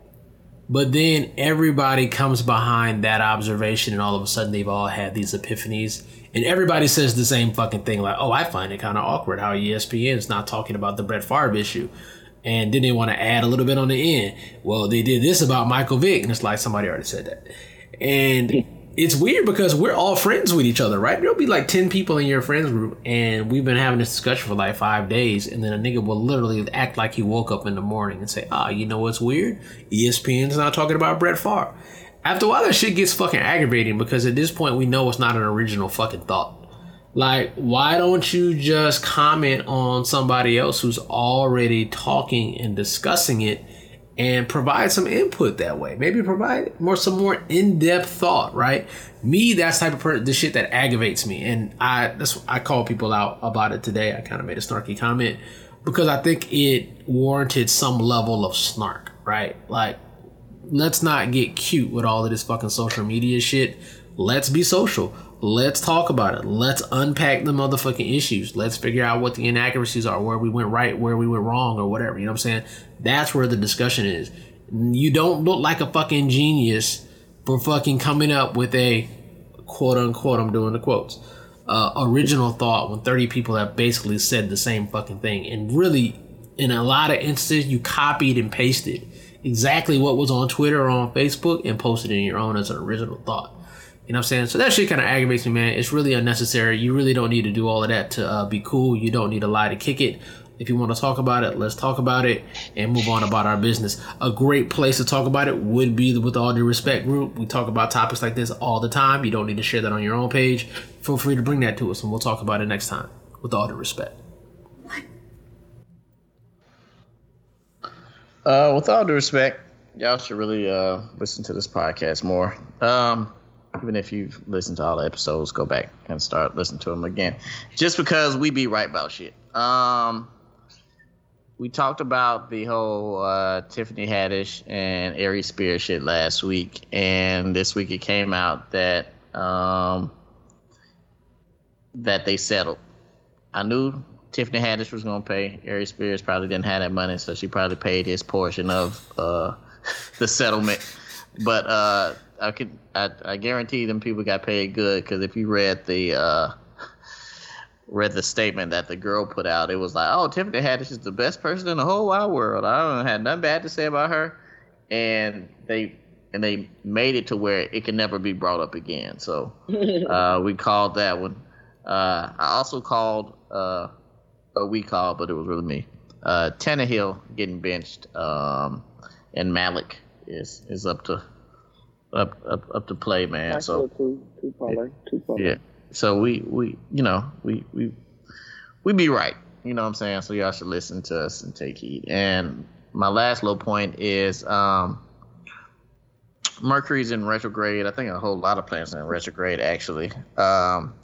But then everybody comes behind that observation and all of a sudden they've all had these epiphanies. And everybody says the same fucking thing, like, oh, I find it kind of awkward how ESPN is not talking about the Brett Favre issue. And then they want to add a little bit on the end. Well, they did this about Michael Vick. And it's like somebody already said that. And it's weird because we're all friends with each other, right? There'll be like 10 people in your friends group, and we've been having this discussion for like five days, and then a nigga will literally act like he woke up in the morning and say, ah, you know what's weird? ESPN's not talking about Brett Favre. After a while, that shit gets fucking aggravating because at this point, we know it's not an original fucking thought. Like, why don't you just comment on somebody else who's already talking and discussing it and provide some input that way. Maybe provide more some more in-depth thought, right? Me, that's type of the shit that aggravates me. And I that's I call people out about it today. I kind of made a snarky comment because I think it warranted some level of snark, right? Like let's not get cute with all of this fucking social media shit. Let's be social. Let's talk about it. Let's unpack the motherfucking issues. Let's figure out what the inaccuracies are, where we went right, where we went wrong, or whatever. You know what I'm saying? That's where the discussion is. You don't look like a fucking genius for fucking coming up with a quote unquote, I'm doing the quotes, uh, original thought when 30 people have basically said the same fucking thing. And really, in a lot of instances, you copied and pasted exactly what was on Twitter or on Facebook and posted in your own as an original thought. You know what I'm saying? So that shit kind of aggravates me, man. It's really unnecessary. You really don't need to do all of that to uh, be cool. You don't need to lie to kick it. If you want to talk about it, let's talk about it and move on about our business. A great place to talk about it would be with All Due Respect group. We talk about topics like this all the time. You don't need to share that on your own page. Feel free to bring that to us and we'll talk about it next time with all due respect. Uh, with all due respect, y'all should really uh, listen to this podcast more. Um, even if you've listened to all the episodes, go back and start listening to them again. Just because we be right about shit. Um, we talked about the whole uh, Tiffany Haddish and Aries Spears shit last week, and this week it came out that um, that they settled. I knew Tiffany Haddish was gonna pay. Ari Spears probably didn't have that money, so she probably paid his portion of uh, the settlement. But uh, I could I, I guarantee them people got paid good because if you read the uh, read the statement that the girl put out, it was like, "Oh, Tiffany Haddish is the best person in the whole wide world. I don't have nothing bad to say about her," and they and they made it to where it can never be brought up again. So uh, we called that one. Uh, I also called, uh, or we called, but it was really me. Uh, Tannehill getting benched, um, and Malik is is up to up up up to play, man. So two two parlay, two parlay. yeah, so we we you know we we we be right. You know what I'm saying? So y'all should listen to us and take heed. And my last little point is um Mercury's in retrograde. I think a whole lot of planets are in retrograde actually. Um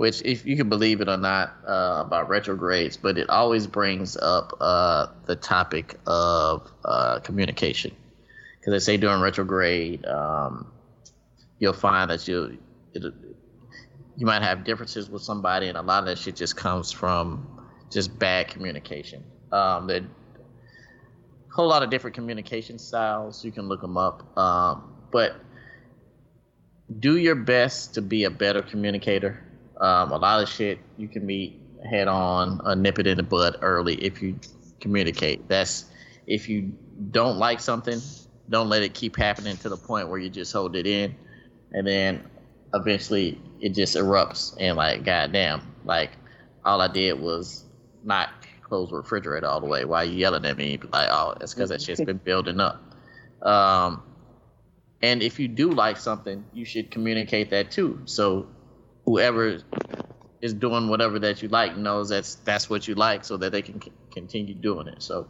which if you can believe it or not uh, about retrogrades, but it always brings up uh, the topic of uh, communication. Because they say during retrograde, um, you'll find that you you might have differences with somebody, and a lot of that shit just comes from just bad communication. Um, a whole lot of different communication styles. You can look them up, um, but do your best to be a better communicator. Um, a lot of shit you can meet head on, uh, nip it in the bud early if you communicate. That's if you don't like something, don't let it keep happening to the point where you just hold it in, and then eventually it just erupts and like, goddamn, like all I did was not close the refrigerator all the way. Why you yelling at me? Like, oh, it's because that shit's been building up. Um, and if you do like something, you should communicate that too. So whoever is doing whatever that you like knows that's that's what you like, so that they can c- continue doing it. So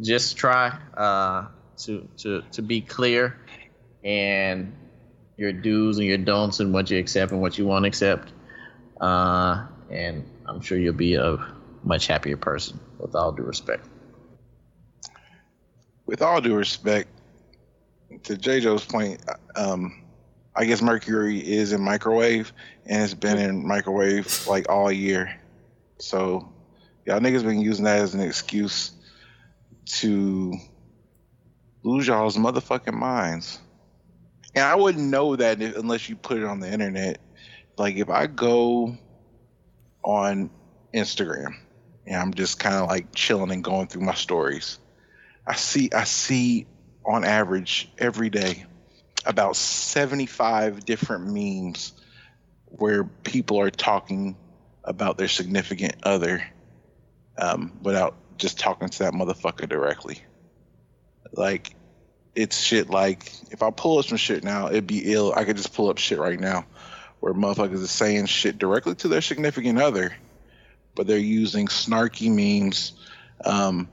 just try uh, to to to be clear and your do's and your don'ts and what you accept and what you won't accept. Uh, and I'm sure you'll be a much happier person with all due respect. With all due respect, to J. Joe's point, um, I guess Mercury is in microwave and it's been in microwave like all year. So y'all niggas been using that as an excuse to lose y'all's motherfucking minds. And I wouldn't know that if, unless you put it on the internet. Like if I go on Instagram and I'm just kind of like chilling and going through my stories, I see I see on average every day about 75 different memes where people are talking about their significant other um, without just talking to that motherfucker directly. Like, it's shit like, if I pull up some shit now, it'd be ill. I could just pull up shit right now where motherfuckers are saying shit directly to their significant other, but they're using snarky memes, um,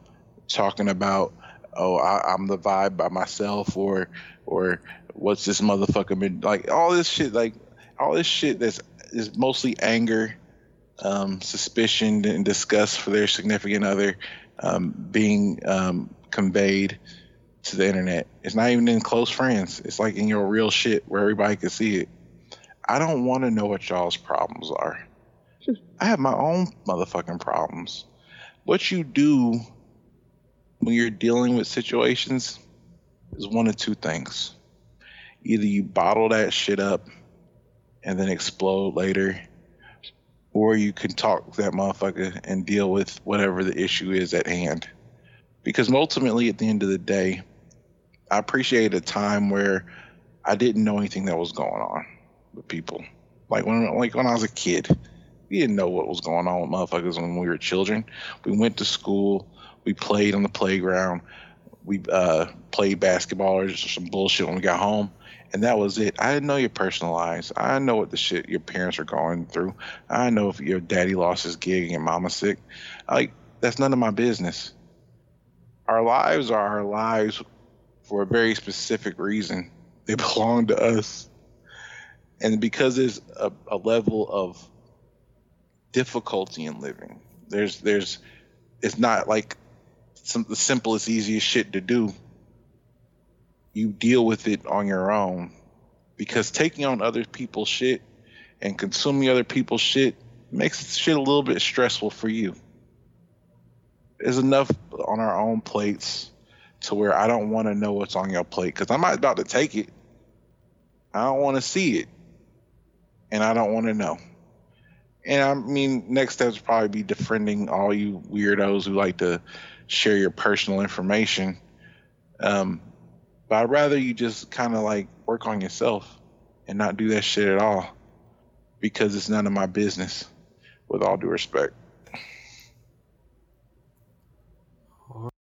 talking about, oh, I, I'm the vibe by myself, or, or what's this motherfucker been like all this shit like all this shit that's is mostly anger um, suspicion and disgust for their significant other um, being um, conveyed to the internet. It's not even in close friends. It's like in your real shit where everybody can see it. I don't want to know what y'all's problems are. I have my own motherfucking problems. What you do when you're dealing with situations is one of two things either you bottle that shit up and then explode later, or you can talk that motherfucker and deal with whatever the issue is at hand. Because ultimately, at the end of the day, I appreciate a time where I didn't know anything that was going on with people. Like when, like when I was a kid, we didn't know what was going on with motherfuckers when we were children. We went to school, we played on the playground, we uh, played basketball or just some bullshit when we got home and that was it. I know your personal lives. I know what the shit your parents are going through. I know if your daddy lost his gig and your mama's sick. Like that's none of my business. Our lives are our lives for a very specific reason. They belong to us, and because there's a, a level of difficulty in living, there's there's it's not like some the simplest easiest shit to do you deal with it on your own because taking on other people's shit and consuming other people's shit makes shit a little bit stressful for you. There's enough on our own plates to where I don't want to know what's on your plate because I'm not about to take it. I don't want to see it, and I don't want to know. And I mean, next step would probably be defriending all you weirdos who like to share your personal information. Um, but I'd rather you just kind of like work on yourself and not do that shit at all because it's none of my business, with all due respect.